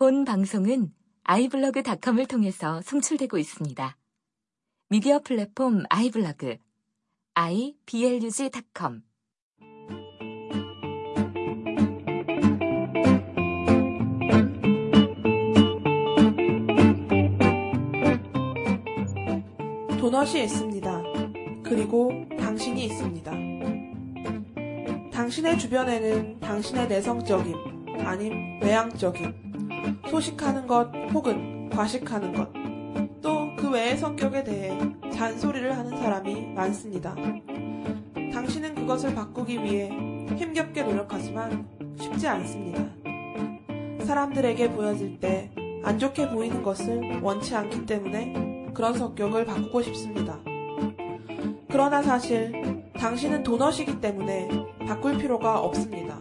본 방송은 아이블로그닷컴을 통해서 송출되고 있습니다. 미디어 플랫폼 아이블로그 iblog.com 도넛이 있습니다. 그리고 당신이 있습니다. 당신의 주변에는 당신의 내성적임, 아님 외향적임, 소식하는 것 혹은 과식하는 것, 또 그 외의 성격에 대해 잔소리를 하는 사람이 많습니다. 당신은 그것을 바꾸기 위해 힘겹게 노력하지만 쉽지 않습니다. 사람들에게 보여질 때 안 좋게 보이는 것을 원치 않기 때문에 그런 성격을 바꾸고 싶습니다. 그러나 사실 당신은 도넛이기 때문에 바꿀 필요가 없습니다.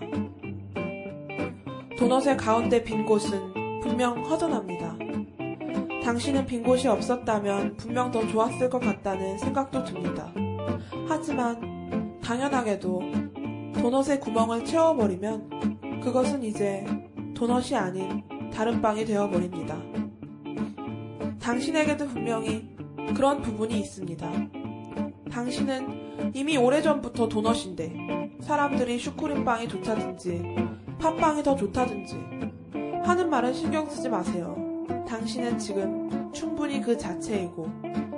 도넛의 가운데 빈 곳은 분명 허전합니다. 당신은 빈 곳이 없었다면 분명 더 좋았을 것 같다는 생각도 듭니다. 하지만 당연하게도 도넛의 구멍을 채워버리면 그것은 이제 도넛이 아닌 다른 빵이 되어버립니다. 당신에게도 분명히 그런 부분이 있습니다. 당신은 이미 오래전부터 도넛인데 사람들이 슈크림빵이 좋다든지 팥빵이 더 좋다든지 하는 말은 신경 쓰지 마세요. 당신은 지금 충분히 그 자체이고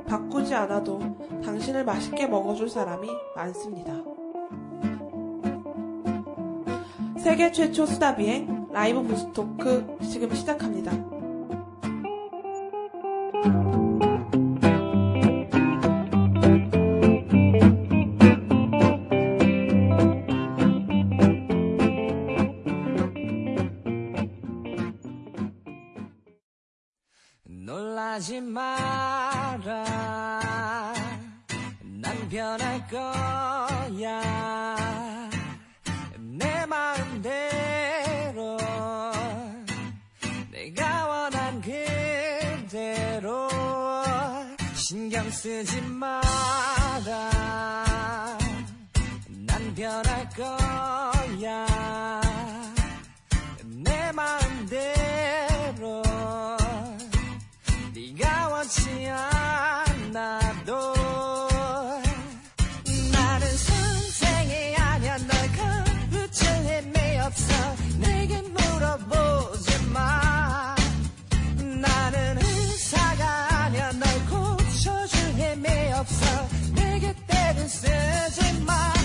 바꾸지 않아도 당신을 맛있게 먹어줄 사람이 많습니다. 세계 최초 수다 비행 라이브 부스토크 지금 시작합니다. 없어. 내게 때를 쓰지 마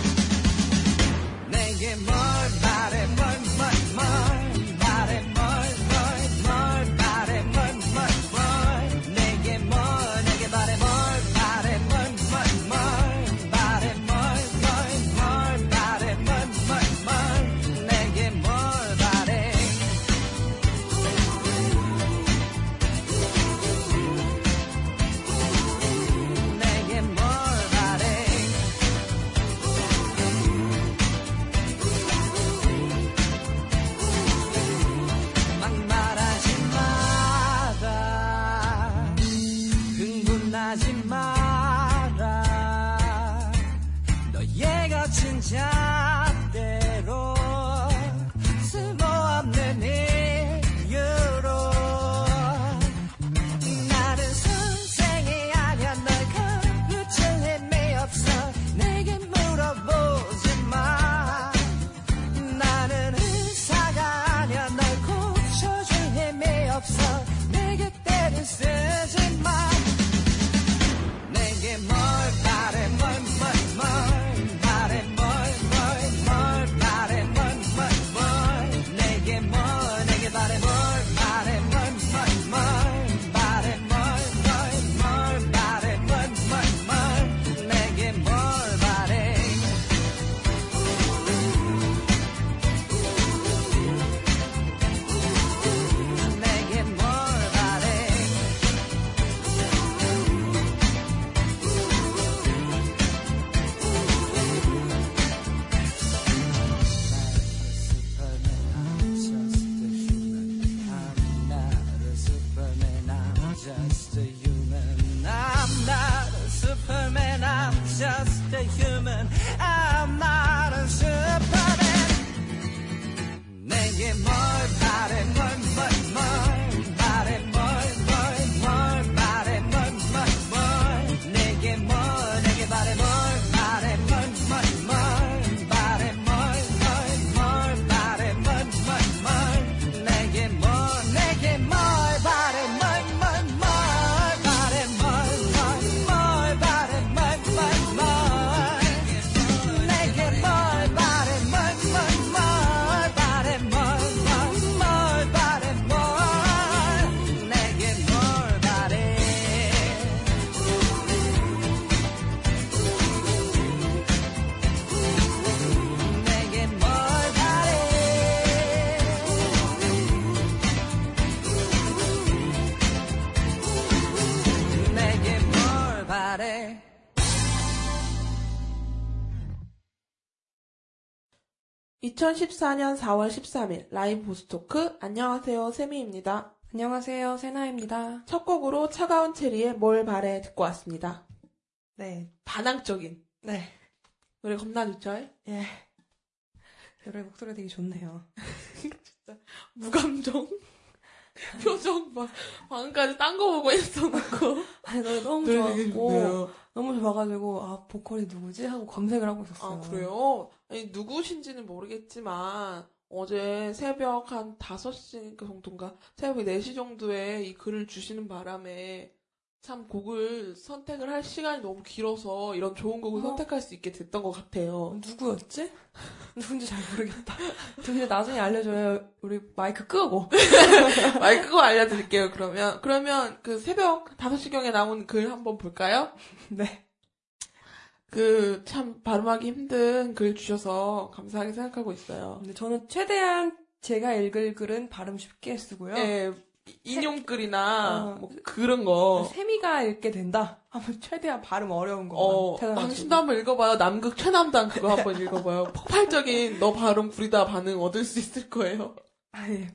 2014년 4월 13일 라이브 보스토크 안녕하세요 세미입니다. 안녕하세요, 세나입니다. 첫 곡으로 차가운 체리의 뭘 바래 듣고 왔습니다. 네, 반항적인 네, 노래 겁나 좋죠? 예. 여러의 목소리 되게 좋네요. 무감정 표정 막 방금까지 딴 거 보고 있어놓고 아니, 노래 너무 노래 좋았고. 너무 좋아가지고, 아, 보컬이 누구지? 하고 검색을 하고 있었어요. 아 그래요? 아니 누구신지는 모르겠지만 어제 새벽 한 5시 정도인가 새벽 4시 정도에 이 글을 주시는 바람에 참 곡을 선택을 할 시간이 너무 길어서 이런 좋은 곡을 어. 선택할 수 있게 됐던 것 같아요. 누구였지? 누군지 잘 모르겠다. 근데 나중에 알려줘요. 우리 마이크 끄고. 마이크 끄고 알려드릴게요, 그러면. 그러면 그 새벽 5시경에 나온 글 한번 볼까요? 네. 그 참 발음하기 힘든 글 주셔서 감사하게 생각하고 있어요. 근데 저는 최대한 제가 읽을 글은 발음 쉽게 쓰고요. 예, 인용글이나 어. 뭐 그런 거. 세미가 읽게 된다? 하면 최대한 발음 어려운 거. 어, 당신도 한번 읽어봐요. 남극 최남단 그거 한번 읽어봐요. 폭발적인 너 발음 구리다 반응 얻을 수 있을 거예요. 아니,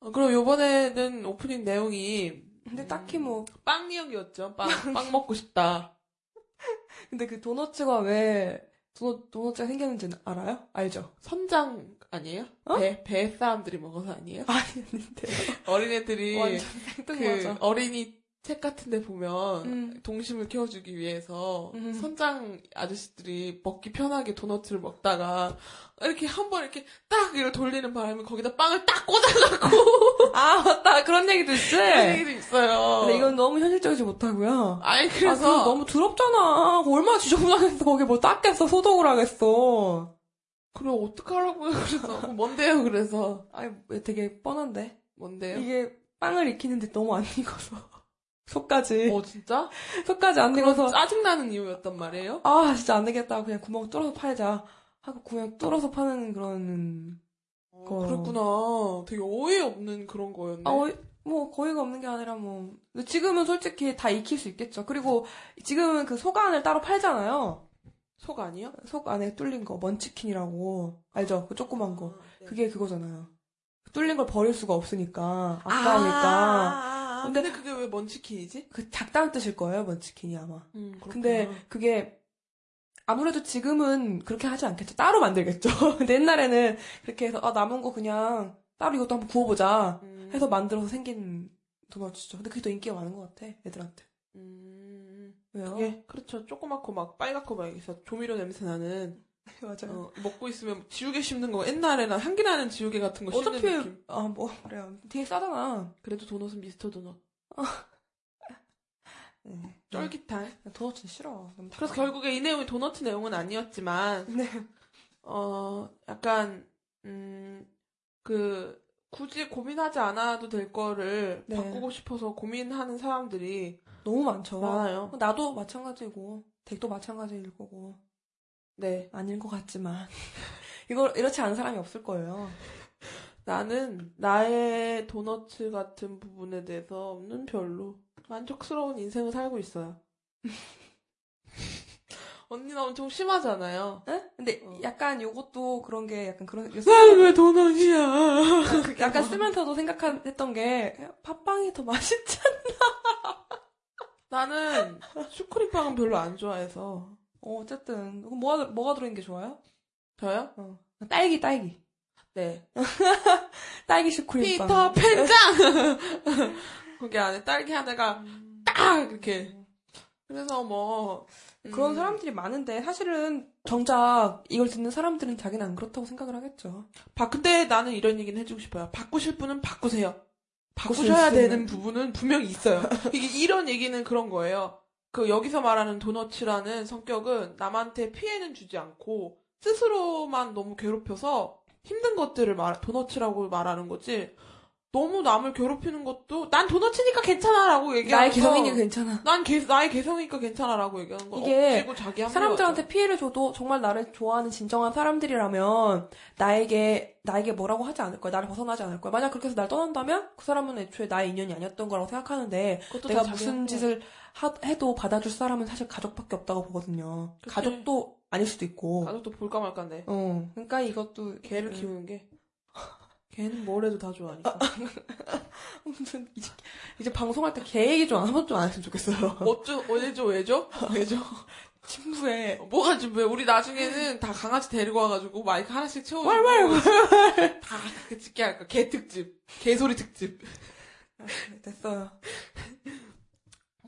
어, 그럼 요번에는 오프닝 내용이 근데 딱히 뭐, 빵 이야기였죠. 빵, 빵 먹고 싶다. 근데 그 도너츠가 왜 도너, 도너츠가 생겼는지 알아요? 알죠? 선장 아니에요? 어? 배, 배 사람들이 먹어서 아니에요? 아닌데. 어린애들이 완전 그 생뚱맞아. 어린이 책 같은 데 보면 음. 동심을 키워주기 위해서 음. 선장 아저씨들이 먹기 편하게 도너츠를 먹다가 이렇게 한 번 이렇게 딱 이렇게 돌리는 바람에 거기다 빵을 딱 꽂아갖고 아 맞다 그런 얘기도 있지. 그런 얘기도 있어요. 근데 이건 너무 현실적이지 못하고요. 아니 아, 그래서 그래서 너무 더럽잖아. 얼마나 지저분하겠어. 거기 뭐 닦겠어. 소독을 하겠어. 그럼 어떡하라고요 그래서 뭐 뭔데요 그래서 아니, 왜 되게 뻔한데. 뭔데요? 이게 빵을 익히는데 너무 안 익어서. 속까지. 어 진짜? 속까지 안 익어서. 짜증나는 이유였단 말이에요? 아, 진짜 안 되겠다. 그냥 구멍 뚫어서 팔자. 하고 그냥 뚫어서 파는 그런. 어, 거. 그랬구나. 되게 어이없는 그런 거였네. 아, 어이- 뭐, 거의가 없는 게 아니라 뭐. 근데 지금은 솔직히 다 익힐 수 있겠죠. 그리고 지금은 그 속안을 따로 팔잖아요. 속 아니요? 속 안에 뚫린 거, 먼치킨이라고. 알죠? 그 조그만 거. 아, 네. 그게 그거잖아요. 뚫린 걸 버릴 수가 없으니까. 아, 아까우니까. 아, 아, 근데- 근데, 그게 왜 먼치킨이지? 그 작다는 뜻일 거예요, 먼치킨이 아마. 음, 그렇구나. 근데 그게 아무래도 지금은 그렇게 하지 않겠죠. 따로 만들겠죠. 근데 옛날에는 그렇게 해서 아, 남은 거 그냥 따로 이것도 한번 구워보자 음, 해서 만들어서 생긴 도넛이죠. 근데 그게 더 인기가 많은 것 같아, 애들한테. 음, 왜요? 그게 그렇죠. 조그맣고 막 빨갛고 막 여기서 조미료 냄새 나는 맞아요. 어, 먹고 있으면 지우개 씹는 거 옛날에나 향기 나는 지우개 같은 거 씹는 어차피 느낌. 아뭐 그래요. 되게 싸잖아. 그래도 도넛은 미스터 도넛. 네. 쫄깃한. 도넛은 싫어. 그래서. 결국에 이 내용이 도넛 내용은 아니었지만 네. 어 약간 음 그 굳이 고민하지 않아도 될 거를 네. 바꾸고 싶어서 고민하는 사람들이 너무 많죠. 많아요. 나도 마찬가지고 덱도 마찬가지일 거고 네. 아닐 것 같지만 이걸 이렇지 않은 사람이 없을 거예요. 나는 나의 도너츠 같은 부분에 대해서는 별로 만족스러운 인생을 살고 있어요. 언니는 엄청 심하잖아요. 에? 근데 어. 약간 요것도 그런 게 약간 그런 난왜 도넛이야? 약간 쓰면서도 생각했던 게 팥빵이 더 맛있잖아. 나는 슈크림빵은 별로 안 좋아해서. 어, 어쨌든 그럼 뭐가 뭐가 들어있는 게 좋아요? 저요? 어. 딸기 딸기 네. 딸기 슈크림빵. 피터 팬짱! 거기 안에 딸기 하나가 딱! 이렇게. 그래서 뭐. 음, 그런 사람들이 많은데 사실은 정작 이걸 듣는 사람들은 자기는 안 그렇다고 생각을 하겠죠. 바, 근데 나는 이런 얘기는 해주고 싶어요. 바꾸실 분은 바꾸세요. 바꾸셔야 수 되는. 부분은 분명히 있어요. 이게 이런 얘기는 그런 거예요. 그 여기서 말하는 도너츠라는 성격은 남한테 피해는 주지 않고 스스로만 너무 괴롭혀서 힘든 것들을 말, 도너츠라고 말하는 거지. 너무 남을 괴롭히는 것도 난 도너츠니까 괜찮아라고 얘기하는 나의 거. 개성이니까 괜찮아. 난 개, 나의 개성이니까 괜찮아라고 얘기하는 거. 이게. 사람들한테 피해를 줘도 정말 나를 좋아하는 진정한 사람들이라면 나에게 나에게 뭐라고 하지 않을 거야. 나를 벗어나지 않을 거야. 만약 그렇게 해서 날 떠난다면 그 사람은 애초에 나의 인연이 아니었던 거라고 생각하는데 내가 무슨. 짓을 하- 해도 받아줄 사람은 사실 가족밖에 없다고 보거든요. 그치. 가족도 아닐 수도 있고. 가족도 볼까 말까인데. 어, 그러니까 이것도 개를 음. 키우는 게. 개는 뭘 해도 다 좋아하니까. 아무튼 이제, 이제 방송할 때 개 얘기 좀한 번도 안 했으면 좋겠어요. 어쩌, 왜죠, 왜죠? 왜죠? 친구에 뭐가 좀, 왜, 우리 나중에는 다 강아지 데리고 와가지고 마이크 하나씩 채워주고. 왈왈 다, 그 찍게 할까. 개 특집. 개소리 특집. 됐어요.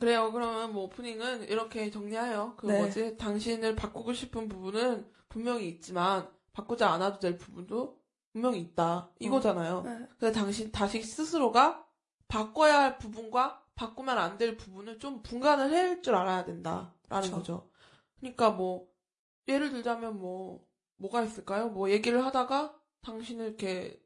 그래요. 그러면 뭐 오프닝은 이렇게 정리해요. 그 네. 뭐지? 당신을 바꾸고 싶은 부분은 분명히 있지만, 바꾸지 않아도 될 부분도 분명히 있다. 이거잖아요. 네. 그래서 당신 다시 스스로가 바꿔야 할 부분과 바꾸면 안 될 부분을 좀 분간을 할줄 알아야 된다라는 그쵸. 거죠. 그러니까 뭐 예를 들자면 뭐 뭐가 있을까요? 뭐 얘기를 하다가 당신을 이렇게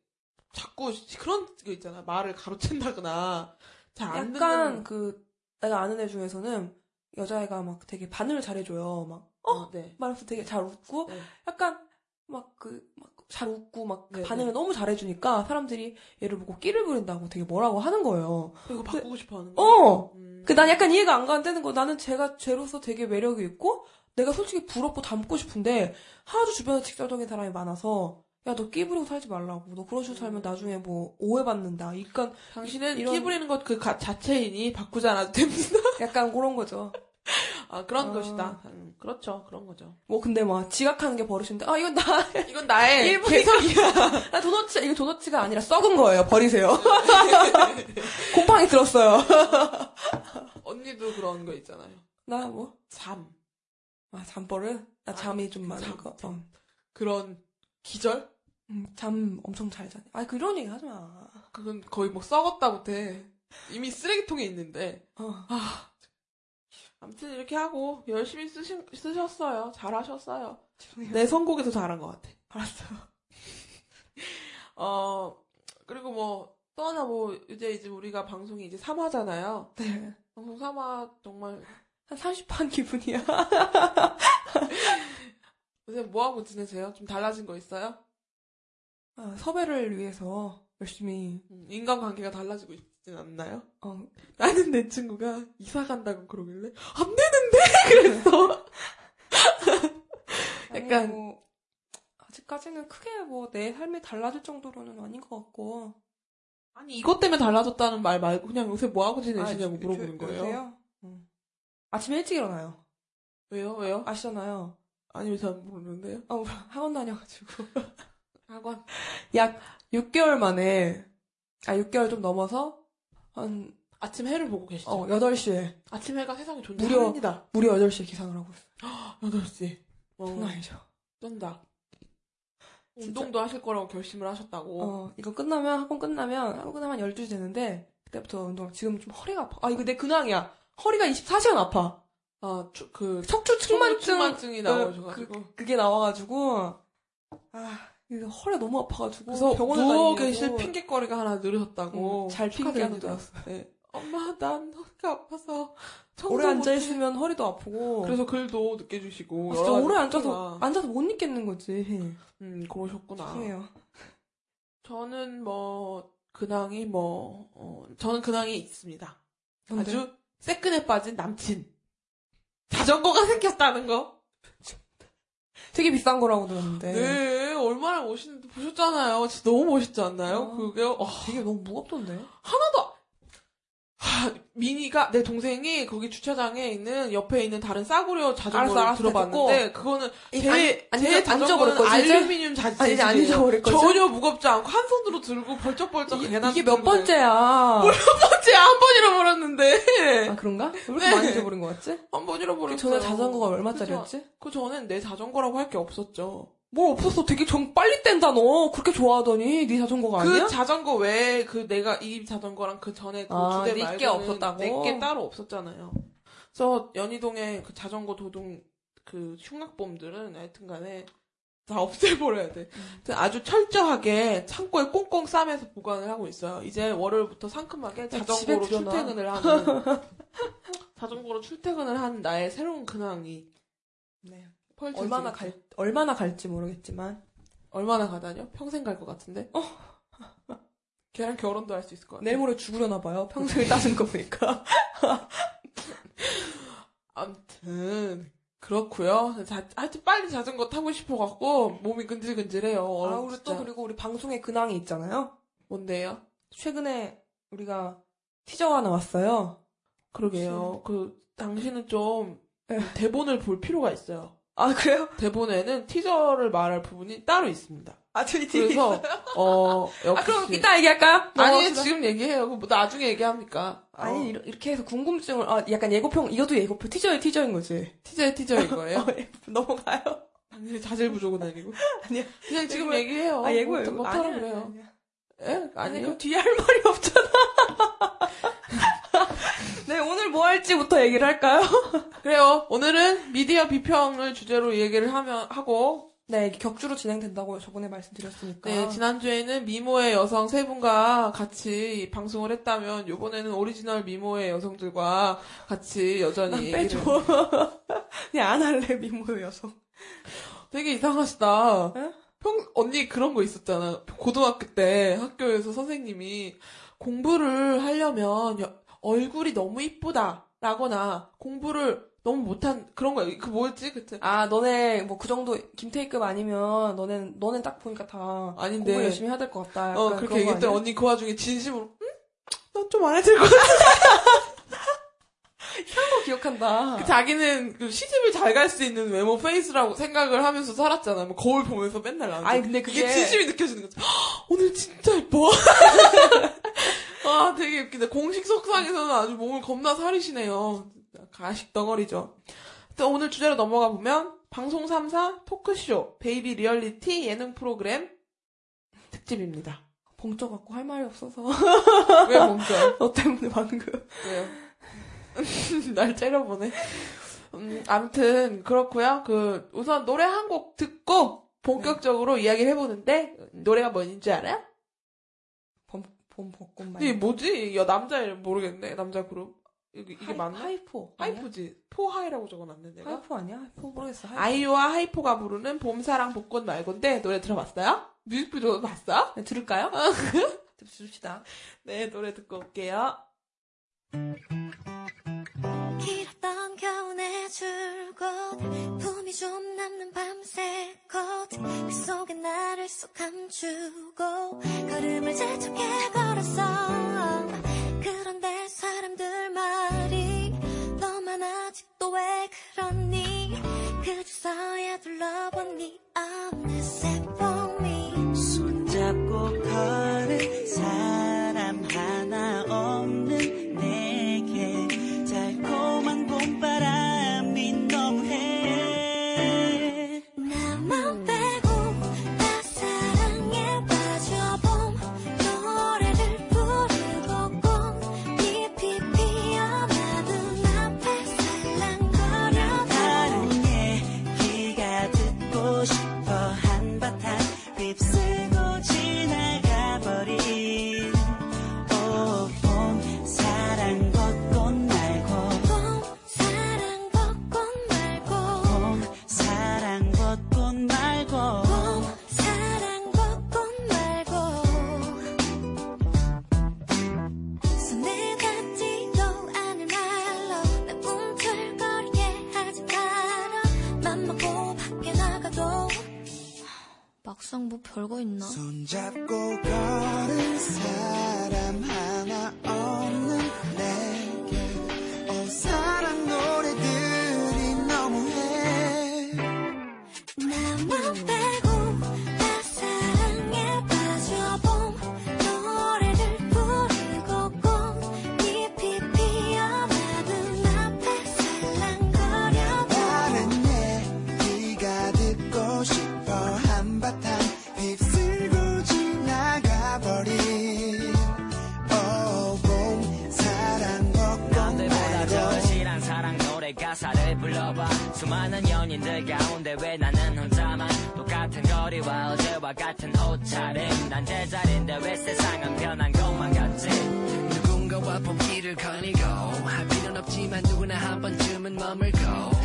자꾸 그런 거 있잖아요. 말을 가로챈다거나 잘안 약간 듣는 그 내가 아는 애 중에서는 여자애가 막 되게 반응을 잘해줘요. 막 어, 네. 말하면서 되게 잘 웃고 네. 약간 막 그막 잘 웃고 막그 네, 반응을 네. 너무 잘해주니까 사람들이 얘를 보고 끼를 부린다고 되게 뭐라고 하는 거예요. 이거 바꾸고 싶어 하는 거. 어. 음. 그난 약간 이해가 안 가는 거. 나는 제가 쟤로서 되게 매력이 있고 내가 솔직히 부럽고 닮고 싶은데 하도 주변에 직설적인 사람이 많아서 야 너 끼 부리고 살지 말라고. 너 그런 식으로 살면 나중에 뭐 오해받는다. 그러니까 당신은 이런- 끼 부리는 것 그 자체이니 바꾸지 않아도 됩니다. 약간 그런 거죠. 아 그런 아. 것이다. 음, 그렇죠. 그런 거죠. 뭐 근데 막 지각하는 게 버릇인데 아 이건 나 이건 나의 일부 개성이야. 나 도너츠 이거 도너츠가 아니라 썩은 거예요. 버리세요. 곰팡이 들었어요. 언니도 그런 거 있잖아요. 나 뭐? 잠. 아 잠버릇? 나 잠이 좀 많은 잠, 거. 잠. 어. 그런 기절? 음, 잠 엄청 잘 자네. 아 그런 얘기 하지 마. 그건 거의 뭐 썩었다 못해. 이미 쓰레기통에 있는데. 어. 아. 아무튼 이렇게 하고 열심히 쓰신, 쓰셨어요. 잘하셨어요. 죄송해요. 내 선곡에서 잘한 것 같아. 알았어요. 어, 그리고 뭐, 또 하나 뭐, 이제 이제 우리가 방송이 이제 3화잖아요. 네. 방송 3화 정말 한 30판 기분이야. 요새 뭐하고 지내세요? 좀 달라진 거 있어요? 아, 섭외를 위해서 열심히 음, 인간관계가 달라지고 있 진 않나요? 어, 나는 내 친구가 이사 간다고 그러길래 안 되는데 그랬어. 약간- 아니, 뭐, 아직까지는 크게 뭐 내 삶이 달라질 정도로는 아닌 것 같고. 아니 이것 때문에 달라졌다는 말 말고 그냥 요새 뭐 하고 지내시냐고 아, 물어보는 요- 거예요. 음. 아침에 일찍 일어나요. 왜요? 왜요? 아시잖아요. 아니 왜잘 모르는데요? 어, 학원 다녀가지고. 학원. 약 6개월 만에, 아, 6개월 좀 넘어서, 한, 아침 해를 보고 계시죠? 어, 8시에, 아침 해가 세상에 무려- 존재합니다. 무려 8시에 기상을 하고 있어요. 8시. 어, 장난 아니죠. 쩐다. 진짜. 운동도 하실 거라고 결심을 하셨다고. 어, 이거 끝나면, 학원 끝나면, 학원 끝나면 12시 되는데, 그때부터 운동, 지금 좀 허리가 아파. 아, 이거 내 근황이야. 허리가 24시간 아파. 아, 추, 그, 척추 측만증. 측만증이 그, 나오셔가지고. 그 게 나와가지고, 아, 허리가 너무 아파가지고. 그래서 병원에 누워. 계실 핑계거리가 하나 늘으셨다고. 음, 잘 핑계하는. 네. 엄마, 난 허리가 아파서. 오래 못해. 앉아 있으면 허리도 아프고. 그래서 글도 늦게 주시고. 아, 진짜 오래 앉아서. 앉아서 못 있겠는 거지. 음, 그러셨구나. 죄송해요. 저는 뭐, 근황이 뭐, 어, 저는 근황이 있습니다. 뭔데? 아주 새끈에 빠진 남친. 자전거가 생겼다는 거. 되게 비싼 거라고 들었는데. 네, 얼마나 멋있는데 보셨잖아요. 진짜 너무 멋있지 않나요? 어. 그게 어, 되게 너무 무겁던데? 하나도 하, 미니가 내 동생이 거기 주차장에 있는 옆에 있는 다른 싸구려 자전거를 알았어, 들어봤는데 그거는 제, 안- 제 안- 자전거는? 알루미늄 자, 아니, 이제 안. 잊어버릴 거지? 전혀 무겁지 않고 한 손으로 들고 벌쩍벌쩍 계단 이게 몇 들고 번째야? 번째 한번 잃어버렸는데 아, 그런가? 왜 이렇게 네. 많이 잊어버린 거 같지? 한 번 잃어버렸어요. 그 전에 자전거가 얼마짜리였지? 그 전엔 내 자전거라고 할 게 없었죠. 뭐 없었어. 되게 정 빨리 뗀다, 너. 그렇게 좋아하더니, 네 자전거가 아니야? 그 자전거 외에 그 내가 이 자전거랑 그 전에 그 아, 두대 네 말고는 개 없었다고? 내게 따로 없었잖아요. 그래서 연희동에 그 자전거 도둑 그 흉악범들은 하여튼간에 다 없애버려야 돼. 아주 철저하게 창고에 꽁꽁 싸매서 보관을 하고 있어요. 이제 월요일부터 상큼하게 자전거로. 출퇴근을 하는 자전거로 출퇴근을 하는 나의 새로운 근황이 네. 얼마나 갈, 얼마나 갈지 모르겠지만. 얼마나 가다녀? 평생 갈 것 같은데? 어. 걔랑 결혼도 할 수 있을 것 같아. 내일 모레 죽으려나 봐요. 평생을 따진 거 보니까. 아무튼 그렇고요. 자, 하여튼 빨리 자전거 타고 싶어갖고 몸이 근질근질해요. 아, 어, 우리 진짜. 또 그리고 우리 방송의 근황이 있잖아요. 뭔데요? 최근에 우리가 티저가 나왔어요. 그러게요. 그 당신은 좀 네. 대본을 볼 필요가 있어요. 아, 그래요? 대본에는 티저를 말할 부분이 따로 있습니다. 아, 저희 그래서 어 역시 아, 그럼 이따 얘기할까요? 아니. 지금 얘기해요. 그뭐 나중에 얘기합니까? 아니, 어, 이렇게 해서 궁금증을, 아, 약간 예고편, 이것도 예고편, 티저의 티저인 거지. 티저의 티저인 거예요. 어, 예. 넘어가요. 당신이 자질 부족은 아니고. 아니야. 그냥 지금. 얘기해요. 아, 예고요. 뭐, 예고. 뭐 하라 그래요. 아니야. 예? 아니, 아니요. 그 뒤에 할 말이 없잖아. 네, 오늘 뭐 할지부터 얘기를 할까요? 그래요. 오늘은 미디어 비평을 주제로 얘기를 하면 하고 네, 격주로 진행된다고 저번에 말씀드렸으니까. 네, 지난주에는 미모의 여성 세 분과 같이 방송을 했다면, 요번에는 오리지널 미모의 여성들과 같이 여전히. 빼줘. 그냥 안 할래, 미모의 여성. 되게 이상하시다. 에? 평, 언니 그런 거 있었잖아. 고등학교 때 학교에서 선생님이 공부를 하려면 여- 얼굴이 너무 이쁘다. 라거나 공부를 너무 못한 그런 거, 그 뭐였지? 그때. 아, 너네, 뭐, 그 정도, 김태희급 아니면, 너넨, 너넨 딱 보니까 다. 아닌데. 공부 열심히 해야 될 것 같다. 어, 그렇게 거 얘기했더니? 언니 그 와중에 진심으로, 응? 나좀안 해야 될 것 같아. 그거 기억한다. 그 자기는 그 시집을 잘 갈 수 있는 외모 페이스라고 생각을 하면서 살았잖아. 뭐 거울 보면서 맨날 나한테. 아니, 근데 그게 그게- 진심이 느껴지는 거지. "헉, 오늘 진짜 예뻐. 아, 되게 웃기다. 공식 석상에서는 아주 몸을 겁나 사리시네요. 가식 덩어리죠. 일단 오늘 주제로 넘어가 보면 방송 3사 토크쇼 베이비 리얼리티 예능 프로그램 특집입니다. 벙쪄 갖고 할 말이 없어서. 왜 멈춰? 너 때문에 방금. 왜요? 날 째려보네. 음, 아무튼 그렇고요. 그 우선 노래 한 곡 듣고 본격적으로 이야기를 해보는데 노래가 뭔지 알아요? 봄, 봄 벚꽃 말. 이게 뭐지? 야 남자 이름 모르겠네. 남자 그룹 이게, 이게 하이, 맞나? 하이포. 하이포지. 포하이라고 적어놨네 내가. 하이포 아니야? 하이포 모르겠어. 하이포. 아이유와 하이포가 부르는 봄사랑 벚꽃 말고인데 노래 들어봤어요? 뮤직비디오 봤어? 네, 들을까요? 들읍시다. 네 노래 듣고 올게요. 길었던 겨울의 줄곧 좀 남는 밤새 컷그 속에 나를 쏙 감추고 걸음을 재촉해 걸었어. 그런데 사람들 말이 너만 아직도 왜 그러니? 그저서야 둘러본 네 어느새 봄이. 손잡고 걸 막상 뭐 별거 있나? 손잡고 걸은 사람 하나 없는 내게. 어 사랑 노래들이 너무해. 나만 빼고 연인들 가운데 왜 나는 혼자만 똑같은 거리와 어제와 같은 옷차림? 난 제자리인데 왜 세상은 변한 것만 같지? 누군가와 봄길을 거니고 할 필요는 없지만 누구나 한 번쯤은 머물고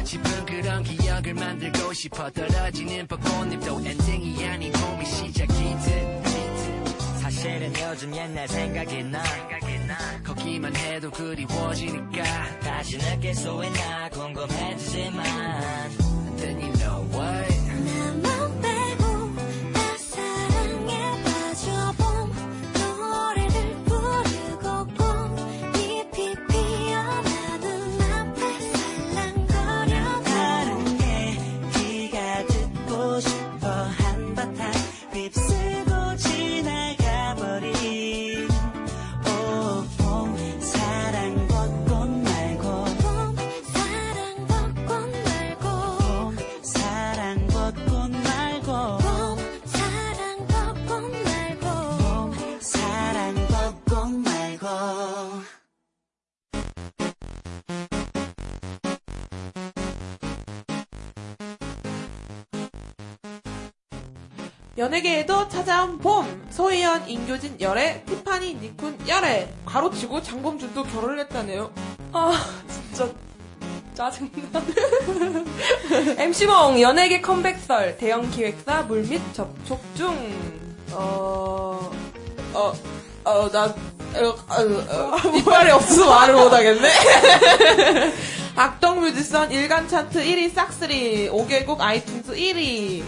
싶은 그런 기억을 만들고 싶어 떨어지는 벚꽃잎도 엔딩이 아닌 봄이 시작이듯 사실은 요즘 옛날 생각이 나. 걷기만 해도 그리워지니까 다시 느낄 수 있나 궁금해지지만 then you know 연예계에도 찾아온 봄 소이현, 인교진 열애, 티파니, 닉쿤 열애 가로치고 장범준도 결혼을 했다네요. 아, 진짜 짜증나. MC몽 연예계 컴백설 대형 기획사 물밑 접촉 중. 어, 어, 어, 나, 어, 어, 어, 이빨이 없어서 말을 못하겠네. 악동 뮤지션 일간 차트 1위 싹쓸이 5개국 아이튠즈 1위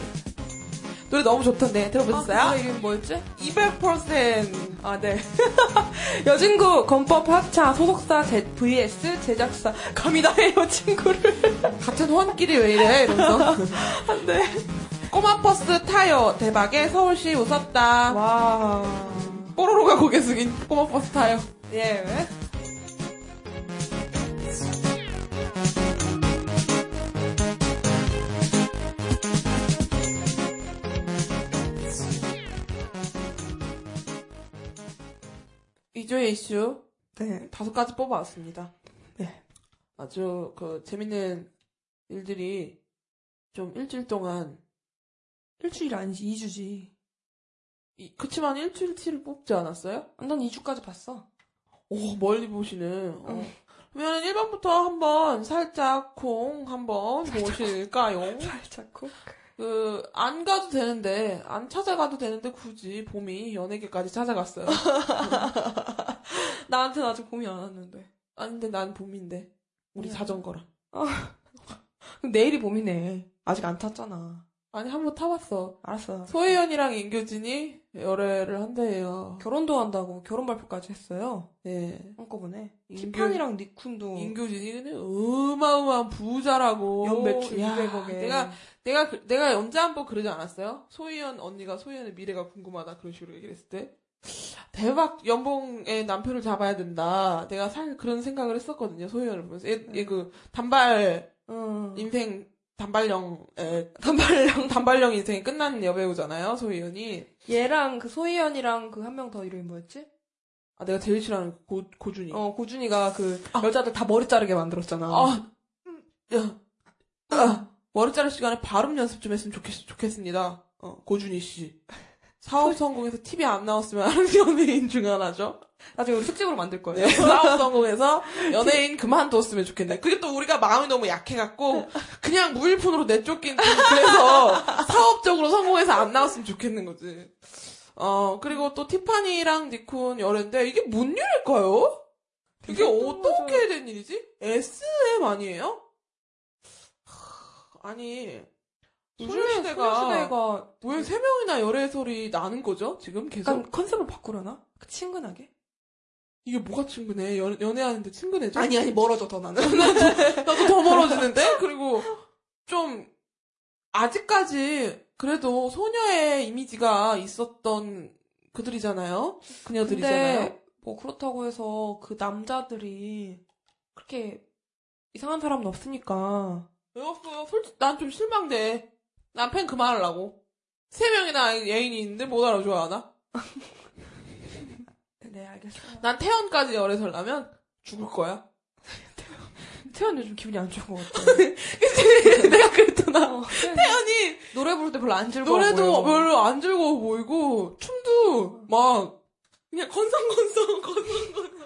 노래 너무 좋던데 들어보셨어요? 아, 그 이름 뭐였지? 200% 아, 네. 여진구 건법 합차 소속사 제, vs 제작사 감히 나의 여친구를 같은 호환끼리 왜 이래 이러면서 안 돼. 꼬마 버스 타요 대박에 서울시 웃었다 와. 뽀로로가 고개 숙인 꼬마 버스 타요 예. 이조의 이슈 네. 다섯 가지 뽑아왔습니다. 네. 아주 그 재밌는 일들이 좀 일주일 동안 일주일 아니지 2주지. 이- 그치만 일주일치를 뽑지 않았어요? 난 2주까지 봤어. 오 멀리 보시는. 어. 그러면 1번부터 한번 살짝 콩 한번 보실까요? 살짝고. 그 안 가도 되는데 안 찾아가도 되는데 굳이 봄이 연예계까지 찾아갔어요. 나한테는 아직 봄이 안 왔는데. 아닌데 난 봄인데 우리 미안. 자전거랑. 그럼 내일이 봄이네. 아직 안 탔잖아. 아니 한 번 타봤어. 알았어. 소혜연이랑 임교진이 열애를 한대요. 결혼도 한다고 결혼 발표까지 했어요. 예. 한꺼번에. 티파니랑 니쿤도 임교진이 근데 어마어마한 부자라고. 연매출 야, 200억에. 내가 내가 그- 내가 언제 한번 그러지 않았어요? 소희연 언니가 소희연의 미래가 궁금하다 그런 식으로 얘기를 했을 때 대박 연봉의 남편을 잡아야 된다. 내가 살 그런 생각을 했었거든요. 소희연을 보면서 얘그 단발 응. 인생 단발령 에, 단발령 단발령 인생이 끝난 여배우잖아요. 소희연이. 얘랑 그 소희연이랑 그 한 명 더 이름이 뭐였지? 아 내가 제일 싫어하는 고 고준이. 어 고준이가 그 여자들 다 머리 자르게 만들었잖아. 아, 음, 야, 아, 머리 자를 시간에 발음 연습 좀 했으면 좋겠, 좋겠습니다. 어, 고준희 씨. 사업 성공해서 TV 안 나왔으면 하는 연예인 중 하나죠. 나중에 우리 특집으로 만들 거예요. 네, 사업 성공해서 연예인 그만뒀으면 좋겠네. 그게 또 우리가 마음이 너무 약해갖고 그냥 무일푼으로 내쫓긴 그래서 사업적으로 성공해서 안 나왔으면 좋겠는 거지. 어 그리고 또 티파니랑 니쿤 열애인데 이게 뭔 일일까요? 이게 어떻게 된 일이지? SM 아니에요? 하, 아니 소녀시대가 왜 세 명이나 열애 소리 나는 거죠? 지금 계속 약간 컨셉을 바꾸려나? 그 친근하게? 이게 뭐가 친근해? 연, 연애하는데 친근해져? 아니 아니 멀어져 더 나는. 나도 더 멀어지는데? 그리고 좀 아직까지 그래도 소녀의 이미지가 있었던 그들이잖아요. 그녀들이잖아요. 뭐 그렇다고 해서 그 남자들이 그렇게 이상한 사람은 없으니까. 왜 없어요? 솔직히 난 좀 실망돼. 난 팬 그만하려고. 세 명이나 애인이 있는데 못 알아줘야 하나? 네 알겠어요. 난 태연까지 열애 설라면 죽을 거야. 태연 요즘 기분이 안 좋은 것 같아. 내가 그랬잖아. 어, 태연이 노래 부를 때 별로 안 즐거워 노래도 보여. 별로 안 즐거워 보이고 춤도 막 그냥 건성건성 건성건성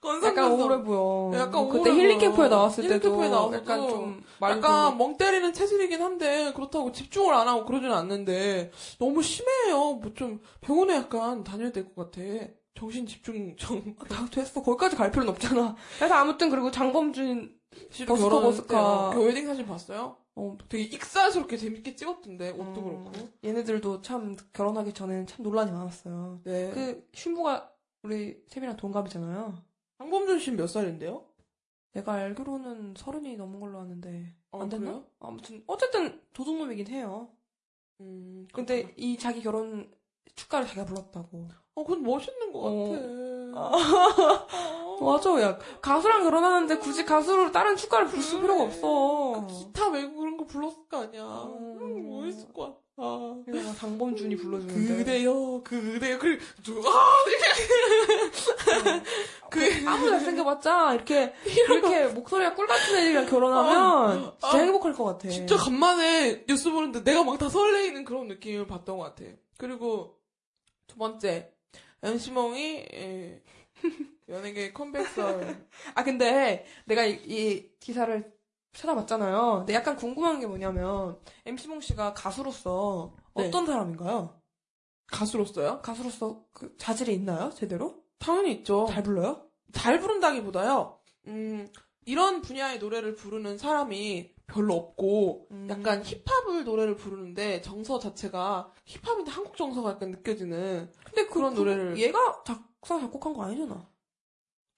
건성건성 약간 우울해 보여. 약간 그때 힐링. 캠프에 나왔을 힐링 때도 캠프에 나와서도 약간 좀 약간 멍 때리는 체질이긴 한데 그렇다고 집중을 안 하고 그러진 않는데 너무 심해요. 뭐 좀 병원에 약간 다녀야 될 것 같아. 정신 집중 정 다 됐어. 거기까지 갈 필요는 없잖아. 그래서 아무튼 그리고 장범준 씨도 버스커, 결혼했을 버스커. 때그 웨딩 사진 봤어요? 어, 되게 익살스럽게 재밌게 찍었던데 옷도 음, 그렇고. 얘네들도 참 결혼하기 전에는 참 논란이 많았어요. 네. 그 신부가 우리 세빈이랑 동갑이잖아요. 황범준 씨는 몇 살인데요? 내가 알기로는 서른이 넘은 걸로 아는데 어, 안 됐나? 그래요? 아무튼 어쨌든 도둑놈이긴 해요. 음. 근데 이 자기 결혼 축가를 자기가 불렀다고. 어, 그건 멋있는 것 어. 같아. 맞아, 야 가수랑 결혼하는데 굳이 가수로 다른 축가를 부를 음. 필요가 없어. 그 기타 메고 그런 거 불렀을 거 아니야. 음. 음, 멋있을 것 같아. 그래서 막 장범준이 불러주는데. 그대요, 그대요, 그래, 저, 아, 그 아무리 잘생겨봤자 이렇게 이렇게 목소리가 꿀 같은 애들이랑 결혼하면 아, 진짜 아, 행복할 것 같아. 진짜 간만에 뉴스 보는데 내가 막 다 설레이는 그런 느낌을 받던 것 같아. 그리고 두 번째, MC몽이, 예, 연예계 컴백설. 아 근데 내가 이, 이 기사를 찾아봤잖아요. 근데 약간 궁금한 게 뭐냐면 MC몽 씨가 가수로서 네. 어떤 사람인가요? 가수로서요? 가수로서 그 자질이 있나요? 제대로? 당연히 있죠. 잘 불러요? 잘 부른다기보다요, 음, 이런 분야의 노래를 부르는 사람이 별로 없고, 음. 약간 힙합을 노래를 부르는데 정서 자체가 힙합인데 한국 정서가 약간 느껴지는 근데 그, 그런 그- 노래를- 얘가 작사 작곡한 거 아니잖아.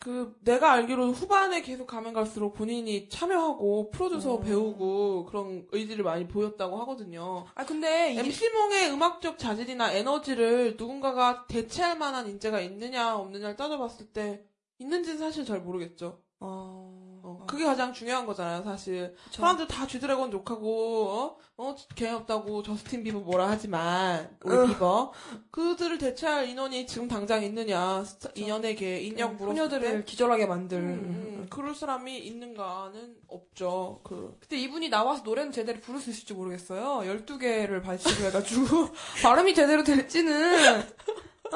그 내가 알기로 후반에 계속 가면 갈수록 본인이 참여하고 프로듀서 음. 배우고 그런 의지를 많이 보였다고 하거든요. 아 근데 이게 MC몽의 음악적 자질이나 에너지를 누군가가 대체할 만한 인재가 있느냐 없느냐를 따져봤을 때 있는지는 사실 잘 모르겠죠. 어, 어, 그게 가장 중요한 거잖아요, 사실. 그쵸. 사람들 다 쥐드래곤 욕하고, 어? 어, 개없다고 저스틴 비버 뭐라 하지만, 우리 으. 비버. 그들을 대체할 인원이 지금 당장 있느냐, 인연에게, 인력 물었을 소녀들을 때. 기절하게 만들. 음, 음, 그럴 사람이 있는가는 없죠, 그. 근데 이분이 나와서 노래는 제대로 부를 수 있을지 모르겠어요. 12개를 발치고 해가지고. 발음이 제대로 될지는.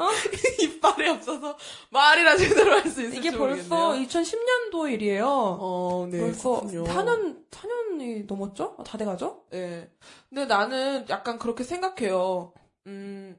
이빨이 없어서 말이라 제대로 할 수 있을지 이게 벌써 모르겠네요. 2010년도 일이에요. 어, 네. 벌써 그렇군요. 4년, 4년이 넘었죠? 아, 다 돼가죠? 예. 근데 나는 약간 그렇게 생각해요. 음,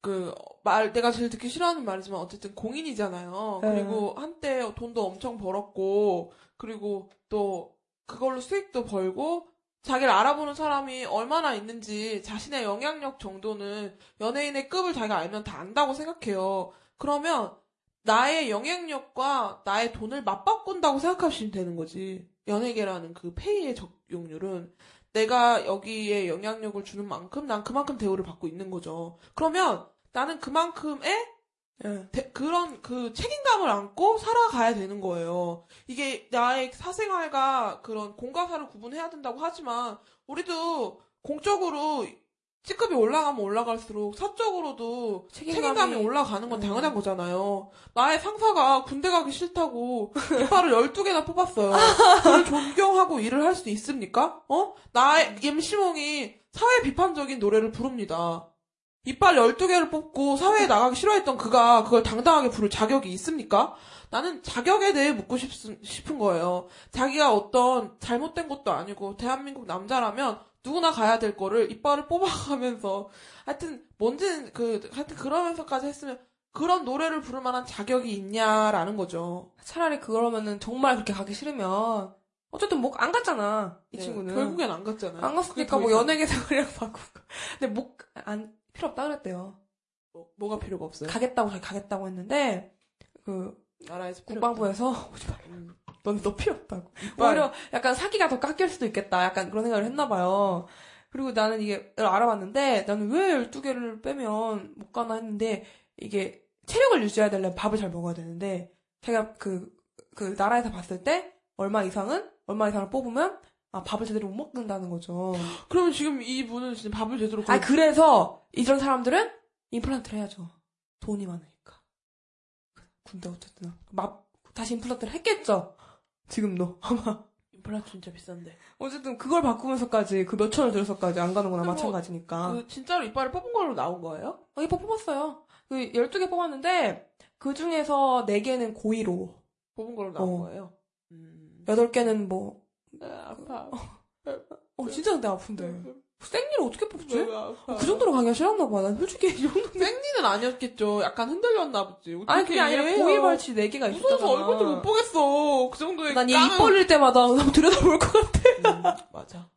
그, 말, 내가 제일 듣기 싫어하는 말이지만 어쨌든 공인이잖아요. 네. 그리고 한때 돈도 엄청 벌었고, 그리고 또 그걸로 수익도 벌고, 자기를 알아보는 사람이 얼마나 있는지 자신의 영향력 정도는 연예인의 급을 자기가 알면 다 안다고 생각해요. 그러면 나의 영향력과 나의 돈을 맞바꾼다고 생각하시면 되는 거지. 연예계라는 그 페이의 적용률은 내가 여기에 영향력을 주는 만큼 난 그만큼 대우를 받고 있는 거죠. 그러면 나는 그만큼의 예. 대- 그런 그 책임감을 안고 살아가야 되는 거예요. 이게 나의 사생활과 그런 공과사를 구분해야 된다고 하지만 우리도 공적으로 C급이 올라가면 올라갈수록 사적으로도 책임감이, 책임감이- 올라가는 건 음. 당연한 거잖아요. 나의 상사가 군대 가기 싫다고 이빨을 12개나 뽑았어요. 그를 존경하고 일을 할 수 있습니까? 어? 나의 임시몽이 사회 비판적인 노래를 부릅니다. 이빨 12개를 뽑고 사회에 나가기 싫어했던 그가 그걸 당당하게 부를 자격이 있습니까? 나는 자격에 대해 묻고 싶, 싶은 거예요. 자기가 어떤 잘못된 것도 아니고 대한민국 남자라면 누구나 가야 될 거를 이빨을 뽑아가면서 하여튼 뭔지는 그 하여튼 그러면서까지 했으면 그런 노래를 부를 만한 자격이 있냐라는 거죠. 차라리 그러면은 정말 그렇게 가기 싫으면 어쨌든 목 안 갔잖아 이 네, 친구는 결국엔 안 갔잖아요. 안 갔으니까 더뭐 연예계 생활이랑 바꾸고 근데 목 안 필요 없다 그랬대요 뭐- 뭐가 필요가 없어요. 가겠다고 자기 가겠다고 했는데 그 나라에서 국방부에서 없다. 음. 넌너 필요 없다고 이빨. 오히려 약간 사기가 더 깎일 수도 있겠다 약간 그런 생각을 했나 봐요 그리고 나는 이게 알아봤는데 나는 왜 12개를 빼면 못 가나 했는데 이게 체력을 유지해야 되려면 밥을 잘 먹어야 되는데 제가 그, 그 나라에서 봤을 때 얼마 이상은 얼마 이상을 뽑으면 아 밥을 제대로 못 먹는다는 거죠. 그러면 지금 이분은 진짜 밥을 제대로 아 그래서 이런 사람들은 임플란트를 해야죠. 돈이 많으니까. 군대 어쨌든 막 다시 임플란트를 했겠죠. 지금도 아마 임플란트 진짜 비싼데. 어쨌든 그걸 바꾸면서까지 그 몇 천을 들여서까지 안 가는 거나 뭐 마찬가지니까. 그 진짜로 이빨을 뽑은 걸로 나온 거예요? 어, 이뻐 뽑았어요. 그 12개 뽑았는데 그 중에서 4개는 고의로 뽑은 걸로 나온 어. 거예요. 음. 8개는 뭐 아, 아파. 어, 진짜 근데 아픈데. 생리를 어떻게 뽑지? 아파. 그 정도로 가기가 싫었나 봐. 난 솔직히 이 정도. 생리는 아니었겠죠. 약간 흔들렸나 보지. 아니, 그게 아니라 이해해요? 고의 발치 4개가 있었잖아. 무서워서 얼굴도 못 보겠어. 그 정도의 난얘 까는- 입 벌릴 때마다 너무 들여다볼 것 같아. 음, 맞아.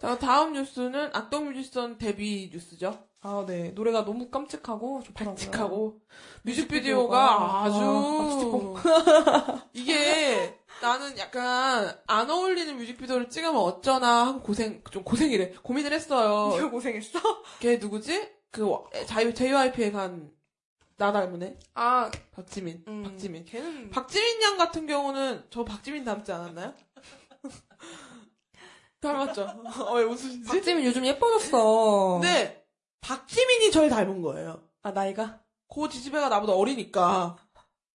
자, 다음 뉴스는 악동 뮤지션 데뷔 뉴스죠. 아, 네. 노래가 너무 깜찍하고 좋더라고요. 칙하고 뮤직비디오가, 뮤직비디오가 아주 아, 이게 나는 약간 안 어울리는 뮤직비디오를 찍으면 어쩌나 하고 고생 좀 고생이래 고민을 했어요. 이거 고생했어? 걔 누구지? 그 자유 JYP에 간 나 닮은 애 아, 박지민 음, 박지민 걔는 박지민 양 같은 경우는 저 박지민 닮지 않았나요? 닮았죠. 어, 왜 웃으시지? 박지민 요즘 예뻐졌어. 근데 박지민이 저를 닮은 거예요. 아, 나이가? 고 지지배가 나보다 어리니까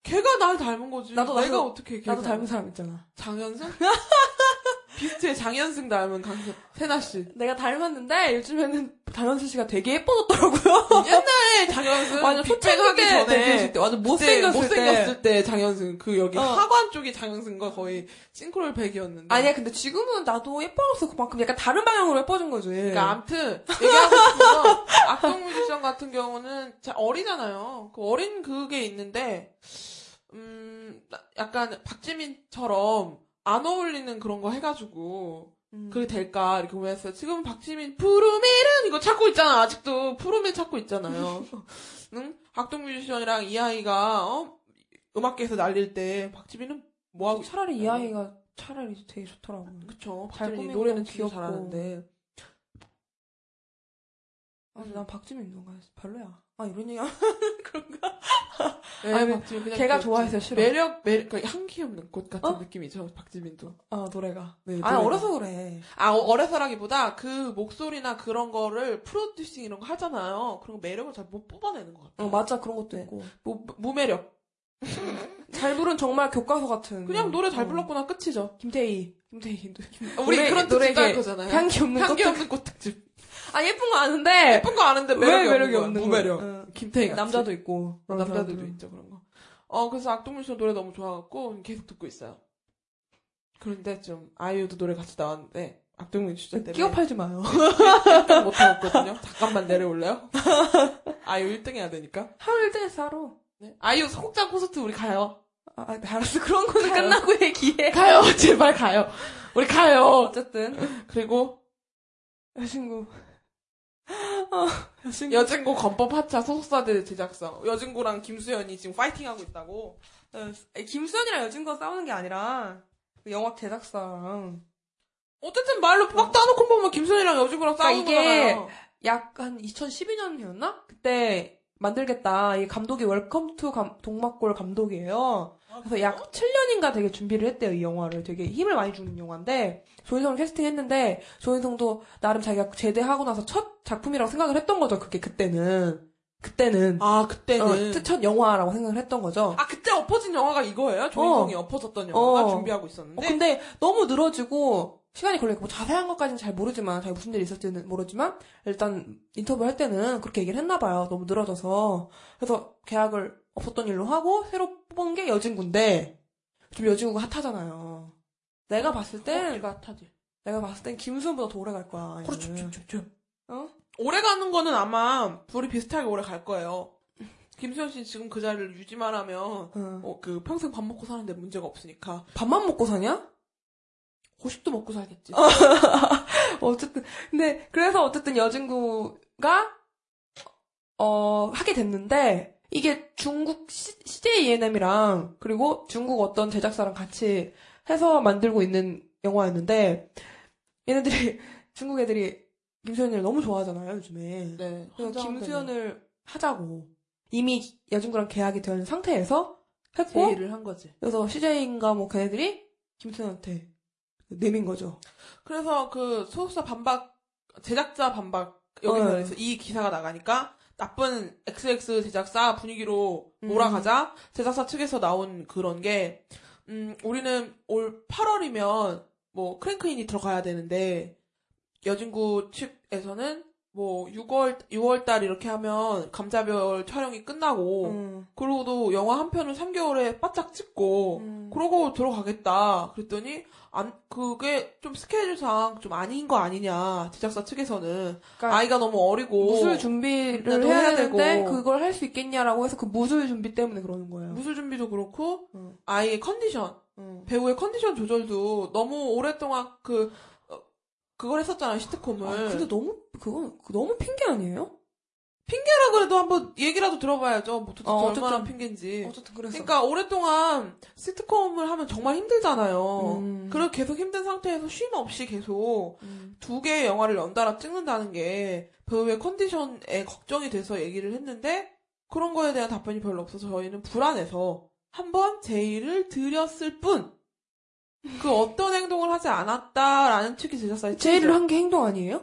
걔가 날 닮은 거지. 나도, 내가 나도, 어떻게 걔를 나도 닮은 사람 있잖아. 장현승? 비슷해. 장현승 닮은 강세 세나 씨. 내가 닮았는데 요즘에는 장현수 씨가 되게 예뻐졌더라고요. 옛날에 장현승 완전 빅뱅 초창기 하기 때 전에 데뷔했을 때 완전 못생겼을, 못생겼을 때 장현승 그 여기 어. 하관 쪽이 장현승과 거의 싱크로율 100이었는데. 아니야, 근데 지금은 나도 예뻐졌어. 그만큼 약간 다른 방향으로 예뻐진 거지. 그러니까 아무튼 얘기하고 싶은 건 악동 뮤지션 같은 경우는 자, 어리잖아요. 그 어린 그게 있는데 음 나- 약간 박지민처럼 안 어울리는 그런 거 해가지고 음. 그게 될까 이렇게 고민했어요. 지금 박지민 푸르밀은 이거 찾고 있잖아. 아직도 푸르밀 찾고 있잖아요. 응? 악동 뮤지션이랑 이 아이가 어? 음악계에서 날릴 때 박지민은 뭐 하고 차라리 이 아이가 차라리 되게 좋더라고. 그쵸. 잘 박지민이 꾸미고 노래는 귀엽고. 잘하는데 아, 근데 난 박지민 누가 별로야. 아, 이런 얘기 그런가? 네, 아니, 박지민 그냥 걔가 귀엽지. 좋아해서 싫어. 매력 매력 그러니까 향기 없는 꽃 같은 어? 느낌이죠. 박지민도. 아, 노래가. 네, 아. 어려서 그래. 아 어- 어려서라기보다 그 목소리나 그런 거를 프로듀싱 이런 거 하잖아요. 그런 거 매력을 잘 못 뽑아내는 것 같아요. 어, 맞아. 그런 것도 네. 있고. 무, 무매력. 잘 부른 정말 교과서 같은. 그냥 노래 잘 어. 불렀구나 끝이죠. 김태희. 김태희. 우리 노래- 그런 할 거잖아요. 향기 없는 향기 꽃. 없는 꽃 특집. 아, 예쁜 거 아는데. 예쁜 거 아는데 왜 매력이, 매력이 없는, 없는 거야. 무매력. 응. 김태희 같이. 남자도 있고. 어, 남자들도. 있죠 그런 거. 어 그래서 악동뮤지션 노래 너무 좋아갖고 계속 듣고 있어요. 그런데 좀 아이유도 노래 같이 나왔는데 악동뮤지션 때문에 끼워 팔지 마요. 1등 못하겠거든요. 잠깐만 내려올래요? 아이유 1등 해야 되니까. 하루 1등에서 하루. 네. 아이유 소극장 콘서트 우리 가요. 아, 아, 알았어. 그런 거는 가요. 끝나고 얘기해. 가요. 제발 가요. 우리 가요. 어쨌든. 그리고 여신구. 어, 여신구. 여진구 권법 하차 소속사들 제작사. 여진구랑 김수현이 지금 파이팅하고 있다고. 어, 김수현이랑 여진구가 싸우는 게 아니라, 그 영화 제작사랑. 어쨌든 말로 막 따놓고 보면 김수현이랑 여진구랑 그러니까 싸우는 이게 거잖아요. 약간 2012년이었나? 그때 만들겠다. 이 감독이 웰컴 투 감- 동막골 감독이에요. 그래서 약 7년인가 되게 준비를 했대요, 이 영화를. 되게 힘을 많이 주는 영화인데, 조인성을 캐스팅했는데, 조인성도 나름 자기가 제대하고 나서 첫 작품이라고 생각을 했던 거죠, 그게 그때는. 그때는. 아 그때는. 어, 첫 영화라고 생각을 했던 거죠. 아 그때 엎어진 영화가 이거예요? 조인성이 엎어졌던 영화가 어. 준비하고 어, 있었는데. 근데 너무 늘어지고 시간이 걸리고 뭐 자세한 것까지는 잘 모르지만 자기 무슨 일이 있었지는 모르지만 일단 인터뷰 할 때는 그렇게 얘기를 했나 봐요. 너무 늘어져서 그래서 계약을 없었던 일로 하고 새로 뽑은 게 여진구인데 좀 여진구가 핫하잖아요. 내가 봤을 땐 내가 타지. 내가 봤을 땐 김수현보다 더 오래 갈 거야. 그렇죠, 얘는. 그렇죠, 그렇죠. 어? 오래 가는 거는 아마 둘이 비슷하게 오래 갈 거예요. 김수현 씨 지금 그 자리를 유지만 하면 응. 어, 그 평생 밥 먹고 사는데 문제가 없으니까 밥만 먹고 사냐? 고식도 먹고 살겠지. 어쨌든 근데 그래서 어쨌든 여진구가 어 하게 됐는데 이게 중국 CJ ENM이랑 그리고 중국 어떤 제작사랑 같이 해서 만들고 있는 영화였는데 얘네들이 중국 애들이 김수현이를 너무 좋아하잖아요 요즘에 네. 그래서 김수현을 하자고 이미 여진구랑 계약이 된 상태에서 했고 제의를 한 거지. 그래서 CJ인가 뭐 걔네들이 김수현한테 내민 거죠. 그래서 그 소속사 반박 제작자 반박 어. 여기서 이 기사가 나가니까 나쁜 XX 제작사 분위기로 음. 몰아가자 제작사 측에서 나온 그런 게 음, 우리는 올 8월이면 뭐 크랭크인이 들어가야 되는데 여진구 측에서는 뭐 6월 6월 달 이렇게 하면 감자별 촬영이 끝나고 음. 그러고도 영화 한 편을 3개월에 바짝 찍고 음. 그러고 들어가겠다. 그랬더니 안 그게 좀 스케줄상 좀 아닌 거 아니냐 제작사 측에서는 그러니까 아이가 너무 어리고 무술 준비를 해야, 되고. 그걸 할 수 있겠냐라고 해서 그 무술 준비 때문에 그러는 거예요. 무술 준비도 그렇고 응. 아이의 컨디션 응. 배우의 컨디션 조절도 너무 오랫동안 그 어, 그걸 했었잖아요, 시트콤을. 아, 근데 너무 그건 그 너무 핑계 아니에요? 핑계라 그래도 한번 얘기라도 들어봐야죠. 뭐 도대체 어, 얼마나 어쨌든- 핑계인지. 어쨌든 그래서. 그러니까 오랫동안 시트콤을 하면 정말 힘들잖아요. 음. 그리고 계속 힘든 상태에서 쉼 없이 계속 음. 두 개의 영화를 연달아 찍는다는 게 배우의 컨디션에 걱정이 돼서 얘기를 했는데 그런 거에 대한 답변이 별로 없어서 저희는 불안해서 한번 제의를 드렸을 뿐 그 어떤 행동을 하지 않았다라는 측이 제작사의 제의를. 한 게 행동 아니에요?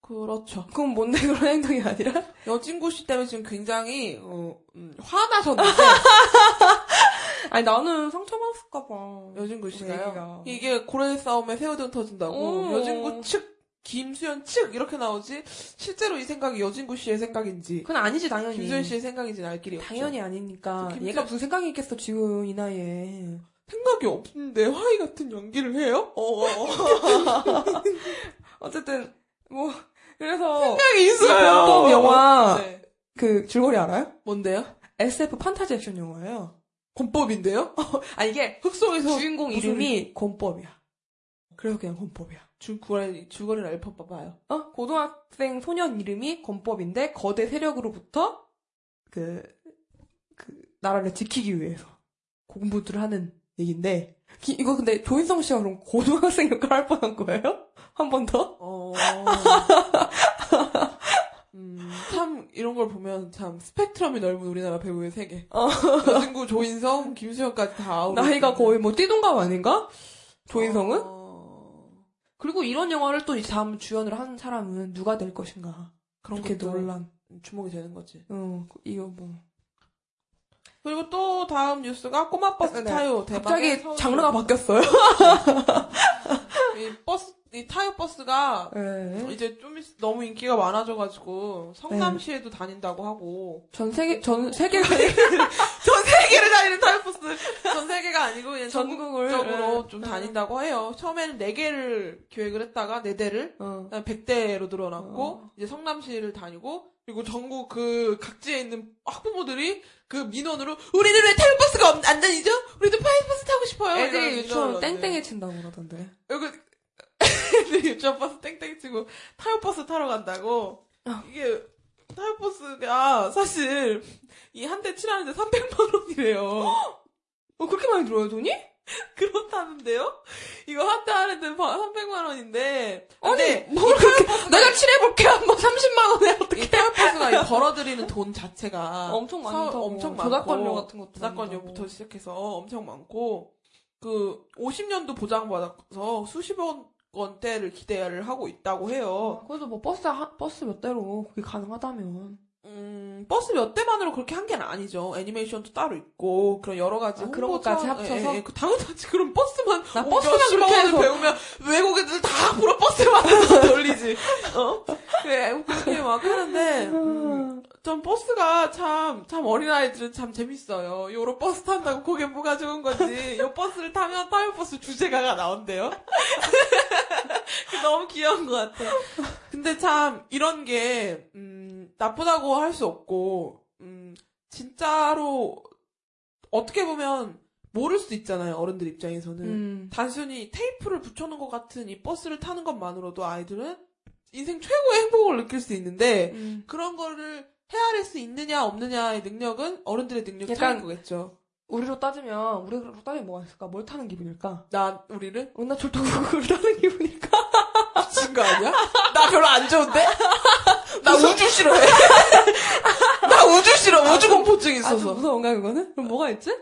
그렇죠. 그럼 뭔데 그런 행동이 아니라? 여진구 씨 때문에 지금 굉장히 어, 음, 화나셨는데 아니 나는 상처받았을까봐. 여진구 씨가요. 얘기가. 이게 고래 싸움에 새우등 터진다고 어. 여진구 측 김수현 측 이렇게 나오지 실제로 이 생각이 여진구 씨의 생각인지 그건 아니지 당연히. 김수현 씨의 생각인지는 알 길이 당연히 없죠. 아니니까. 김수- 얘가 무슨 생각이 있겠어 지금 이 나이에. 생각이 없는데 화이 같은 연기를 해요? 어, 어쨌든 뭐 그래서 생각이 이 있어요. 범법 영화 네. 그 줄거리 알아요? 뭔데요? SF 판타지 액션 영화예요. 권법인데요? 아 이게 흙 속에서 주인공 이름이 권법이야. 그래서 그냥 권법이야. 줄거리 줄거리를 알려봐봐요. 어? 고등학생 소년 이름이 권법인데 거대 세력으로부터 그, 그 나라를 지키기 위해서 공부들을 하는 얘기인데 기- 이거 근데 조인성 씨가 그럼 고등학생 역할 할 뻔한 거예요? 한 번 더? 어. 음, 참 이런 걸 보면 참 스펙트럼이 넓은 우리나라 배우의 세계. 어. 여진구 조인성, 김수현까지 다. 나이가 거의 뭐 띠동갑 아닌가? 조인성은? 어, 그리고 이런 영화를 또이 다음 주연을 하는 사람은 누가 될 것인가? 그런 것도 논란. 주목이 되는 거지. 어, 이거 뭐. 그리고 또 다음 뉴스가 꼬마 버스 네. 타요 대박의 갑자기 장르가 바뀌었어요. 이 버스 이 타요 버스가 네. 이제 좀 있- 너무 인기가 많아져가지고 성남시에도 다닌다고 하고 전 세계, 전 세계가 전 세계를 다니는 타요 버스 전 세계가 아니고 그냥 전국을. 전국적으로 네. 좀 네. 다닌다고 해요. 처음에는 4 개를 기획을 했다가 4 대를 어. 100대로 늘어났고 어. 이제 성남시를 다니고 그리고 전국 그 각지에 있는 학부모들이 그 민원으로 우리는 왜 타요 버스가 없- 안 다니죠? 우리도 타요 버스 타고 싶어요. 애들이 유치원 왔는데. 친다고 그러던데. 여기 애들이 유치원 버스 땡땡 치고 타요 버스 타러 간다고 어. 이게 타요 버스가 사실 이 한 대 칠하는데 300만 원이래요. 어, 그렇게 많이 들어요, 돈이? 그렇다는데요? 이거 한대 하는데 300만 원인데 아니, 뭘 그렇게, 내가 칠해볼게, 한번 30만 원에 어떻게. 이 타요 버스가 이 벌어들이는 돈 자체가 엄청 많다고. 서- 엄청 많고 저작권료 같은 것도 저작권료부터. 시작해서 엄청 많고 그 50년도 보장받아서 수십억 원대를 기대를 하고 있다고 해요. 그래도 뭐 버스, 한- 버스 몇 대로 그게 가능하다면. 음, 버스 몇 대만으로 그렇게 한게 아니죠. 애니메이션도 따로 있고 그런 여러 가지 아, 그런 것까지 합쳐서? 예, 예, 그 당연하지. 그럼 버스만 나뭐 버스만 그렇게 해서- 배우면 외국 애들 다 앞으로 버스만 해서 돌리지. 어? 그래 그렇게 막 하는데 음, 전 버스가 참, 참 어린아이들은 참 재밌어요. 요런 버스 탄다고 그게 뭐가 좋은 건지. 요 버스를 타면 타요 버스 주제가가 나온대요. 너무 귀여운 것 같아. 근데 참, 이런 게, 음, 나쁘다고 할 수 없고, 음, 진짜로, 어떻게 보면, 모를 수 있잖아요. 어른들 입장에서는. 음. 단순히 테이프를 붙여놓은 것 같은 이 버스를 타는 것만으로도 아이들은 인생 최고의 행복을 느낄 수 있는데, 음. 그런 거를 헤아릴 수 있느냐 없느냐의 능력은 어른들의 능력 약간- 차이인 거겠죠. 우리로 따지면, 우리로 따지면 뭐가 있을까? 뭘 타는 기분일까? 나 우리를 은하철도를 타는 기분일까? 미친 거 아니야? 나 별로 안 좋은데? 나 우주 싫어해. 나 우주 싫어. 우주 공포증 아주 있어서. 무서운가, 그거는? 그럼 뭐가 있지?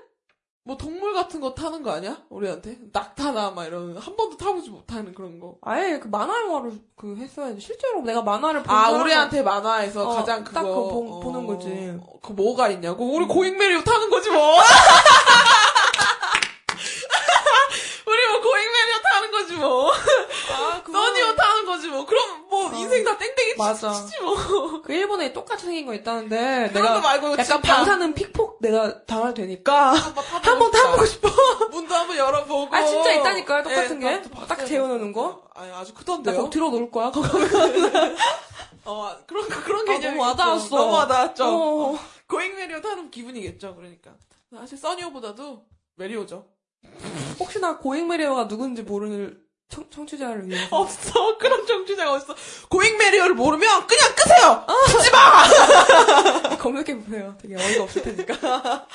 뭐 동물 같은 거 타는 거 아니야? 우리한테 낙타나 막 이런 한 번도 타보지 못하는 그런 거. 아예 그 만화 영화를 그 했어야지. 실제로 내가 만화를 본 아 우리한테 만화에서 어, 가장 그거 딱 그거 보- 보는 거지. 어, 그 뭐가 있냐고? 우리 고잉 메리오 타는 거지 뭐. 우리 뭐 고잉 메리오 타는 거지 뭐. 아, 그거- 써니오 타는 거지 뭐. 그럼 뭐 어. 인생 다 땡땡이 맞아. 뭐. 그 일본에 똑같이 생긴 거 있다는데 내가 거 말고 약간 진짜 방사능 픽폭 내가 당할 테니까 한번 타보고 싶어. 문도 한번 열어보고. 아, 진짜 있다니까요, 똑같은 예, 게. 나도 봤어요. 딱 재워놓는 거. 아니, 아주 나 크던데요. 거기 들어 놓을 거야. 거기. 어, 그런, 그런 아, 개념이. 너무 와닿았어. 너무 와닿았죠. 어. 고잉 메리오 타는 기분이겠죠, 그러니까. 사실 써니호보다도 메리호죠. 혹시나 고잉 메리호가 누군지 모르는 청, 청취자를 위해서. 없어. 그런 청취자가 없어. 고잉 메리호를 모르면 그냥 끄세요! 듣지 마! 검색해 보세요. 되게 어이가 없을 테니까.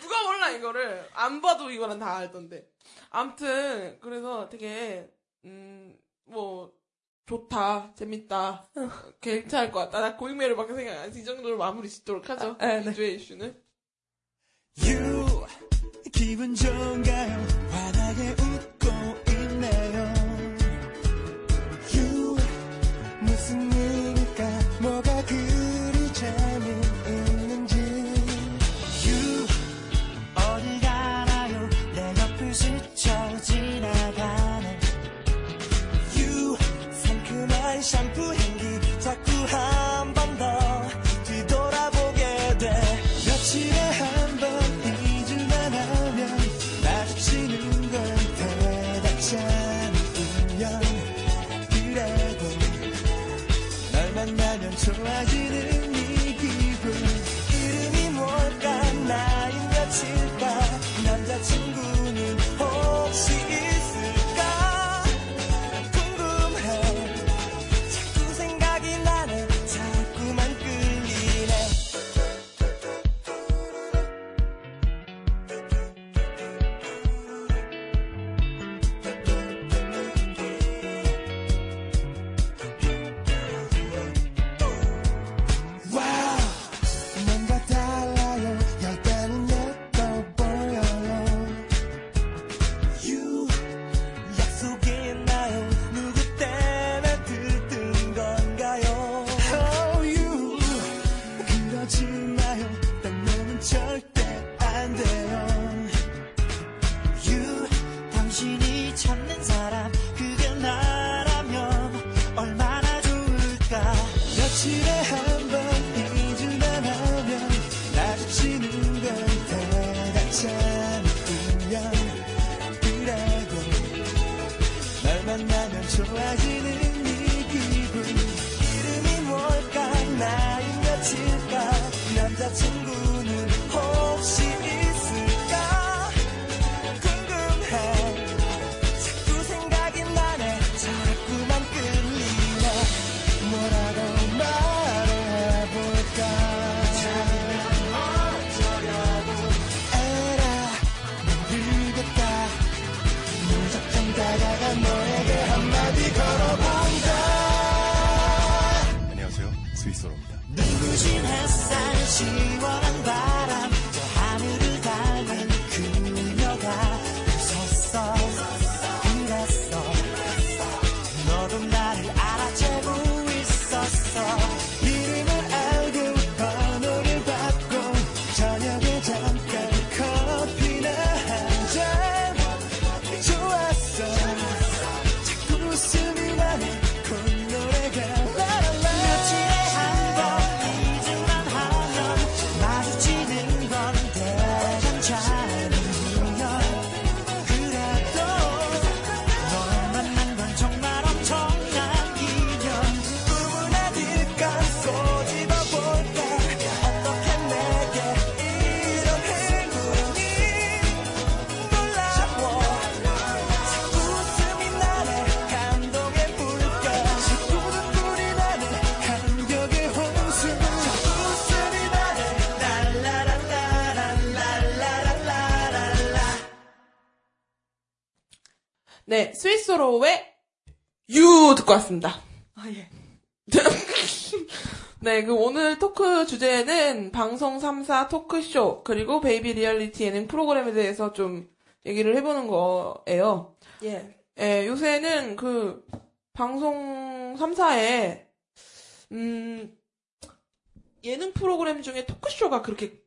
누가 몰라, 이거를. 안 봐도 이거는 다 알던데. 암튼, 그래서 되게, 음, 뭐, 좋다, 재밌다, 괜찮을 것 같다. 나 고잉 메리호 밖에 생각 안 해서 이 정도로 마무리 짓도록 하죠. 아, 네. 이주의 이슈는. You 기분 좋은가요? 환하게 웃 네, 스윗소로우의 유 듣고 왔습니다. 아, 예. 네, 그 오늘 토크 주제는 방송 3사 토크쇼, 그리고 베이비 리얼리티 예능 프로그램에 대해서 좀 얘기를 해보는 거예요. 예. 예, 요새는 그 방송 3사에, 음, 예능 프로그램 중에 토크쇼가 그렇게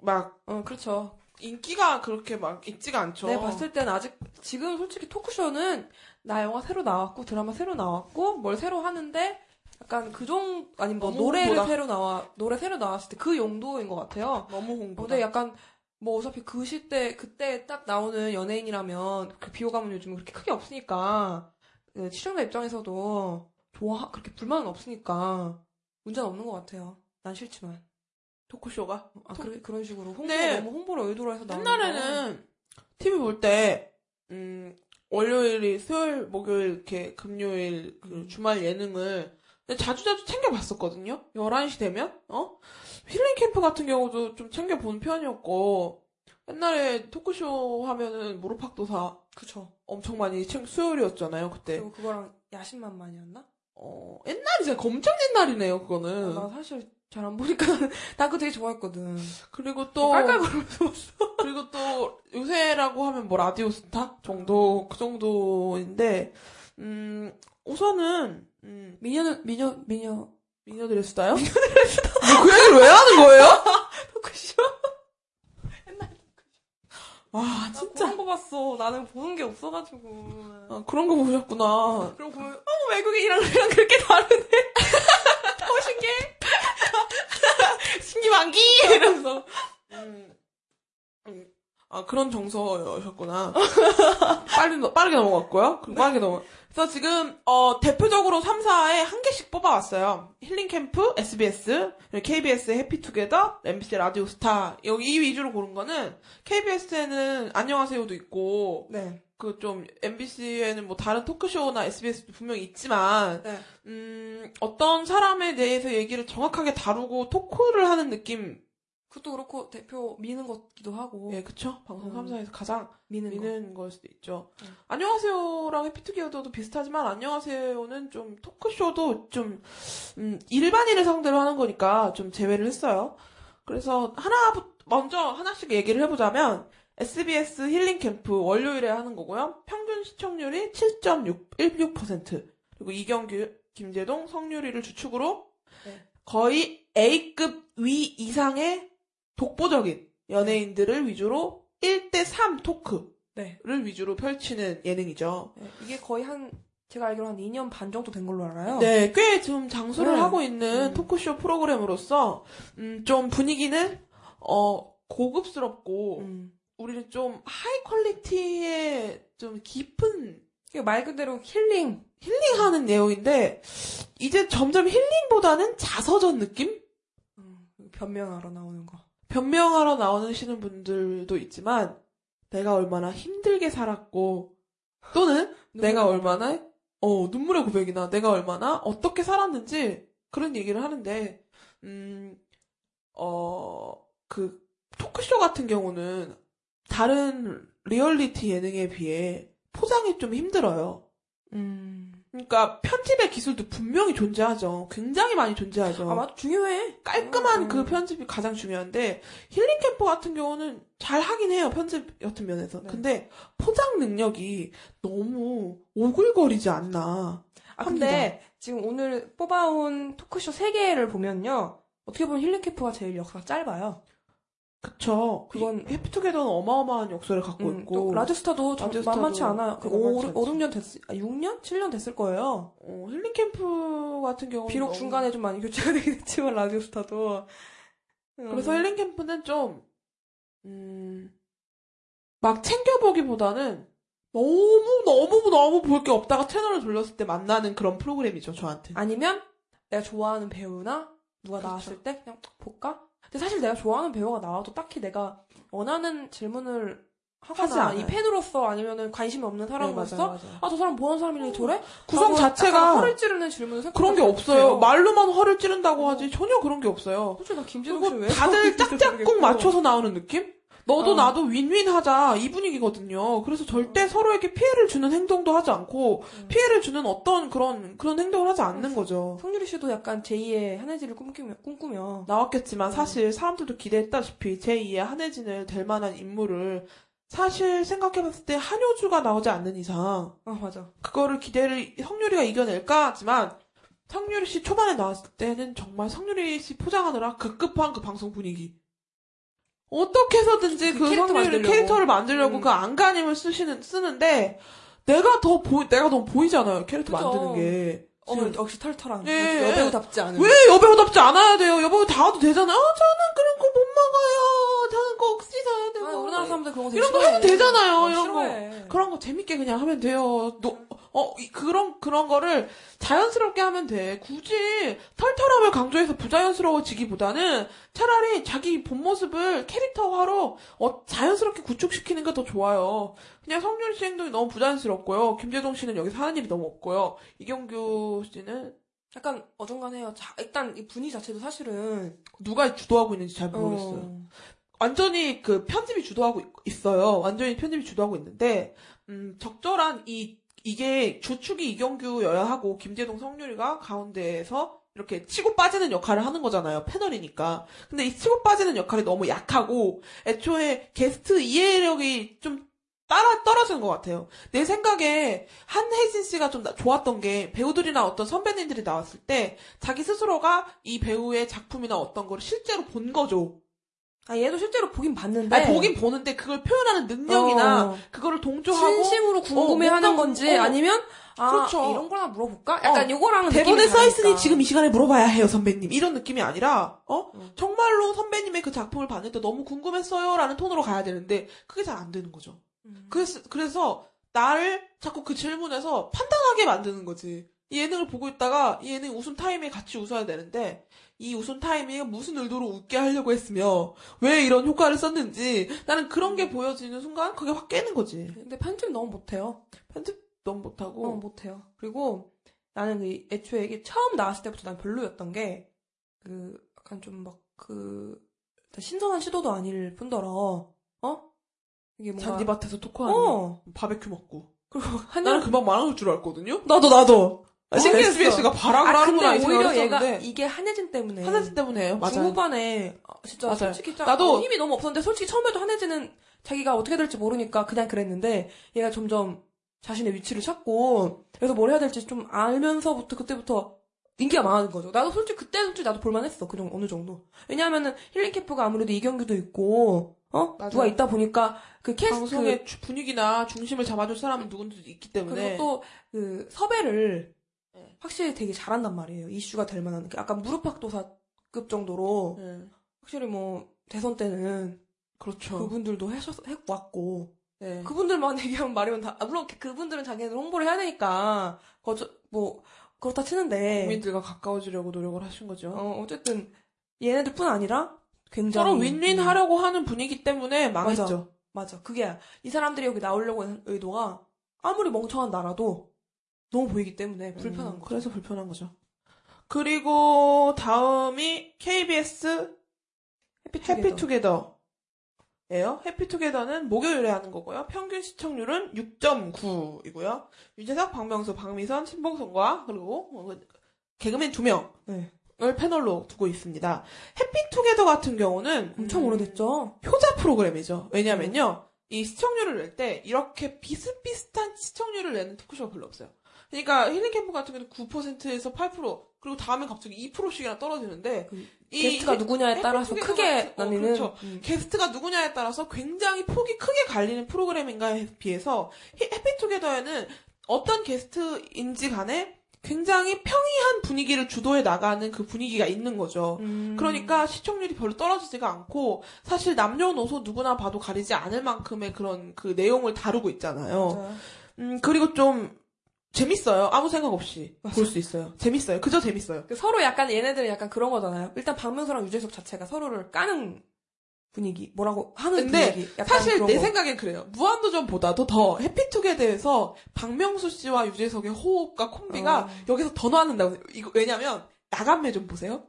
막 어, 그렇죠. 인기가 그렇게 막 있지가 않죠. 내가 봤을 땐 아직, 지금 솔직히 토크쇼는 나 영화 새로 나왔고, 드라마 새로 나왔고, 뭘 새로 하는데, 약간 그 정도, 아니 뭐 노래를 홍보다. 새로 나와, 노래 새로 나왔을 때 그 용도인 것 같아요. 너무 홍보. 근데 약간, 뭐 어차피 그 시대, 그때 딱 나오는 연예인이라면, 그 비호감은 요즘 그렇게 크게 없으니까, 그 시청자 입장에서도 좋아, 그렇게 불만은 없으니까, 문제는 없는 것 같아요. 난 싫지만. 토크쇼가. 아, 그래, 그런 식으로 홍보, 네. 너무 홍보를 의도로 해서 나오는 옛날에는 TV 볼 때, 음, 월요일이 수요일, 목요일 이렇게 금요일 그 음. 주말 예능을 자주자주 챙겨봤었거든요. 11시 되면 어 힐링 캠프 같은 경우도 좀 챙겨본 편이었고 옛날에 토크쇼 하면은 무릎팍도사 그쵸. 엄청 많이 챙 수요일이었잖아요 그때. 그리고 그거랑 야심만만이었나? 어 옛날이잖아. 엄청 옛날이네요 그거는. 나 사실 잘 안 보니까 나 그거 되게 좋아했거든. 그리고 또 깔깔 거리면서 봤어. 그리고 또 요새라고 하면 뭐 라디오 스타 정도 그 정도인데 음 우선은 음 미녀는 미녀 미녀 미녀들의 수다요? 미녀들의 수다. 뭐그 얘기를 왜 하는 거예요? 토크쇼. 와나 진짜 그런 거 봤어. 나는 보는 게 없어가지고. 아, 그런 거 보셨구나. 그럼 보면 어 외국인이랑 우리랑 그렇게 다르네. 너무 신기해. 신기만기 이러면서 음, 음, 아 그런 정서였구나. 빨리 넘- 빠르게 넘어갔고요. 그럼 빠르게 넘어. 그래서 지금 어 대표적으로 3사에 한 개씩 뽑아왔어요. 힐링 캠프, SBS, KBS 해피투게더, MBC 라디오 스타 여기 이 위주로 고른 거는 KBS에는 안녕하세요도 있고 네. 그 좀 MBC에는 뭐 다른 토크쇼나 SBS도 분명히 있지만 네. 음, 어떤 사람에 대해서 얘기를 정확하게 다루고 토크를 하는 느낌. 그것도 그렇고 대표 미는 것기도 하고 예, 그쵸? 방송 음. 3사에서 가장 미는, 거. 미는 거일 수도 있죠. 음. 안녕하세요랑 해피투게더도 비슷하지만 안녕하세요는 좀 토크쇼도 좀 음, 일반인을 상대로 하는 거니까 좀 제외를 했어요. 그래서 하나 먼저 하나씩 얘기를 해보자면 SBS 힐링 캠프 월요일에 하는 거고요. 평균 시청률이 7.16% 그리고 이경규, 김재동, 성유리를 주축으로 네. 거의 A급 위 이상의 독보적인 연예인들을 위주로 1대3 토크를 네. 위주로 펼치는 예능이죠. 네. 이게 거의 한 제가 알기로 한 2년 반 정도 된 걸로 알아요. 네, 꽤 지금 장수를 네. 하고 있는 음. 토크쇼 프로그램으로서 음, 좀 분위기는 어 고급스럽고 음. 우리는 좀 high quality의 좀 깊은 말 그대로 힐링. 힐링하는 내용인데 이제 점점 힐링보다는 자서전 느낌? 음, 변명하러 나오는 거. 변명하러 나오시는 분들도 있지만 내가 얼마나 힘들게 살았고 또는 내가 얼마나 어 눈물의 고백이나 내가 얼마나 어떻게 살았는지 그런 얘기를 하는데 음, 음 어 그 토크쇼 같은 경우는 다른 리얼리티 예능에 비해 포장이 좀 힘들어요. 음. 그러니까 편집의 기술도 분명히 존재하죠. 굉장히 많이 존재하죠. 아, 맞아. 중요해. 깔끔한 음. 그 편집이 가장 중요한데 힐링 캠프 같은 경우는 잘 하긴 해요 편집 같은 면에서 네. 근데 포장 능력이 너무 오글거리지 않나 아, 근데 지금 오늘 뽑아온 토크쇼 3개를 보면요. 어떻게 보면 힐링 캠프가 제일 역사가 짧아요. 그쵸 그건- 해피투게더는 어마어마한 역사를 갖고 음, 있고 좀 라디오스타도 만만치 않아요. 그 만만치 5, 않지. 5, 6년 됐, 아, 6년? 7년 됐을 거예요. 어, 힐링 캠프 같은 경우는 비록 너무- 중간에 좀 많이 교체가 되긴 했지만, 라디오스타도. 음. 그래서 힐링 캠프는 좀 음, 막 챙겨보기보다는 너무 너무 너무 볼 게 없다가 채널을 돌렸을 때 만나는 그런 프로그램이죠 저한테 아니면 내가 좋아하는 배우나 누가 그렇죠. 나왔을 때 그냥 볼까? 근데 사실 내가 좋아하는 배우가 나와도 딱히 내가 원하는 질문을 하지 하거나. 이 팬으로서 아니면은 관심이 없는 사람으로서 맞아요. 아저 사람 보는 사람이 저래? 구성 자체가 허를 찌르는 질문을 그런 게 없어요. 말로만 화를 찌른다고 하지 전혀 그런 게 없어요. 솔직히 나 김진욱 씨왜 다들 짝짝꿍 맞춰서 나오는 느낌? 너도 어. 나도 윈윈 하자 이 분위기거든요. 그래서 절대 서로에게 피해를 주는 행동도 하지 않고 음. 피해를 주는 어떤 그런 그런 행동을 하지 않는 거죠. 성유리 씨도 약간 제2의 한혜지를 꿈꾸며, 꿈꾸며 나왔겠지만 음. 사실 사람들도 기대했다시피 제2의 한혜진을 될 만한 인물을 사실 생각해봤을 때 한효주가 나오지 않는 이상 아 맞아 그거를 기대를 성유리가 이겨낼까 하지만 성유리 씨 초반에 나왔을 때는 정말 성유리 씨 포장하느라 급급한 그 방송 분위기. 어떻게 해서든지 그 그, 캐릭터 만들려고. 캐릭터를 만들려고 음. 그 안간힘을 쓰시는 쓰는데 내가 더 보, 내가 너무 보이잖아요 캐릭터 그죠. 만드는 게. 어 역시 털털한 예, 여배우답지 않은 왜 여배우답지 않아야 돼요? 여배우다워도 되잖아요. 어, 저는 그런 거 못 먹어요. 저는 꼭 씻어야 되고. 아, 우리나라 사람들 그런 거 이런 거 싫어해. 해도 되잖아요, 어, 이런 싫어해. 그런 거 재밌게 그냥 하면 돼요. 노, 어, 이- 그런, 그런 거를 자연스럽게 하면 돼. 굳이 털털함을 강조해서 부자연스러워지기보다는 차라리 자기 본 모습을 캐릭터화로 어, 자연스럽게 구축시키는 게 더 좋아요. 그냥 성윤 씨 행동이 너무 부자연스럽고요. 김재동 씨는 여기서 하는 일이 너무 없고요. 이경규 씨는 약간 어중간해요. 자, 일단 이 분위기 자체도 사실은 누가 주도하고 있는지 잘 모르겠어요. 어, 완전히 그 편집이 주도하고 있- 있어요. 완전히 편집이 주도하고 있는데, 음, 적절한 이, 이게 주축이 이경규여야 하고, 김재동 성률이가 가운데에서 이렇게 치고 빠지는 역할을 하는 거잖아요. 패널이니까. 근데 이 치고 빠지는 역할이 너무 약하고, 애초에 게스트 이해력이 좀 따라 떨어지는 것 같아요. 내 생각에 한혜진 씨가 좀 나- 좋았던 게 배우들이나 어떤 선배님들이 나왔을 때 자기 스스로가 이 배우의 작품이나 어떤 거를 실제로 본 거죠. 아 얘도 실제로 보긴 봤는데 아니, 보긴 보는데 그걸 표현하는 능력이나 어, 그거를 동조하고 진심으로 궁금해하는 뭔가 건지 어, 아니면 아 그렇죠. 이런 거나 물어볼까? 약간 요거랑은 대본에 느낌이 써 있으니 다르니까. 지금 이 시간에 물어봐야 해요 선배님 이런 느낌이 아니라 어 음. 정말로 선배님의 그 작품을 봤는데 너무 궁금했어요라는 톤으로 가야 되는데 그게 잘 안 되는 거죠. 음. 그래서 그래서 나를 자꾸 그 질문에서 판단하게 만드는 거지. 이 예능을 보고 있다가 이 예능 웃음 타이밍에 같이 웃어야 되는데 이 웃음 타이밍에 무슨 의도로 웃게 하려고 했으며 왜 이런 효과를 썼는지 나는 그런 음. 게 보여지는 순간 그게 확 깨는 거지. 근데 편집 너무 못해요. 편집 너무 못하고 어, 못해요. 그리고 나는 그 애초에 이게 처음 나왔을 때부터 난 별로였던 게, 그, 약간 좀 막, 그, 신선한 시도도 아닐 뿐더러, 어? 이게 뭔가. 잔디밭에서 토크하는 어! 바베큐 먹고 그리고 나는 한양, 금방 말할 줄 알았거든요. 나도, 나도! 아, 신기했어. SBS가 발악을 아, 하는구나 이 오히려 얘가, 했었는데 이게 한혜진 때문에. 하나씩 때문에요. 맞아요. 중후반에, 아, 진짜 맞아요. 솔직히 짜- 나도- 어, 힘이 너무 없었는데, 솔직히 처음에도 한혜진은 자기가 어떻게 될지 모르니까 그냥 그랬는데, 얘가 점점 자신의 위치를 찾고, 그래서 뭘 해야 될지 좀 알면서부터 그때부터 인기가 많아진 거죠. 나도 솔직히 그때 솔직히 나도 볼만했어. 그 정도 어느 정도. 왜냐하면은 힐링 캠프가 아무래도 이경규도 있고, 어 맞아요. 누가 있다 보니까 그 캐스트 방송의 주- 분위기나 중심을 잡아줄 사람은 누군지 있기 때문에 그리고 또그 섭외를 네. 확실히 되게 잘한단 말이에요. 이슈가 될 만한 그 약간 무릎팍도사급 정도로 네. 확실히 뭐 대선 때는 그렇죠. 그분들도 해셔 해왔고 네. 그분들만 얘기하면 말이면 다 아, 물론 그분들은 자기네들 홍보를 해야 되니까 거저 뭐 그렇다 치는데 국민들과 가까워지려고 노력을 하신 거죠. 어 어쨌든 얘네들뿐 아니라 굉장히 서로 윈윈 음, 하려고 하는 분위기 때문에 망했죠. 맞아. 맞아 그게 이 사람들이 여기 나오려고 하는 의도가 아무리 멍청한 나라도 너무 보이기 때문에 불편한 음, 거 그래서 불편한 거죠. 그리고 다음이 KBS 해피투게더. 예요. 해피투게더는 목요일에 하는 거고요. 평균 시청률은 6.9이고요. 유재석, 박명수, 박미선, 신봉선과 그리고 뭐 개그맨 2명을 네. 패널로 두고 있습니다. 해피투게더 같은 경우는 엄청 음, 오래됐죠. 효자 프로그램이죠. 왜냐면요. 이 시청률을 낼 때 이렇게 비슷비슷한 시청률을 내는 토크쇼가 별로 없어요. 그러니까 힐링 캠프 같은 경우는 9%에서 8% 그리고 다음에 갑자기 2%씩이나 떨어지는데 그이 게스트가 해- 누구냐에 따라서 해피투게더 크게 어, 나뉘는 그렇죠. 음. 게스트가 누구냐에 따라서 굉장히 폭이 크게 갈리는 프로그램인가에 비해서 히- 해피투게더에는 어떤 게스트인지 간에 굉장히 평이한 분위기를 주도해 나가는 그 분위기가 있는 거죠. 음. 그러니까 시청률이 별로 떨어지지가 않고 사실 남녀노소 누구나 봐도 가리지 않을 만큼의 그런 그 내용을 다루고 있잖아요. 맞아요. 음 그리고 좀 재밌어요. 아무 생각 없이 볼 수 있어요. 재밌어요. 그저 재밌어요. 그 서로 약간 얘네들은 약간 그런 거잖아요. 일단 박명수랑 유재석 자체가 서로를 까는 분위기, 뭐라고 하는 근데 분위기. 약간 사실 내 거. 생각엔 그래요. 무한도전보다도 더 해피투게더에서 박명수 씨와 유재석의 호흡과 콤비가 어. 여기서 더 나는다고. 이거 왜냐면 야간 매점 보세요.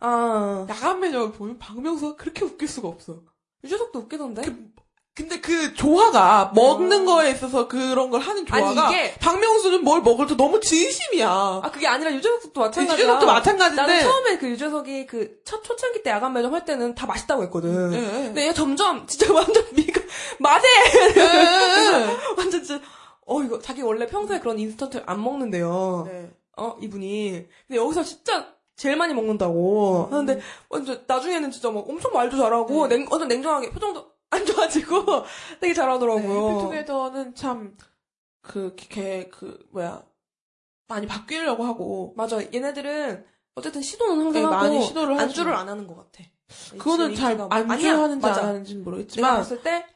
아 야간 매점을 보면 박명수가 그렇게 웃길 수가 없어. 유재석도 웃기던데. 그 근데 그 조화가 먹는 어. 거에 있어서 그런 걸 하는 아니, 조화가 이게- 박명수는 뭘 먹을 때 너무 진심이야. 아 그게 아니라 유재석도 마찬가지야. 유재석도 마찬가지인데. 나는 처음에 그 유재석이 그 첫 초창기 때 야간 매점 할 때는 다 맛있다고 했거든. 예, 예. 근데 얘 점점 진짜 완전 미가 맛에 예, 예. 완전 진짜 어 이거 자기 원래 평소에 그런 인스턴트를 안 먹는데요. 네. 어 이분이 근데 여기서 진짜 제일 많이 먹는다고 하는데 완전 나중에는 진짜 막 엄청 말도 잘하고 네. 냉 완전 냉정하게 표정도 안 좋아지고 되게 잘하더라고요. 해피투게더는 참, 그, 걔, 그, 뭐야. 많이 바뀌려고 하고. 맞아 얘네들은 어쨌든 시도는 항상 네, 하고 많이 시도를 하죠. 안주를 안 하는 것 같아. 그거는 잘 인기가- 안주 아니야, 하는지 맞아. 안 하는지는 내가 모르겠지만. 봤을 때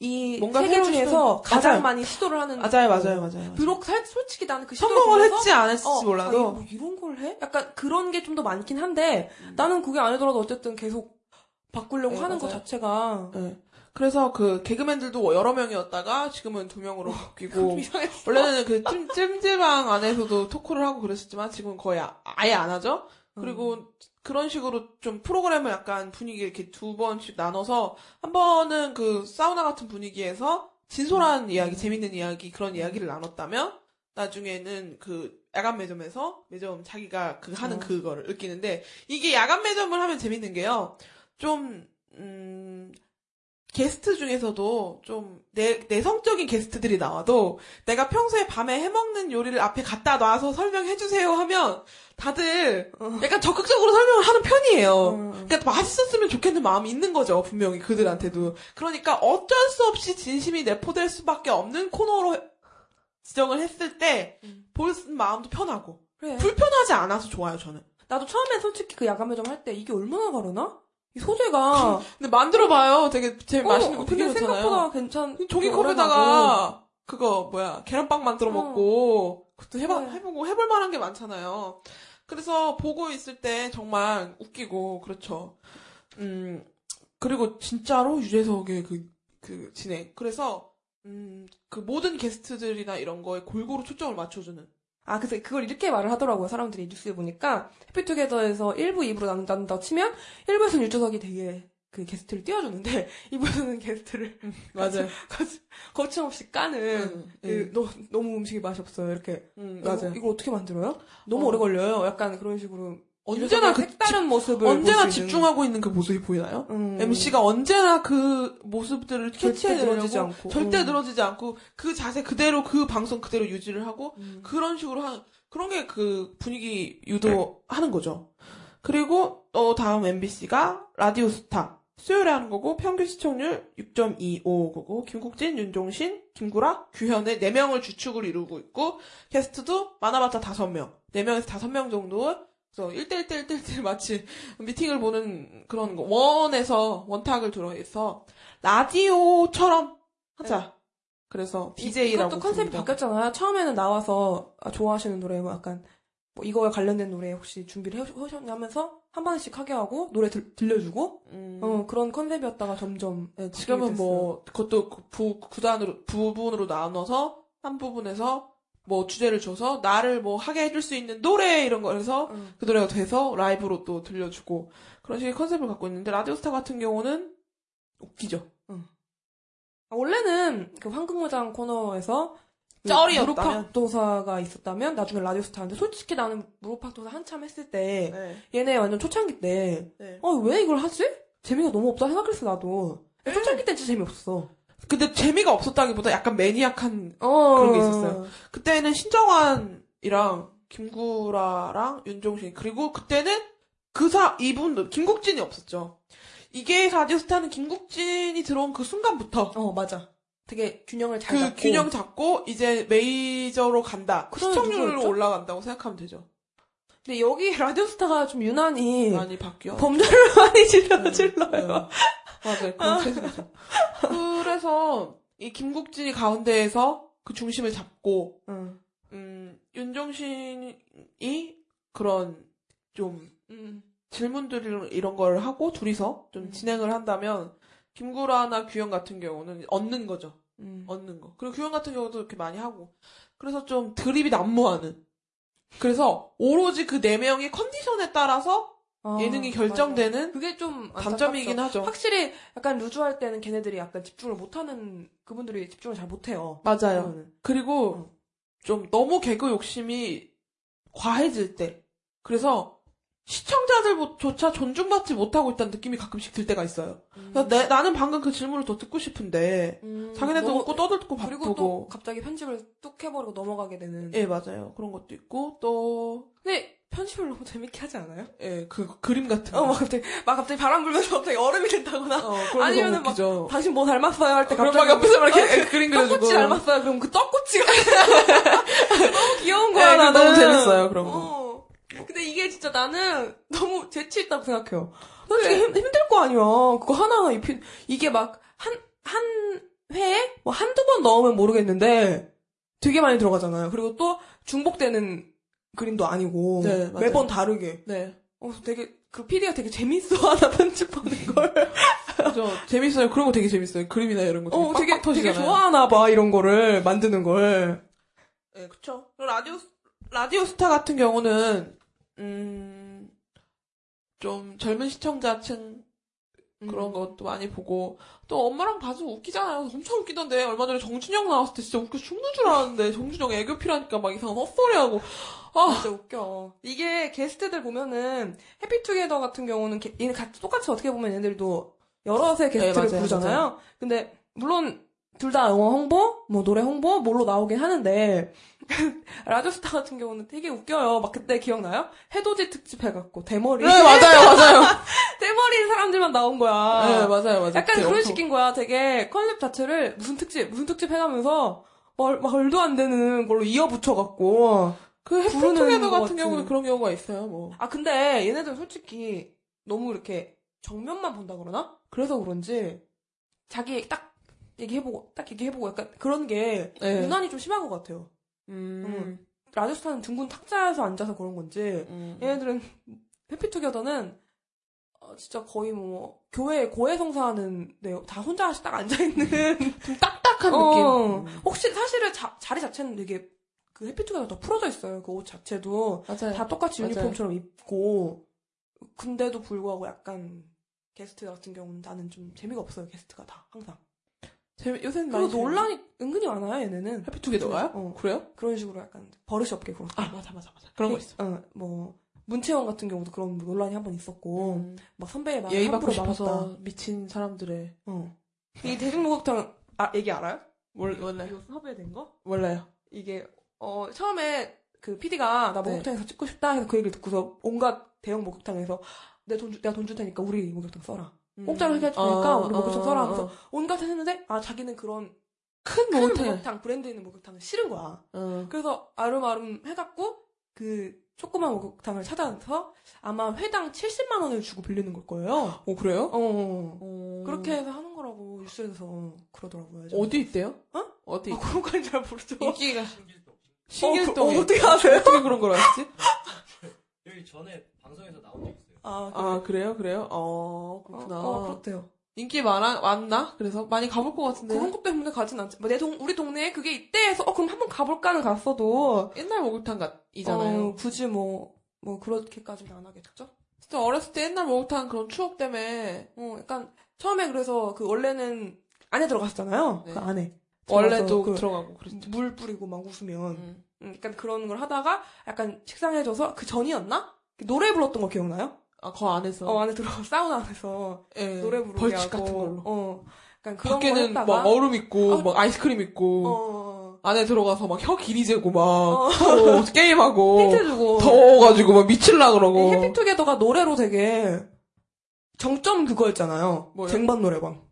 이 뭔가 세계 중에서 가장 맞아요. 많이 시도를 하는 맞아요, 거. 맞아요, 맞아요. 비록 살- 솔직히 나는 그 시도를 성공을 했지 안 했을지 어, 아, 몰라도 이거 뭐 이런 걸 해? 약간 그런 게 좀 더 많긴 한데 나는 그게 아니더라도 어쨌든 계속 바꾸려고 네, 하는 것 맞아요. 자체가 네. 그래서 그 개그맨들도 여러 명이었다가 지금은 두 명으로 바뀌고 좀 이상했어. 원래는 그 찜, 찜질방 안에서도 토크를 하고 그랬었지만 지금은 거의 아, 예안 하죠. 그리고 음. 그런 식으로 좀 프로그램을 약간 분위기 이렇게 두 번씩 나눠서 한 번은 그 사우나 같은 분위기에서 진솔한 음. 이야기, 재밌는 이야기 그런 이야기를 나눴다면 나중에는 그 야간 매점에서 매점 자기가 그 하는 어. 그거를 느끼는데 이게 야간 매점을 하면 재밌는 게요. 좀 음, 게스트 중에서도 좀 내, 내성적인 게스트들이 나와도 내가 평소에 밤에 해먹는 요리를 앞에 갖다 놔서 설명해주세요 하면 다들 약간 적극적으로 설명을 하는 편이에요. 어. 그러니까 맛있었으면 좋겠는 마음이 있는 거죠, 분명히 그들한테도. 그러니까 어쩔 수 없이 진심이 내포될 수밖에 없는 코너로 지정을 했을 때 볼 마음도 편하고 그래. 불편하지 않아서 좋아요, 저는. 나도 처음에 솔직히 그 야간 매점 할 때 이게 얼마나 다르나? 이 소재가 근데 만들어 봐요. 되게 제일 어, 맛있는 거 되게 근데 좋잖아요. 생각보다 괜찮. 종이컵에다가 그거 뭐야 계란빵 만들어 어. 먹고 그것도 해봐 그래. 해보고 해볼 만한 게 많잖아요. 그래서 보고 있을 때 정말 웃기고 그렇죠. 음 그리고 진짜로 유재석의 그 그 진행. 그래서 음 그 모든 게스트들이나 이런 거에 골고루 초점을 맞춰주는. 아, 그래서 그걸 이렇게 말을 하더라고요. 사람들이 뉴스에 보니까 해피투게더에서 1부, 2부로 나눈다고 치면 1부에서는 유재석이 되게 그 게스트를 띄워주는데 2부에서는 게스트를 맞아요. 거치- 거침없이 까는 음, 그 음. 너, 너무 음식이 맛이 없어요. 이렇게 음, 맞아요. 이걸 어떻게 만들어요? 너무 어. 오래 걸려요. 약간 그런 식으로 언제나 그 색다른 모습을 언제나 볼수 있는. 집중하고 있는 그 모습이 보이나요? 음. MC가 언제나 그 모습들을 캐치해내려고 늘어지지 않고. 절대 음. 늘어지지 않고 그 자세 그대로 그 방송 그대로 유지를 하고 음. 그런 식으로 하는 그런 게 그 분위기 유도하는 거죠. 그리고 또 다음 MBC가 라디오 스타 수요일에 하는 거고 평균 시청률 6.25거고 김국진, 윤종신, 김구라, 규현의 4명을 주축으로 이루고 있고 캐스트도 많아봤자 5명 4명에서 5명 정도 그래서 1대1대1대1 마치 미팅을 보는 그런 거 원에서 원탁을 들어서 라디오처럼 하자. 그래서 DJ라고 이것도 컨셉이 바뀌었잖아요. 처음에는 나와서 아, 좋아하시는 노래 뭐 약간 뭐 이거에 관련된 노래 혹시 준비를 해- 하셨냐면서 한 번씩 하게 하고 노래 들, 들려주고? 음, 어, 그런 컨셉이었다가 점점 예, 지금은 뭐 그것도 그 부, 구단으로 부분으로 나눠서 한 부분에서 뭐 주제를 줘서 나를 뭐 하게 해줄 수 있는 노래 이런 거 해서 됐어요. 응. 그 노래가 돼서 라이브로 또 들려주고 그런 식의 컨셉을 갖고 있는데 라디오스타 같은 경우는 웃기죠. 아, 원래는 그 황금무장 코너에서 그. 무릎팍도사가 있었다면 나중에 라디오스타인데 솔직히 나는 무릎팍도사 한참 했을 때 네. 얘네 완전 초창기 때 네. 어, 왜 이걸 하지? 재미가 너무 없다 생각했어, 나도. 초창기 때 진짜 재미없어. 근데 재미가 없었다기보다 약간 매니악한 어. 그런 게 있었어요. 그때는 신정환이랑 김구라랑 윤종신 그리고 그때는 그사 이분들 김국진이 없었죠. 이게 라디오스타는 김국진이 들어온 그 순간부터 어, 맞아. 되게 균형을 잘 그 잡고. 균형 잡고 이제 메이저로 간다. 그다음에 시청률로? 올라간다고 생각하면 되죠. 근데 여기 라디오스타가 좀 유난히 많이 바뀌어. 범죄를 많이 질러, 네, 질러요. 네. 맞아요. 세상이죠. 그래서 이 김국진이 가운데에서 그 중심을 잡고 응. 음, 윤종신이 그런 좀 음. 질문들 이런 걸 하고 둘이서 좀 음. 진행을 한다면 김구라나 규현 같은 경우는 얻는 거죠. 음. 얻는 거. 그리고 규현 같은 경우도 이렇게 많이 하고. 그래서 좀 드립이 난무하는. 그래서 오로지 그 네 명의 컨디션에 따라서 아, 예능이. 결정되는 그게 좀 단점이긴. 하죠. 확실히 약간 루즈할 때는 걔네들이 약간 집중을 못하는 그분들이 집중을 잘 못해요. 맞아요. 그거는. 그리고 어. 좀 너무 개그 욕심이 과해질 때. 그래서 시청자들조차 존중받지 못하고 있다는 느낌이 가끔씩 들 때가 있어요. 그래서 내- 나는 방금 그 질문을 더 듣고 싶은데 음, 자기네도 웃고 떠들고 그리고 바쁘고. 또 갑자기 편집을 뚝 해버리고 넘어가게 되는. 예, 맞아요. 그런 것도 있고 또 근데 편집을 너무 재밌게 하지 않아요? 예, 그 그림 같은 거. 어, 막 갑자기, 막 갑자기 바람 불면서 갑자기 얼음이 된다거나. 어, 아니면은 너무 막. 당신 뭐 닮았어요? 할때 그럼 갑자기. 막 옆에서 막 이렇게 어, 그림 그려주고. 떡꼬치 닮았어요? 그럼 그 떡꼬치가. 너무 귀여운 거야, 예, 나는. 너무 재밌어요, 그런 거. 어. 근데 이게 진짜 나는 너무 재치 있다고 생각해요. 솔직히 힘, 힘들 거 아니야. 그거 하나하나 입히, 이게 막, 한, 한번 넣으면 모르겠는데 되게 많이 들어가잖아요. 그리고 또 중복되는 그림도 아니고 네, 맞아요. 매번 다르게. 네. 어, 되게 그 PD가 되게 재밌어 하나 편집하는 걸. 저 재밌어요. 그런 거 되게 재밌어요. 그림이나 이런 거. 어, 되게 빡빡 되게 터지잖아요. 좋아하나 봐 이런 거를 만드는 걸. 네, 그쵸. 라디오 라디오 스타 같은 경우는 음, 좀 젊은 시청자층 그런 것도 많이 보고 또 엄마랑 봐서 웃기잖아요. 엄청 웃기던데 얼마 전에 정준영 나왔을 때 진짜 웃겨 죽는 줄 알았는데 정준영 애교 필요하니까 막 이상한 헛소리하고 아 진짜 웃겨. 이게 게스트들 보면은 해피투게더 같은 경우는 게- 얘네 같이 똑같이 어떻게 보면 얘네들도 여럿의 게스트를 네, 맞아요, 부르잖아요. 근데 물론 둘 다 영어 홍보, 뭐 노래 홍보, 뭘로 나오긴 하는데 라디오스타 같은 경우는 되게 웃겨요. 막 그때 기억나요? 해돋이 특집 해갖고 대머리 네 맞아요 맞아요 대머리인 사람들만 나온 거야. 네 맞아요 맞아요 약간 그런 식인 거야. 되게 컨셉 자체를 무슨 특집, 무슨 특집 해가면서 말, 말도 안 되는 걸로 이어붙여갖고. 그것 같은. 경우는 그런 경우가 있어요 뭐 아, 근데 얘네들 솔직히 너무 이렇게 정면만 본다 그러나? 그래서 그런지 자기 딱 얘기해보고, 딱 얘기해보고 약간 그런 게 네. 유난히 좀 심한 것 같아요. 음, 라디오스타는 둥근 탁자에서 앉아서 그런 건지 음. 얘네들은 해피투게더는 어, 진짜 거의 뭐 교회 고해성사하는 데다 혼자 딱 앉아 있는 좀 딱딱한 어, 느낌 혹시 사실은 자, 자리 자체는 되게 그 해피투게더 더 풀어져 있어요. 그 옷 자체도 맞아요 다 똑같이 맞아요. 유니폼처럼 입고 근데도 불구하고 약간 게스트 같은 경우는 나는 좀 재미가 없어요. 게스트가 다 항상. 재미 요새는 그리고 논란이 은근히 많아요. 얘네는 해피투게더가요? 어. 그래요? 그런 식으로 약간 버릇이 없게 그렇고. 아 맞아 맞아 맞아 그런 거 있어 어, 뭐 문채원 같은 경우도 그런 논란이 한 번 있었고 음. 막 선배의 말을 예의 함부로 받고 싶어서 막았다. 미친 사람들의 어. 이 대중목욕탕 아 얘기 알아요? 몰, 몰라요 이거 섭외된 거? 몰라요 이게 어 처음에 그 PD가 나 네. 목욕탕에서 찍고 싶다 해서 그 얘기를 듣고서 온갖 대형 목욕탕에서 내돈 내가 돈 줄 테니까 우리 목욕탕 써라. 공짜로 해줄 테니까 우리 목욕탕 써라 하면서 온갖 했는데 아 자기는 그런 큰 큰 목욕탕 목욕탕 브랜드 있는 목욕탕은 싫은 거야. 어. 그래서 아름아름 해갖고 그 조그만 목욕탕을 찾아서 아마 회당 70만 원을 주고 빌리는 걸 거예요. 어 그래요? 어, 어. 어. 그렇게 해서 하는 거라고 뉴스에서 그러더라고요. 예전에. 어디 있대요? 어? 어디? 아, 그런 건잘 모르죠. 인기가 어, 신길동에 그- 어, 어떻게 아세요? 어떻게 그런 걸 알았지? 여기 전에 방송에서 나온 적 있어요. 아, 아 그래요? 그래요? 어 어, 그렇구나 어, 그렇대요. 인기 많아 많나? 그래서 많이 가볼 것 같은데 그런 것 때문에 가진 않지. 뭐내 동, 우리 동네에 그게 있대 해서, 어, 그럼 한번 가볼까는 갔어도, 옛날 목욕탕 같이잖아요. 어, 굳이 뭐, 뭐, 그렇게까지는 안 하겠죠? 진짜 어렸을 때 옛날 목욕탕 그런 추억 때문에 어, 약간, 처음에 그래서 그 원래는 안에 들어갔었잖아요. 네. 그 안에. 원래도 그 들어가고 그랬죠. 물 뿌리고 막 웃으면. 음. 음, 약간 그런 걸 하다가, 약간 식상해져서 그 전이었나? 노래 불렀던 거 기억나요? 아, 그 안에서. 어, 안에 들어가, 사우나 안에서 예, 노래 부르게 벌칙. 같은 걸로. 어, 약간 그런 거 밖에는. 막 얼음 있고, 어. 막 아이스크림 있고, 어, 안에 들어가서 막 혀 길이 재고 막, 어. 서로 게임하고, 힌트 주고. 더워가지고 막 미칠라 그러고. 이 해피투게더가 노래로 되게 정점 그거였잖아요. 뭐요? 쟁반 노래방.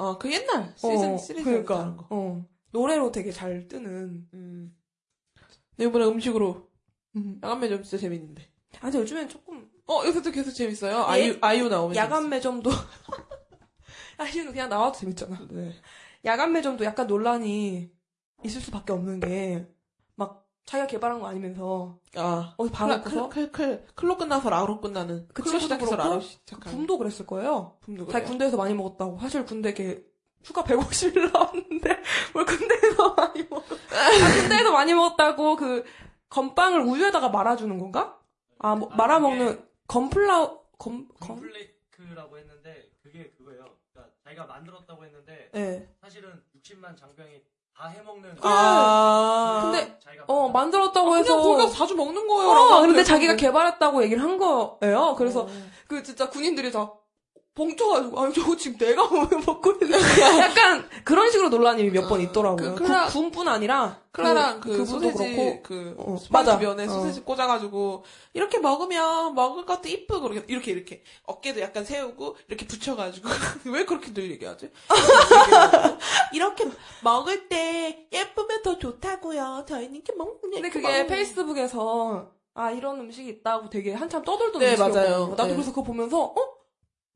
아, 그 옛날 시즌 어, 시리즈 그러니까. 하는 거. 어. 노래로 되게 잘 뜨는. 음. 근데 이번에 음식으로 음. 야간 매점 진짜 재밌는데. 아, 근데 요즘엔 조금 어, 요새도 계속 재밌어요. 예? 아이유, 아이유 나오면. 야간 매점도 아이유는 그냥 나와도 재밌잖아. 네. 야간 매점도 약간 논란이 있을 수밖에 없는 게막 자기가 개발한 거 아니면서 아. 어디 클, 봐놓고서 클, 클, 클로 끝나서 라로 끝나는. 그 클로 친구도 시작해서 라로 그 시작하는. 붐도 그랬을 거예요. 붐도 자기. 군대에서 많이 먹었다고. 사실 군대 걔 휴가 150일 나왔는데 뭘 군대에서 많이 먹. 아 군대에서 많이 먹었다고 그 건빵을 우유에다가 말아주는 건가? 아 뭐, 아니, 말아먹는 건플라우 건건 컴플레이크라고 했는데 그게 그거예요. 그러니까 자기가 만들었다고 했는데 예. 사실은 60만 장병이 다 해먹는. 아. 근데 어 만들었다고 아, 해서 그냥 거기 가서 자주 먹는 거예요. 어, 근데 자기가. 개발했다고 얘기를 한 거예요. 그래서 어. 그 진짜 군인들이 다 봉쳐가지고 아니 저거 지금 내가 먹고 있는 약간 그런 식으로 논란이 몇번 아, 있더라고요. 그 클라- 그 군뿐 아니라 클라랑 그- 그, 그분도 소세지 그렇고 그 어, 맞아. 면에 어. 소세지 꽂아가지고 이렇게 먹으면 먹을 것도 이쁘고 이렇게 이렇게 이렇게 어깨도 약간 세우고 이렇게 붙여가지고 왜 그렇게들 얘기하지? 이렇게 먹을 때 예쁘면 더 좋다고요. 저희는 이렇게 먹는 근데 그게 페이스북에서 아 이런 음식이 있다고 되게 한참 떠돌던 네. 맞아요. 나도 네. 그래서 그거 보면서 어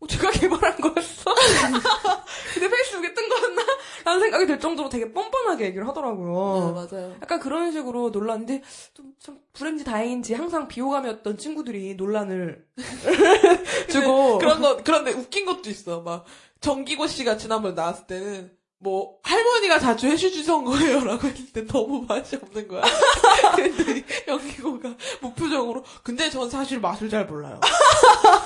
어, 제가 개발한 거였어? 근데 페이스북에 뜬 거였나? 라는 생각이 들 정도로 되게 뻔뻔하게 얘기를 하더라고요. 네, 맞아요. 약간 그런 식으로 논란인데 좀 참 불행지 다행인지 항상 비호감이었던 친구들이 논란을 주고 그런 거, 그런데 웃긴 것도 있어. 막, 정기고 씨가 지난번에 나왔을 때는, 뭐, 할머니가 자주 해슈 주선 거예요. 라고 했는데 너무 맛이 없는 거야. 근데 연기고가 무표정으로, 근데 전 사실 맛을 잘 몰라요.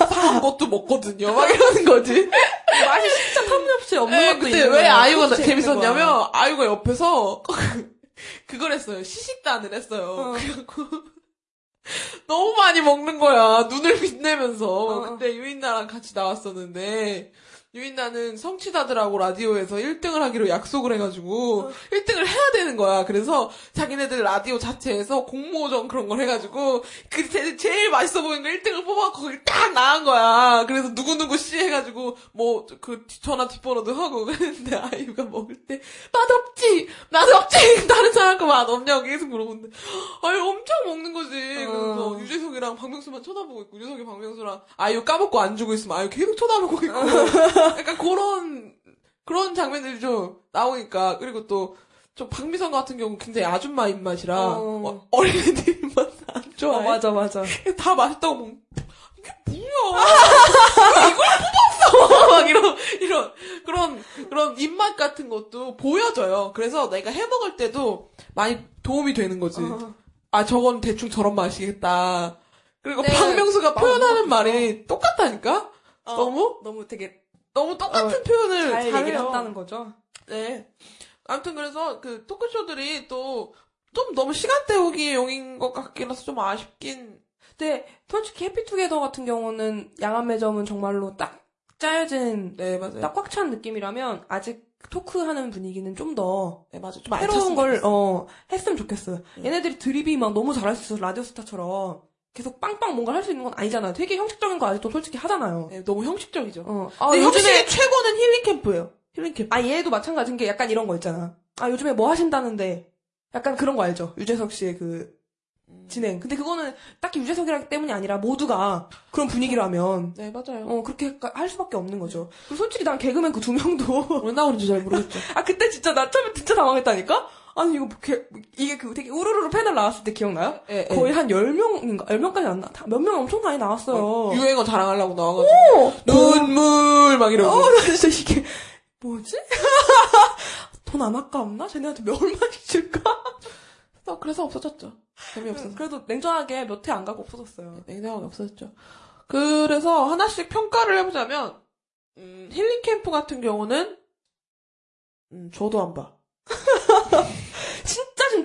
사람 것도 먹거든요. 막 이러는 거지. 맛이 진짜 터무니없이 없는 네, 것도 근데 왜. 아이유가. 재밌었냐면, 아이유가 옆에서, 그걸 했어요. 시식단을 했어요. 어. 그래갖고, 너무 많이 먹는 거야. 눈을 빛내면서. 어. 근데 유인나랑 같이 나왔었는데, 유인나는 성취자들하고 라디오에서 1등을 하기로 약속을 해가지고, 어. 1등을 해야 되는 거야. 그래서 자기네들 라디오 자체에서 공모전 그런 걸 해가지고, 그 제, 제일 맛있어 보이는 거 1등을 뽑아갖고 거기 딱 나간 거야. 그래서 누구누구 씨 해가지고, 뭐, 그 전화 뒷번호도 하고 그랬는데, 아이유가 먹을 때, 맛없지! 맛없지! 다른 사람 거 맛없냐고 계속 물어보는데, 아유, 엄청 먹는 거지. 그래서 어. 유재석이랑 박명수만 쳐다보고 있고, 유재석이 박명수랑 아이유 까먹고 안 주고 있으면 아이유 계속 쳐다보고 있고, 약간 그런, 그런 장면들이 좀 나오니까, 그리고 또, 좀 박미선 같은 경우 굉장히 아줌마 입맛이라, 어. 어. 린애들 입맛 안 어, 좋아해. 맞아 맞아. 다 맛있다고 먹 이게 뭐야? 왜 이걸 뽑았어? 막 이런 이런 그런 그런 입맛 같은 것도 보여져요. 그래서 내가 해 먹을 때도 많이 도움이 되는 거지. 어. 아 저건 대충 저런 맛이겠다. 그리고 네. 박명수가 막 표현하는 말이 똑같다니까. 어, 너무 너무 되게 너무 똑같은 어, 표현을 잘 잘해요. 얘기를 했다는 거죠. 네. 아무튼 그래서 그 토크쇼들이 또 좀 너무 시간 때우기 용인 것 같긴 해서 좀 아쉽긴. 근데 솔직히 해피투게더 같은 경우는 양한 매점은 정말로 딱 짜여진 네 맞아요. 딱 꽉 찬 느낌이라면 아직 토크하는 분위기는 좀 더 네 맞아요. 좀안 새로운 걸. 어, 했으면 좋겠어요. 음. 얘네들이 드립이 막 너무 잘할 수 있어서 라디오스타처럼 계속 빵빵 뭔가 할 수 있는 건 아니잖아요. 되게 형식적인 거 아직도 솔직히 하잖아요. 네, 너무 형식적이죠. 어. 아, 근데 요즘에 확실히 최고는 힐링 캠프예요. 힐링 캠프. 아 얘도 마찬가지인 게 약간 이런 거 있잖아. 아 요즘에 뭐 하신다는데 약간 그런 거 알죠? 유재석 씨의 그 진행. 근데 그거는 딱히 유재석이라기 때문이 아니라 모두가 그런 분위기라면 네 맞아요. 어 그렇게 할 수밖에 없는 거죠. 그리고 솔직히 난 개그맨 그 두 명도 왜 나오는지 잘 모르겠죠. 아 그때 진짜 나 처음에 진짜 당황했다니까. 아니 이거 뭐 개- 이게 그 되게 우르르르 패널 나왔을 때 기억나요? 예, 예. 거의 한 10명인가 10명까지 안 나. 몇 명 엄청 많이 나왔어요. 유행어 자랑하려고 나와 가지고 눈물 막 이러고. 어, 나 진짜 이게 뭐지? 돈 안 아깝나? 쟤네한테 몇 얼마씩 줄까? 어, 그래서 없어졌죠. 재미없어서. 그래도 냉정하게 몇 회 안 가고 없어졌어요. 냉정하게 없어졌죠. 그래서 하나씩 평가를 해보자면 음, 힐링 캠프 같은 경우는 음, 저도 안 봐.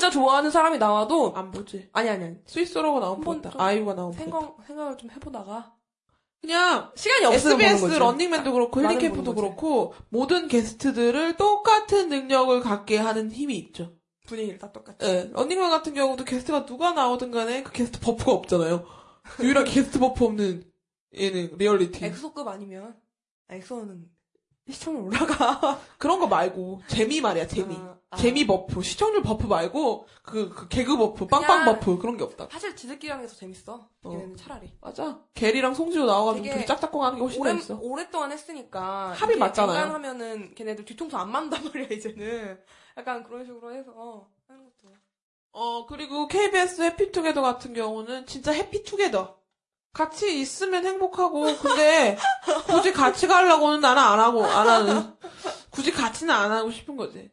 진짜 좋아하는 사람이 나와도 안 보지. 아니 아니 아니. 스위스로가 나온 보다. 좀 아이유가 나온. 생각 생각을 좀 해보다가 그냥 시간이 없으면 SBS. 런닝맨도 그렇고 힐링 나는 캠프도 보는 거지. 그렇고 모든 게스트들을 똑같은 능력을 갖게 하는 힘이 있죠. 분위기를 다 똑같이. 예, 런닝맨 같은 경우도 게스트가 누가 나오든 간에 그 게스트 buff가 없잖아요. 유일하게 게스트 buff 없는 예능 리얼리티. 엑소급 아니면 아, 엑소는 시청률 올라가. 그런 거 말고 재미 말이야 재미. 아, 아. 재미 buff, 시청률 buff 말고 그, 그 개그 buff, 빵빵 buff 그런 게 없다. 사실 지들끼리랑 해서 재밌어. 얘네는 차라리. 맞아. 게리랑 송지효 나와가지고 둘이 짝짝꿍 하는 게 훨씬 오래, 재밌어. 오랫동안 했으니까. 합이 맞잖아요. 하면은 걔네들 뒤통수 안 맞는단 말이야, 이제는. 약간 그런 식으로 해서 하는 것도. 어 그리고 KBS 해피투게더 같은 경우는 진짜 해피투게더. 같이 있으면 행복하고 근데 굳이 같이 가려고는 나는 안 하고 안 하는. 굳이 같이는 안 하고 싶은 거지.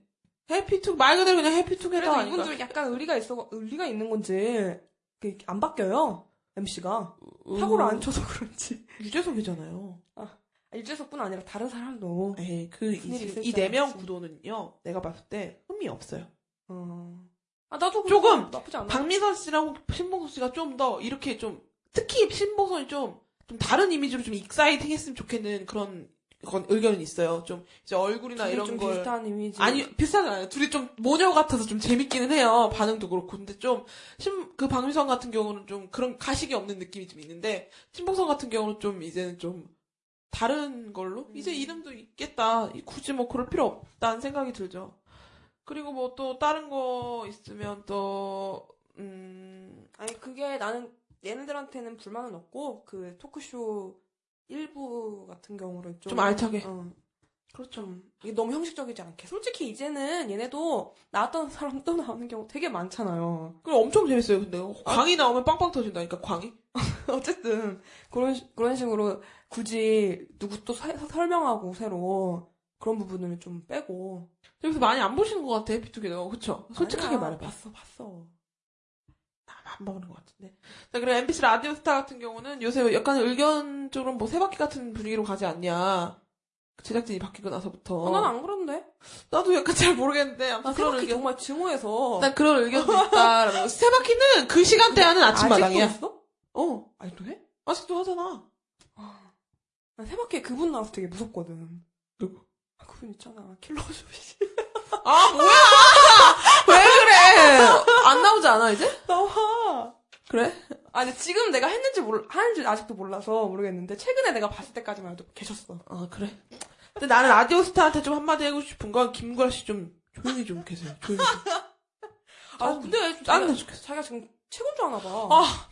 해피투 말 그대로 그냥 해피투게더 아닌가? 이분들 약간 의리가 있어, 의리가 있는 건지, 그게 안 바뀌어요. MC가. 사고를 안 쳐서 그런지. 유재석이잖아요. 아, 유재석뿐 아니라 다른 사람도. 에이 무슨 일이 있을지 그이 네 명. 구도는요. 내가 봤을 때 흥미 없어요. 어. 아, 나도 조금 나쁘지 않아. 박미선 씨랑 신봉선 씨가 좀 더 이렇게 좀 특히 신봉선이 좀, 좀 다른 이미지로 좀 exciting 했으면 좋겠는 그런 건 의견은 있어요. 좀 이제 얼굴이나 이런 좀 걸 비슷한 이미지. 아니 비슷하지 않아요. 둘이 좀 모녀 같아서 좀 재밌기는 해요. 반응도 그렇고 근데 좀그 박미선 같은 경우는 좀 그런 가식이 없는 느낌이 좀 있는데 신봉선 같은 경우는 좀 이제는 좀 다른 걸로 음. 이제 이름도 있겠다. 굳이 뭐 그럴 필요 없다는 생각이 들죠. 그리고 뭐 또 다른 거 있으면 또 음. 아니, 그게 나는 얘네들한테는 불만은 없고, 그 토크쇼 일부 같은 경우는 좀, 좀 알차게. 어, 그렇죠. 이게 너무 형식적이지 않게. 솔직히 이제는 얘네도 나왔던 사람 또 나오는 경우 되게 많잖아요. 그럼 엄청 재밌어요. 근데 광이 나오면 빵빵 터진다니까 광이. 어쨌든 그런 시- 그런 식으로 굳이 누구 또 사- 설명하고 새로 그런 부분을 좀 빼고 그래서 많이 안 보시는 것 같아 비투게더 그쵸? 솔직하게 말해봐. 봤어 봤어. 안 보는 것 같은데. 자, 그리고 MBC 라디오 스타 같은 경우는 요새 약간 의견적으로 뭐 세바퀴 같은 분위기로 가지 않냐. 제작진이 바뀌고 나서부터. 어, 난안 그런데. 나도 약간 잘 모르겠는데. 나 아무튼 그런 세바퀴 의견. 정말 증오해서. 난 그런 의견도 있다. 세바퀴는 그 시간대 하는 아침마당이야. 아직도 있어? 어. 아직도 해? 아직도 하잖아. 난 세바퀴에 그분 나와서 되게 무섭거든. 아, 그분 있잖아. 킬러 조시. 아, 뭐야! 왜 그래! 안 나오지 않아, 이제? 나와. 그래? 아, 근데 지금 내가 했는지 몰, 하는지 아직도 몰라서 모르겠는데, 최근에 내가 봤을 때까지만 해도 계셨어. 아, 그래. 근데 나는 라디오스타한테 좀 한마디 하고 싶은 건 김구라 씨 좀 조용히 좀 계세요. 조용히 좀. 아, 근데 짜증나 죽겠어. 자기가 지금 최고인 줄 아나 봐. 아,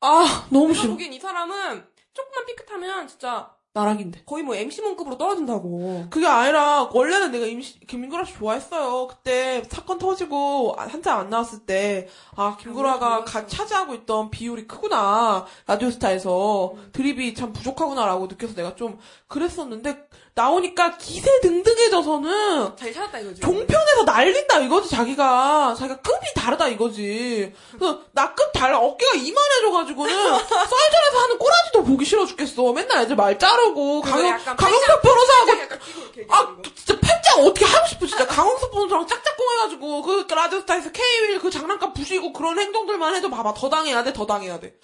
아, 너무 싫어. 보기엔 이 사람은 조금만 삐끗하면 진짜 나락인데. 거의 뭐 MC몬급으로 떨어진다고. 그게 아니라 원래는 내가 임시, 김구라 씨 좋아했어요. 그때 사건 터지고 한참 안 나왔을 때 아 김구라가. 가, 차지하고 있던 비율이 크구나 라디오스타에서 음. 드립이 참 부족하구나라고 느껴서 내가 좀 그랬었는데 나오니까 기세 등등해져서는 잘 찾았다 이거지. 종편에서 날린다 이거지 자기가 자기가 급이 다르다 이거지 그래서 나 급 달라 어깨가 이만해져가지고는 썰전에서 하는 꼬라지도 보기 싫어 죽겠어 맨날 애들 말 자르고 강영, 강영석 변호사하고 아. 진짜 팔짱 어떻게 하고 싶어, 진짜. 강홍석 변호사랑 짝짝꿍 해가지고, 그 라디오스타에서 K-윌 그 장난감 부시고 그런 행동들만 해도 봐봐. 더 당해야 돼, 더 당해야 돼.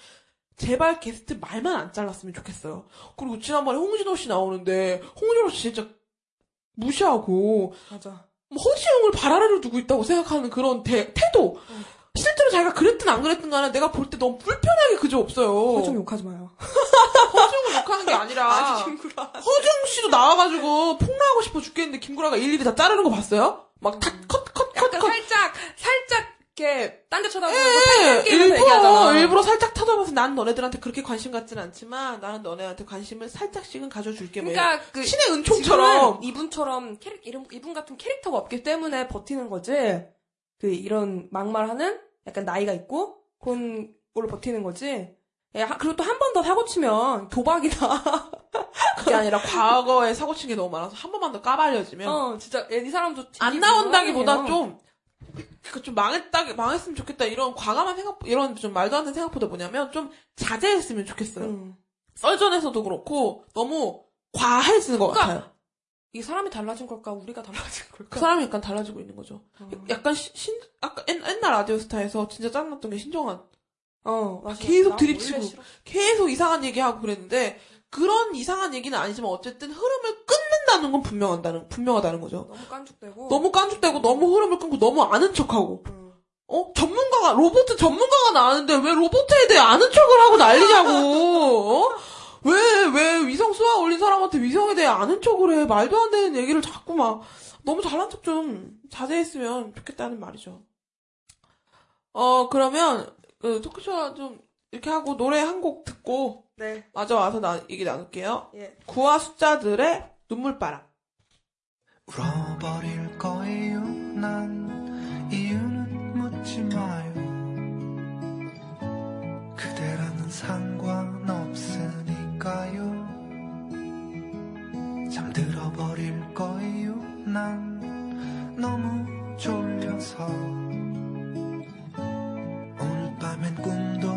제발 게스트 말만 안 잘랐으면 좋겠어요. 그리고 지난번에 홍진호 씨 나오는데, 홍진호 씨 진짜 무시하고, 맞아. 뭐 허지영을 발 아래로 두고 있다고 생각하는 그런 태, 태도. 실제로 자기가 그랬든 안 그랬든 간에 내가 볼 때 너무 불편하게 그저 없어요. 허좀 욕하지 마요. 허지영을 욕하는 게 아니라. 아니 김구라. 허중 씨도 나와가지고 폭로하고 싶어 죽겠는데 김구라가 일일이 다 자르는 거 봤어요? 막컷컷컷 약간 컷. 살짝 살짝 이렇게 딴 데 쳐다보면서 예, 살짝 끼면서 일부러 얘기하잖아. 일부러 살짝 터져봐서 난 너네들한테 그렇게 관심 갖지는 않지만 나는 너네한테 관심을 살짝씩은 가져줄게. 뭐 그러니까 그 신의 은총처럼. 이분처럼 캐릭 이름 이분 같은 캐릭터가 없기 때문에 버티는 거지. 그 이런 막말하는 약간 나이가 있고 그런 걸로 버티는 거지. 예, 하- 그리고 또 한 번 더 사고 치면 도박이다. 그게 아니라 과거에 사고 친 게 너무 많아서 한 번만 더 까발려지면 어, 진짜 예, 이 사람도 안 나온다기보다 유 명해요. 좀, 그좀 망했다, 망했으면 좋겠다. 이런 과감한 생각, 이런 좀 말도 안 되는 생각보다 뭐냐면 좀 자제했으면 좋겠어요. 음. 썰전에서도 그렇고 너무 과해지는 것 그러니까 같아요. 이 사람이 달라진 걸까 우리가 달라진 걸까? 그 사람이 약간 달라지고 있는 거죠. 어. 약간 시- 신, 아까 옛, 옛날 라디오스타에서 진짜 짜증났던 게 신정한. 어, 맞아. 계속 나 드립치고. 계속 이상한 얘기하고 그랬는데 그런 이상한 얘기는 아니지만 어쨌든 흐름을 끊는 다는 건 분명하다는, 분명하다는 거죠. 너무 깐죽대고. 너무 깐죽대고 너무 흐름을 끊고 너무 아는 척하고. 음. 어? 전문가가, 로봇 전문가가 나왔는데 왜 로봇에 대해 아는 척을 하고 난리냐고, 어? 왜, 왜 위성 쏘아 올린 사람한테 위성에 대해 아는 척을 해. 말도 안 되는 얘기를 자꾸 막, 너무 잘난 척 좀 자제했으면 좋겠다는 말이죠. 어, 그러면, 그, 토크쇼 좀, 이렇게 하고 노래 한 곡 듣고, 네. 마저 와서 나, 얘기 나눌게요. 예. 구와 숫자들의 눈물바람. 울어버릴 거예요. 난 이유는 묻지 마요. 그대라는 상관없으니까요. 잠들어버릴 거예요. 난 너무 졸려서. 오늘 밤엔 꿈도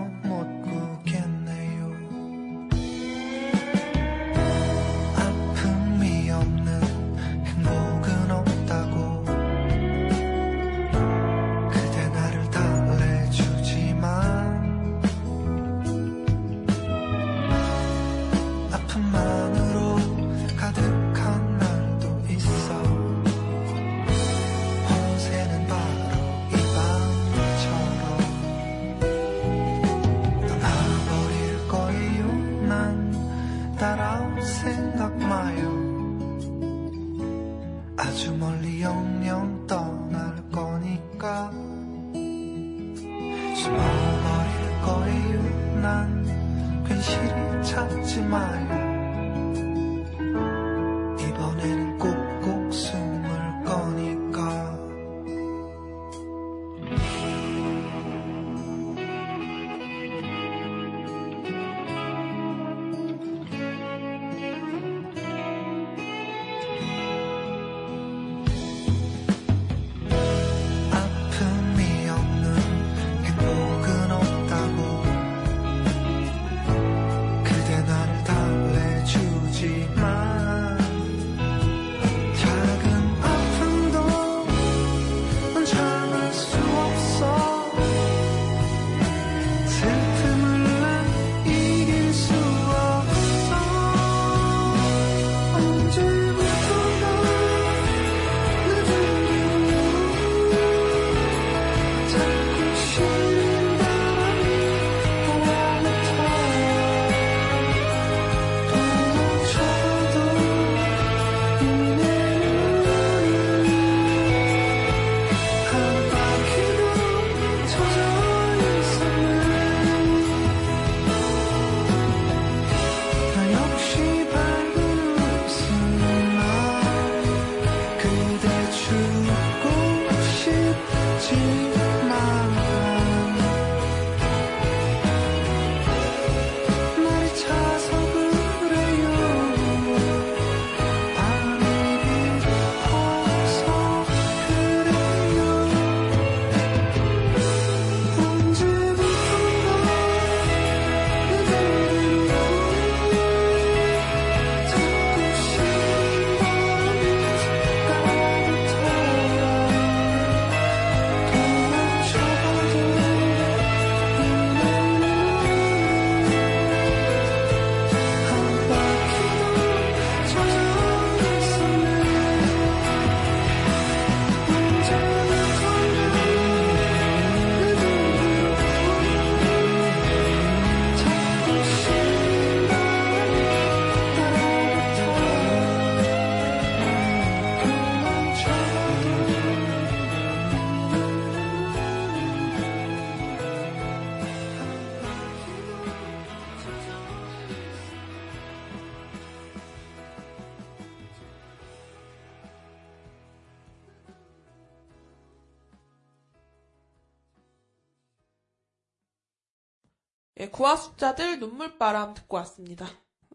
예, 구화 숫자들 눈물바람 듣고 왔습니다.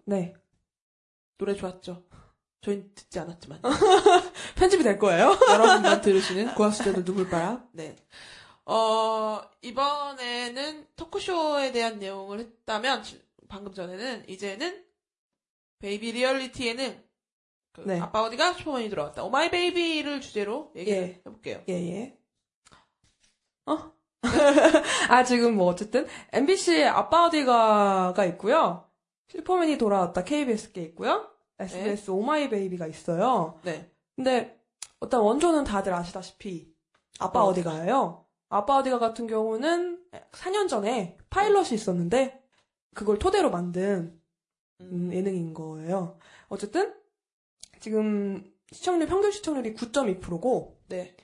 네. 노래 좋았죠? 저희는 듣지 않았지만. 편집이 될 거예요. 여러분만 들으시는 구화 숫자들 눈물바람. 네. 어, 이번에는 토크쇼에 대한 내용을 했다면, 지- 방금 전에는, 이제는, 베이비 리얼리티에는, 그 네. 아빠 어디가 슈퍼맨이 돌아왔다. 오마이 베이비를 주제로 얘기를 예. 해볼게요. 예, 예. 어? 아, 지금 뭐, 어쨌든, MBC의 아빠 어디가가 있고요. 슈퍼맨이 돌아왔다 KBS께 있고요. SBS 오마이 베이비가 있어요. 네. 근데, 일단 원조는 다들 아시다시피, 아빠 어. 어. 디가예요 아빠 어디가 같은 경우는 4년 전에 파일럿이 있었는데, 그걸 토대로 만든 음, 예능인 거예요. 어쨌든, 지금 시청률, 평균 시청률이 9.2%고, 네.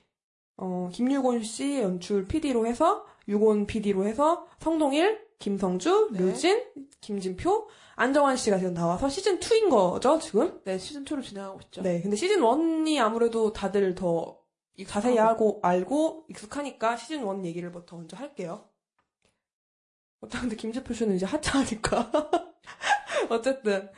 어, 김유곤 씨 연출 PD로 해서, 유곤 PD로 해서, 성동일, 김성주, 네. 류진, 김진표, 안정환 씨가 지금 나와서 시즌 2인 거죠, 지금? 네, 시즌 2로 진행하고 있죠. 네. 근데 시즌 1이 아무래도 다들 더 자세히 알고, 알고 익숙하니까 시즌 1 얘기를 부터 먼저 할게요. 근데 김진표 씨는 이제 하차하니까. 어쨌든.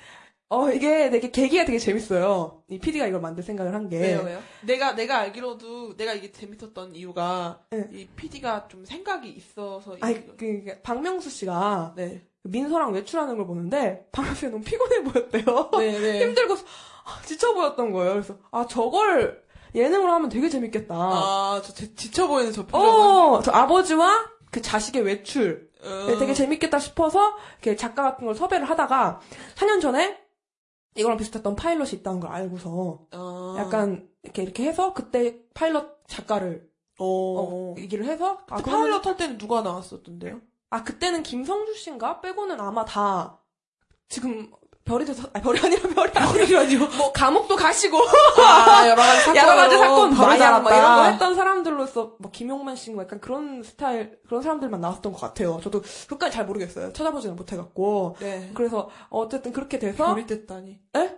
어, 이게 되게 계기가 되게 재밌어요. 이 PD가 이걸 만들 생각을 한 게. 왜요, 왜요? 내가, 내가 알기로도, 내가 이게 재밌었던 이유가, 네. 이 PD가 좀 생각이 있어서, 아니, 그, 그 박명수 씨가 네. 민서랑 외출하는 걸 보는데 박명수 씨가 너무 피곤해 보였대요. 네, 네. 힘들고 아, 지쳐 보였던 거예요. 그래서 아 저걸 예능으로 하면 되게 재밌겠다. 아, 저 지- 지쳐 보이는 저 표정은. 어, 저 아버지와 그 자식의 외출. 어. 네, 되게 재밌겠다 싶어서 이렇게 작가 같은 걸 섭외를 하다가 4년 전에 이거랑 비슷했던 파일럿이 있다는 걸 알고서 어. 약간 이렇게 이렇게 해서 그때 파일럿 작가를 어. 어, 얘기를 해서 아, 그러면- 파일럿 할 때는 누가 나왔었던데요? 아 그때는 김성주 씨인가 빼고는 아마 다 지금 별이 돼서 아 별이 아니라 별이 아니라요. 뭐 감옥도 가시고 아, 여러 가지 사건. 여러 가지 사건 마약 뭐 이런 거. 했던 사람들로서 뭐 김용만 씨, 뭐 약간 그런 스타일 그런 사람들만 나왔던 것 같아요. 저도 그까지 잘 모르겠어요. 찾아보지는 못해갖고. 네. 그래서 어쨌든 그렇게 돼서 별이 됐다니. 에?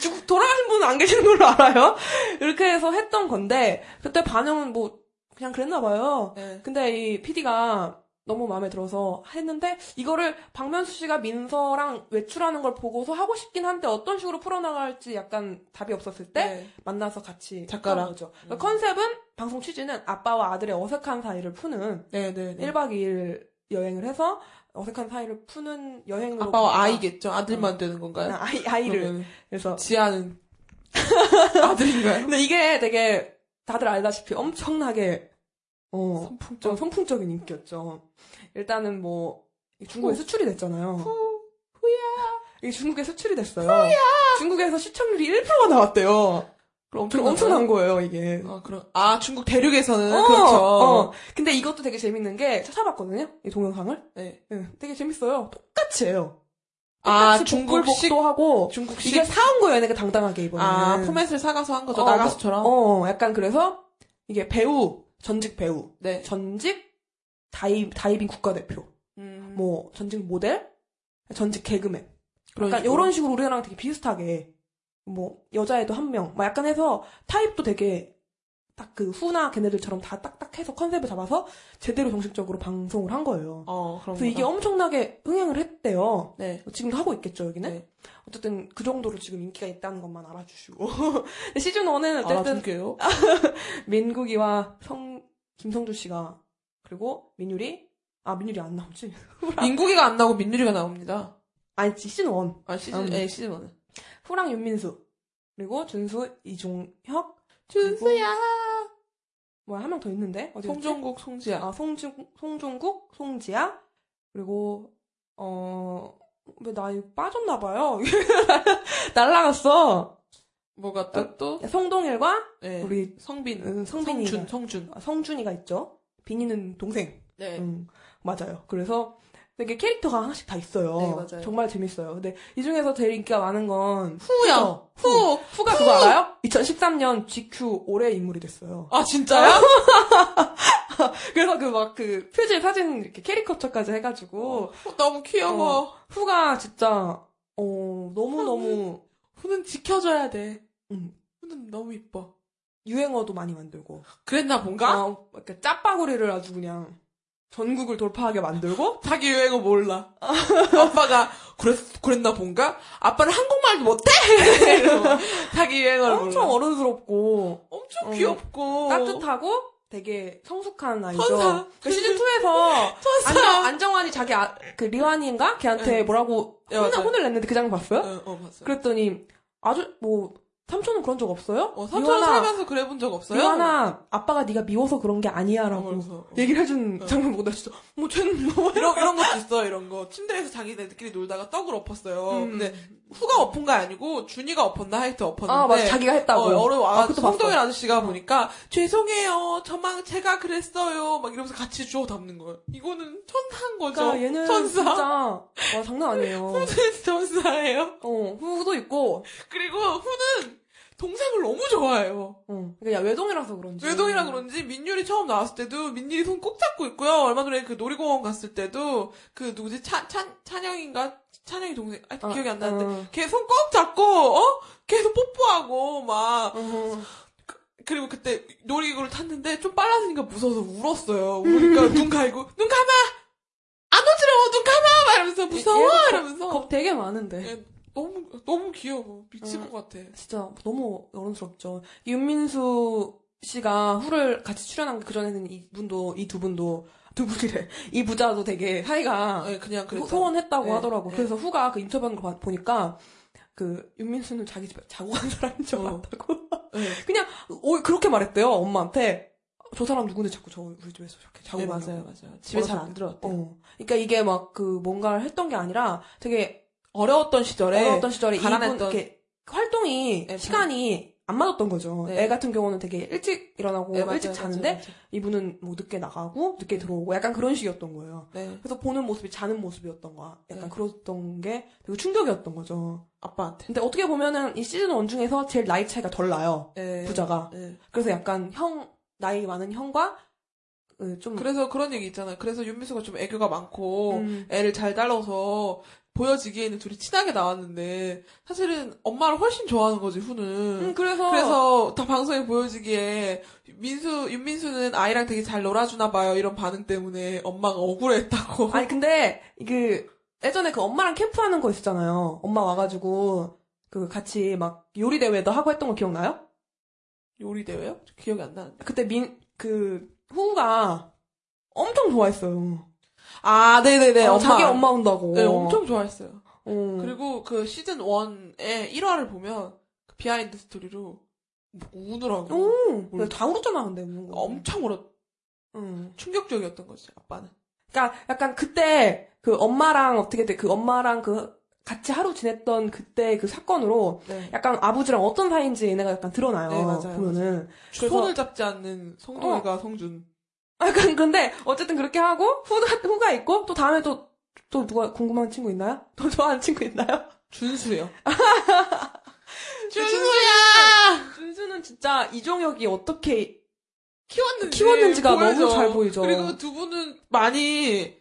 죽 돌아가신 분은 안 계시는 걸로 알아요. 이렇게 해서 했던 건데 그때 반응은 뭐 그냥 그랬나 봐요. 네. 근데 이 PD가 너무 마음에 들어서 했는데 이거를 박명수 씨가 민서랑 외출하는 걸 보고서 하고 싶긴 한데 어떤 식으로 풀어나갈지 약간 답이 없었을 때 네. 만나서 같이 작가랑. 한 거죠. 그러니까 컨셉은 방송 취지는 아빠와 아들의 어색한 사이를 푸는 네, 네, 네. 1박 2일 여행을 해서 어색한 사이를 푸는 여행으로 아빠와 가다가 아이겠죠. 아들만 되는 건가요? 아이, 아이를 그러면 그래서 지아는 아들인가요? 근데 이게 되게 다들 알다시피 엄청나게 어, 선풍적. 좀 선풍적인 인기였죠. 일단은 뭐 중국에 후. 수출이 됐잖아요. 후야. 이게 중국에 수출이 됐어요. 중국에서 시청률이 1%가 나왔대요. 그럼 엄청난 거예요, 이게. 아, 그럼 아, 중국 대륙에서는 어, 그렇죠. 어. 근데 이것도 되게 재밌는 게 찾아봤거든요. 이 동영상을. 네. 예, 되게 재밌어요. 똑같이 해요. 아, 똑같이 중국식 복불복도 하고 중국식 이게 사온 거예요, 내가 당당하게 이번에는. 아, 포맷을 사가서 한 거죠. 어, 나가수처럼. 어, 약간 그래서 이게 배우, 전직 배우, 네. 전직 다이, 다이빙 국가대표, 음. 뭐 전직 모델, 전직 개그맨. 그런 약간 식으로. 이런 식으로 우리랑 되게 비슷하게 뭐 여자애도 한 명, 막 약간 해서 타입도 되게 딱 그 후나 걔네들처럼 다 딱딱해서 컨셉을 잡아서 제대로 정식적으로 방송을 한 거예요. 어, 그래서 이게. 엄청나게 흥행을 했대요. 네. 지금도 하고 있겠죠, 여기는? 네. 어쨌든 그 정도로 지금 인기가 있다는 것만 알아주시고. 시즌 1은 어쨌든 알아줄게요. 민국이와 성, 김성주 씨가, 그리고 민유리? 아, 민유리 안 나오지? 민국이가 안 나오고 민유리가 나옵니다. 아니, 시즌 1. 아, 시즌, 음. 예, 시즌 1은. 후랑 윤민수. 그리고 준수, 이종혁. 준수야. 뭐야, 한 명 더 있는데? 어디 송정국, 송지아. 아, 송중, 송중국, 송지아. 그리고, 어, 왜나 이거 빠졌나 봐요. 날라갔어. 뭐가 또, 또? 성동일과 네. 우리 성빈. 음, 성빈이가. 성준, 성준. 아, 성준이가 있죠. 비니는 동생. 네. 음, 맞아요. 그래서 되게 캐릭터가 하나씩 다 있어요. 네, 맞아요. 정말 재밌어요. 근데 이 중에서 제일 인기가 많은 건 후야. 후죠. 후. 후가 그거 알아요? 2013년 GQ 올해 인물이 됐어요. 아, 진짜요? 그래서 그 막그 표지 사진 이렇게 캐리커처까지 해 가지고 후, 너무 귀여워. 후가 진짜 어 너무 너무 후는 지켜줘야 돼. 음, 후는 너무 이뻐. 유행어도 많이 만들고 그랬나 본가? 아, 이렇게 짜파구리를 아주 그냥 전국을 돌파하게 만들고 자기 유행어 몰라. 아빠가 그랬 그랬나 본가? 아빠는 한국말도 못해. 자기 유행어를 엄청 몰라. 어른스럽고 엄청 어, 귀엽고 따뜻하고 되게 성숙한 아이죠. 천사. 그 시즌 2에서 천사. 안정, 안정환이 자기 아, 그 리완이인가 걔한테 네. 뭐라고 네, 혼을, 맞아요. 혼을 냈는데 그 장면 봤어요? 어, 어 봤어요. 그랬더니 아주 뭐 삼촌은 그런 적 없어요? 어, 삼촌 리완아, 살면서 그래 본 적 없어요? 리완아 아빠가 네가 미워서 그런 게 아니야라고 어. 얘기를 해준 어. 장면 보고 나 진짜 뭐 쟤는 뭐 이런 이런 것도 있어 이런 거 침대에서 자기네들끼리 놀다가 떡을 엎었어요. 음. 근데 후가 엎은 거 아니고 준이가 엎었나 하여튼 엎었는데 아 맞아 자기가 했다고 어, 어른 아, 아. 성동일 아저씨가 보니까 죄송해요 저만 제가 그랬어요 막 이러면서 같이 주워 담는 거예요. 이거는 천사인 거죠. 그러니까 얘는 천사. 진짜 와 장난 아니에요 천사예요. 어 후도 있고 그리고 후는 동생을 너무 좋아해요. 어 그러니까 외동이라서 그런지 외동이라 그런지 민율이 처음 나왔을 때도 민율이 손 꼭 잡고 있고요. 얼마 전에 그 놀이공원 갔을 때도 그 누구지 찬, 찬, 찬영인가? 찬영이 동생, 아, 어, 기억이 안 나는데. 어. 걔손 꼭 잡고, 어? 계속 뽀뽀하고, 막. 어. 그리고 그때 놀이기구를 탔는데 좀 빨라지니까 무서워서 울었어요. 우니까 눈 갈고, 눈 감아! 안 어지러워! 눈 감아! 막 이러면서 무서워! 얘도 겁- 이러면서. 겁 되게 많은데 얘 너무, 너무 귀여워. 미칠 응. 것 같아. 진짜 너무 어른스럽죠. 윤민수 씨가 후를 같이 출연한 그 전에는 이분도 이 두 분도 두 분이래. 이 부자도 되게 사이가 네, 그냥 후- 그랬죠. 소원했다고 네, 하더라고. 네. 그래서 후가 그 인터뷰하는 거 봐- 보니까 그 윤민수는 자기 집에 자고 간 사람인 줄 어. 알았다고. 네. 그냥 어, 그렇게 말했대요 엄마한테. 저 사람 누군데 자꾸 저 우리 집에서 저렇게 자고 네. 맞아요, 맞아요. 집에 잘 안 들어왔대요. 어. 그러니까 이게 막 그 뭔가를 했던 게 아니라 되게 어려웠던 시절에. 어려웠던 시절에 가난했던- 이렇게 활동이 네, 시간이 안 맞았던 거죠. 네. 애 같은 경우는 되게 일찍 일어나고 네, 맞아요, 일찍 자는데 맞아요, 맞아요. 이분은 뭐 늦게 나가고 늦게 들어오고 약간 그런 식이었던 거예요. 네. 그래서 보는 모습이 자는 모습이었던 거야. 약간 네. 그랬던 게 되게 충격이었던 거죠. 아빠한테. 근데 어떻게 보면은 이 시즌 1 중에서 제일 나이 차이가 덜 나요. 네. 부자가. 네. 그래서 약간 형 나이 많은 형과 그좀 그래서 그런 얘기 있잖아요. 그래서 윤미수가 좀 애교가 많고 음. 애를 잘 달라서 보여지기에는 둘이 친하게 나왔는데 사실은 엄마를 훨씬 좋아하는 거지 후는. 음, 그래서 그래서 다 방송에 보여지기에 민수 윤민수는 아이랑 되게 잘 놀아주나 봐요 이런 반응 때문에 엄마가 억울했다고. 아니 근데 그 예전에 그 엄마랑 캠프하는 거 있었잖아요. 엄마 와가지고 그 같이 막 요리 대회도 하고 했던 거 기억나요? 요리 대회요? 기억이 안 나는데. 그때 민 그 후가 엄청 좋아했어요. 아 네네네. 어, 엄마. 자기 엄마 온다고. 네 엄청 좋아했어요. 어. 그리고 그 시즌 1의 1화를 보면 그 비하인드 스토리로 뭐 우느라고 오, 근데 다 울었잖아 근데 우는 거. 엄청 울었. 응. 충격적이었던 거지 아빠는. 그러니까 약간 그때 그 엄마랑 어떻게 돼? 그 엄마랑 그 같이 하루 지냈던 그때 그 사건으로 네. 약간 아버지랑 어떤 사이인지 얘네가 약간 드러나요. 네, 맞아요. 보면은. 그래서- 손을 잡지 않는 성동이가 성준. 약간 근데 어쨌든 그렇게 하고 후가 후가 있고 또 다음에 또 또 누가 궁금한 친구 있나요? 또 좋아하는 친구 있나요? 준수요. 준수야! 준수는 진짜 이종혁이 어떻게 키웠는지 키웠는지가 보여줘. 너무 잘 보이죠. 그리고 두 분은 많이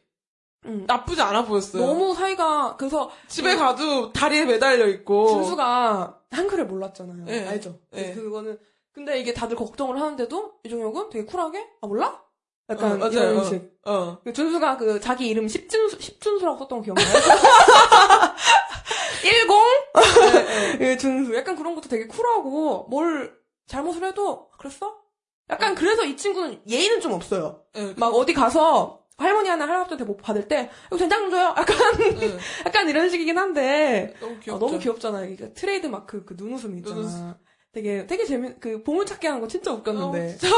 음, 나쁘지 않아 보였어요. 너무 사이가 그래서 집에 가도 다리에 매달려 있고. 준수가 한글을 몰랐잖아요. 네. 알죠? 네. 그거는 근데 이게 다들 걱정을 하는데도 이종혁은 되게 쿨하게 아 몰라? 약간 어. 이런 어. 식. 어. 그 준수가 그 자기 이름 십준수 십준수라고 썼던 거 기억나요? 10? 예, 준수. 약간 그런 것도 되게 쿨하고 뭘 잘못을 해도 그랬어? 약간 그래서 이 친구는 예의는 좀 없어요. 네, 막 어디 가서 할머니나 할아버지한테 뭐 받을 때 이거 된장 좀 줘요. 약간 네. 약간 이런 식이긴 한데 너무 아, 귀엽죠. 너무 귀엽잖아요. 이게 트레이드 마크 그 눈웃음 있잖아. 눈웃음. 되게 되게 재밌 그 보물 찾기 하는 거 진짜 웃겼는데. 어, 진짜.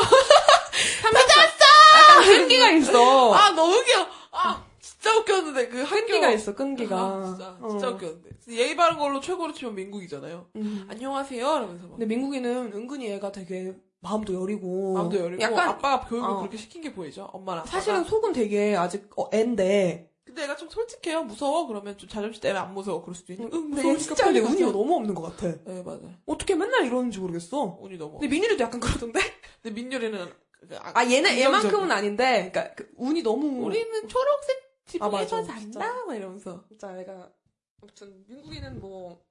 약간 끈기가 있어. 아 너무 귀여워. 아 진짜 웃겼는데 그 끈기가 학교- 있어. 끈기가. 아, 진짜 진짜 어. 웃겼는데 예의 바른 걸로 최고로 치면 민국이잖아요. 음. 안녕하세요 이러면서 막 근데 민국이는 은근히 얘가 되게 마음도 여리고. 마음도 여리고 약간 아빠가 교육을 어. 그렇게 시킨 게 보이죠. 엄마랑 아빠가. 사실은 속은 되게 아직 어, 애인데. 근데 애가 좀 솔직해요. 무서워 그러면 좀 자존심 때문에 안 무서워 그럴 수도 있는. 응, 근데 무서우니까 얘 진짜 근데 운이. 너무 없는 것 같아. 네 맞아. 어떻게 맨날 이러는지 모르겠어. 운이 너무. 근데 민율이도 약간 그러던데? 근데 민율이는 그- 아 얘는 긍정적이야. 얘만큼은 아닌데, 그러니까 그 운이 너무. 우리는 초록색 아. 지붕에서 잔다 진짜. 막 이러면서. 진짜 얘가 아무튼 민국이는 뭐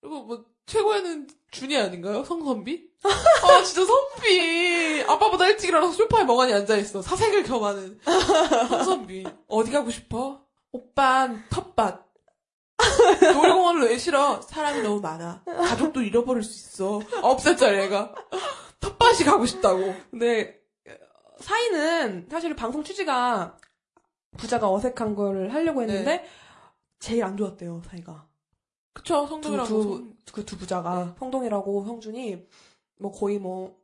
그리고 뭐 최고에는 준이 아닌가요? 성선비? 아 진짜 선비 아빠보다 일찍 일어나서 소파에 멍하니 앉아있어 사색을 겸하는 성선비 어디 가고 싶어? 오빤 텃밭 놀이공원을 왜 싫어? 사람이 너무 많아. 가족도 잃어버릴 수 있어. 아홉 살짜리 애가. 텃밭이 가고 싶다고. 근데 어, 사이는 사실 방송 취지가 부자가 어색한 걸 하려고 했는데 제일 안 좋았대요 사이가. 그쵸 성동이랑 그두 부자가. 성동이라고 성준이 뭐 거의 뭐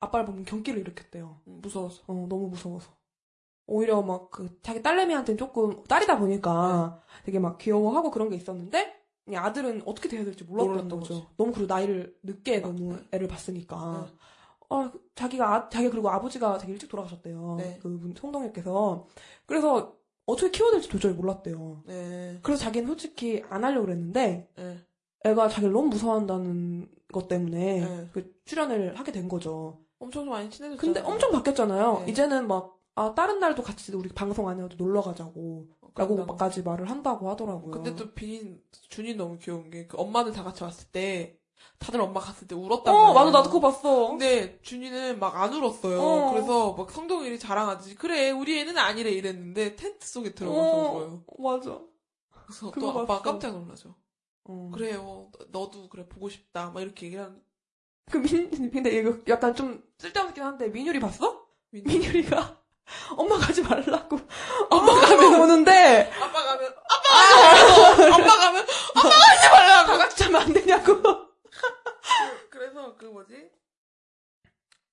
아빠를 보면 경기를 일으켰대요. 무서워서. 어 너무 무서워서 오히려 막 그 자기 딸내미한테는 조금 딸이다 보니까 되게 막 귀여워하고 그런 게 있었는데 이 아들은 어떻게 돼야 될지 몰랐던 거죠. 거지. 너무 그리고 나이를 늦게 너무 애를 봤으니까. 네. 어, 자기가, 아, 자기 그리고 아버지가 되게 일찍 돌아가셨대요. 네. 그분, 송동혁께서. 그래서 어떻게 키워야 될지 도저히 몰랐대요. 네. 그래서 자기는 솔직히 안 하려고 그랬는데, 네. 애가 자기를 너무 무서워한다는 것 때문에 네. 그 출연을 하게 된 거죠. 엄청 좀 많이 친해졌잖아요 근데 엄청 바뀌었잖아요. 네. 이제는 막, 아, 다른 날도 같이 우리 방송 아니어도 놀러 가자고. 라고 그런다고. 까지 말을 한다고 하더라고요. 근데 또 빈, 준이 너무 귀여운 게, 그 엄마들 다 같이 왔을 때, 다들 엄마 갔을 때 울었단 어. 맞아, 나도 그거 봤어. 근데 준이는 막 안 울었어요. 어. 그래서 막 성동일이 자랑하듯이, 그래, 우리 애는 아니래 이랬는데, 텐트 속에 들어가서 어, 울어요. 맞아. 그래서 또 아빠가 봤어. 깜짝 놀라죠. 어. 그래요, 너- 너도 그래, 보고 싶다. 막 이렇게 얘기를 하는. 그 민, 근데 이거 약간 좀 쓸데없긴 한데, 민율이 봤어? 민율이. 민율이가 엄마 가지 말라고. 엄마 가면 오는데, 아빠 가면, 아빠 가지 말라고! 아빠 가면, 아빠 가지 말라고! 다 같이 자면 안 되냐고. 그래서 그 뭐지?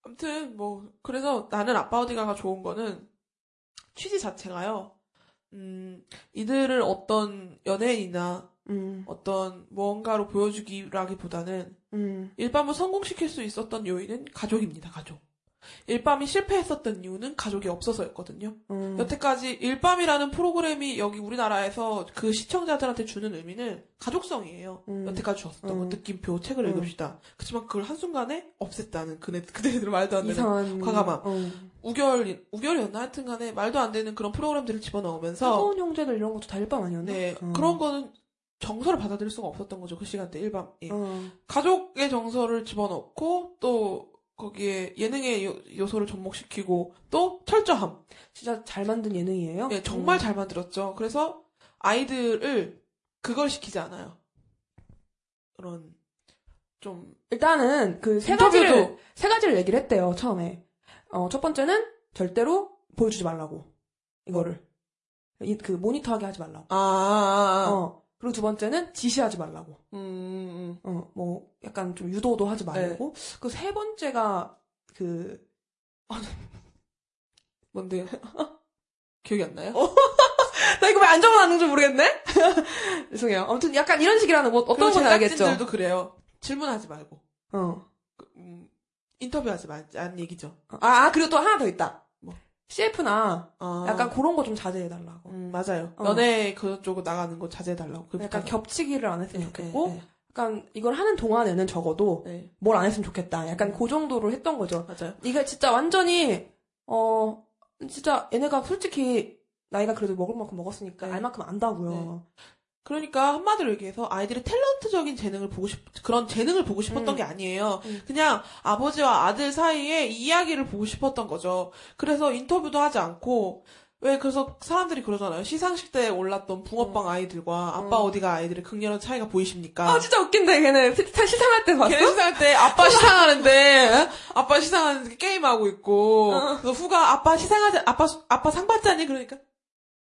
아무튼 뭐 그래서 나는 아빠 어디 가가 좋은 거는 취지 자체가요. 음 이들을 어떤 연예인이나 음, 어떤 무언가로 보여주기라기보다는 음. 일반부 성공시킬 수 있었던 요인은 가족입니다. 가족. 일밤이 실패했었던 이유는 가족이 없어서였거든요. 음. 여태까지 일밤이라는 프로그램이 여기 우리나라에서 그 시청자들한테 주는 의미는 가족성이에요. 음. 여태까지 줬었던 거 음. 느낌표 책을 음. 읽읍시다. 그렇지만 그걸 한순간에 없앴다는 그네, 그네들 말도 안 되는 이상한 과감함. 어. 우결, 우결이었나 하여튼간에 말도 안 되는 그런 프로그램들을 집어넣으면서 뜨거운 형제들 이런 것도 다 일밤 아니었나? 네, 음. 그런 거는 정서를 받아들일 수가 없었던 거죠. 그 시간대 일밤. 예. 어. 가족의 정서를 집어넣고 또 거기에 예능의 요, 요소를 접목시키고 또 철저함. 진짜 잘 만든 예능이에요. 네, 정말 음. 잘 만들었죠. 그래서 아이들을 그걸 시키지 않아요. 그런 좀 일단은 그 세 가지를 세 가지를 얘기를 했대요 처음에. 어, 첫 번째는 절대로 보여주지 말라고 이거를 이, 그 모니터하게 하지 말라고. 아, 아, 아. 어. 그리고 두 번째는 지시하지 말라고. 음, 음, 어, 뭐 약간 좀 유도도 하지 말고. 네. 그세 번째가 그 뭔데요? 기억이 안 나요? 나 이거 왜 안 적어놨는지 모르겠네? 죄송해요. 아무튼 약간 이런 식이라는 뭐 어떤 건 알겠죠? 제작진들도 그래요. 질문하지 말고 어. 그, 음, 인터뷰하지 말자는 얘기죠. 아, 아, 그리고 또 하나 더 있다. 뭐? CF나 아, 약간 그런 거 좀 자제해달라고. 음, 맞아요. 어. 연애 그쪽으로 나가는 거 자제해달라고. 그 약간. 겹치기를 안 했으면 네, 좋겠고, 네, 네. 약간 이걸 하는 동안에는 적어도 네, 뭘안 했으면 좋겠다. 약간 그 정도로 했던 거죠. 맞아요. 이게 진짜 완전히, 어, 진짜 얘네가 솔직히 나이가 그래도 먹을 만큼 먹었으니까 네. 알 만큼 안다고요. 그러니까 한마디로 얘기해서 아이들이 탤런트적인 재능을 보고 싶 그런 재능을 보고 싶었던 음. 게 아니에요. 음. 그냥 아버지와 아들 사이에 이야기를 보고 싶었던 거죠. 그래서 인터뷰도 하지 않고 왜 그래서 사람들이 그러잖아요. 시상식 때 올랐던 붕어빵 아이들과 아빠 음. 어디가 아이들의 극렬한 차이가 보이십니까? 아, 진짜 웃긴다. 걔네 시- 시상할 때 봤어? 걔네 시상할 때 아빠 시상하는데 아빠 시상하는데 게임하고 있고 어. 그래서 후가 아빠 시상하지 아빠 수- 아빠 상 받자니 그러니까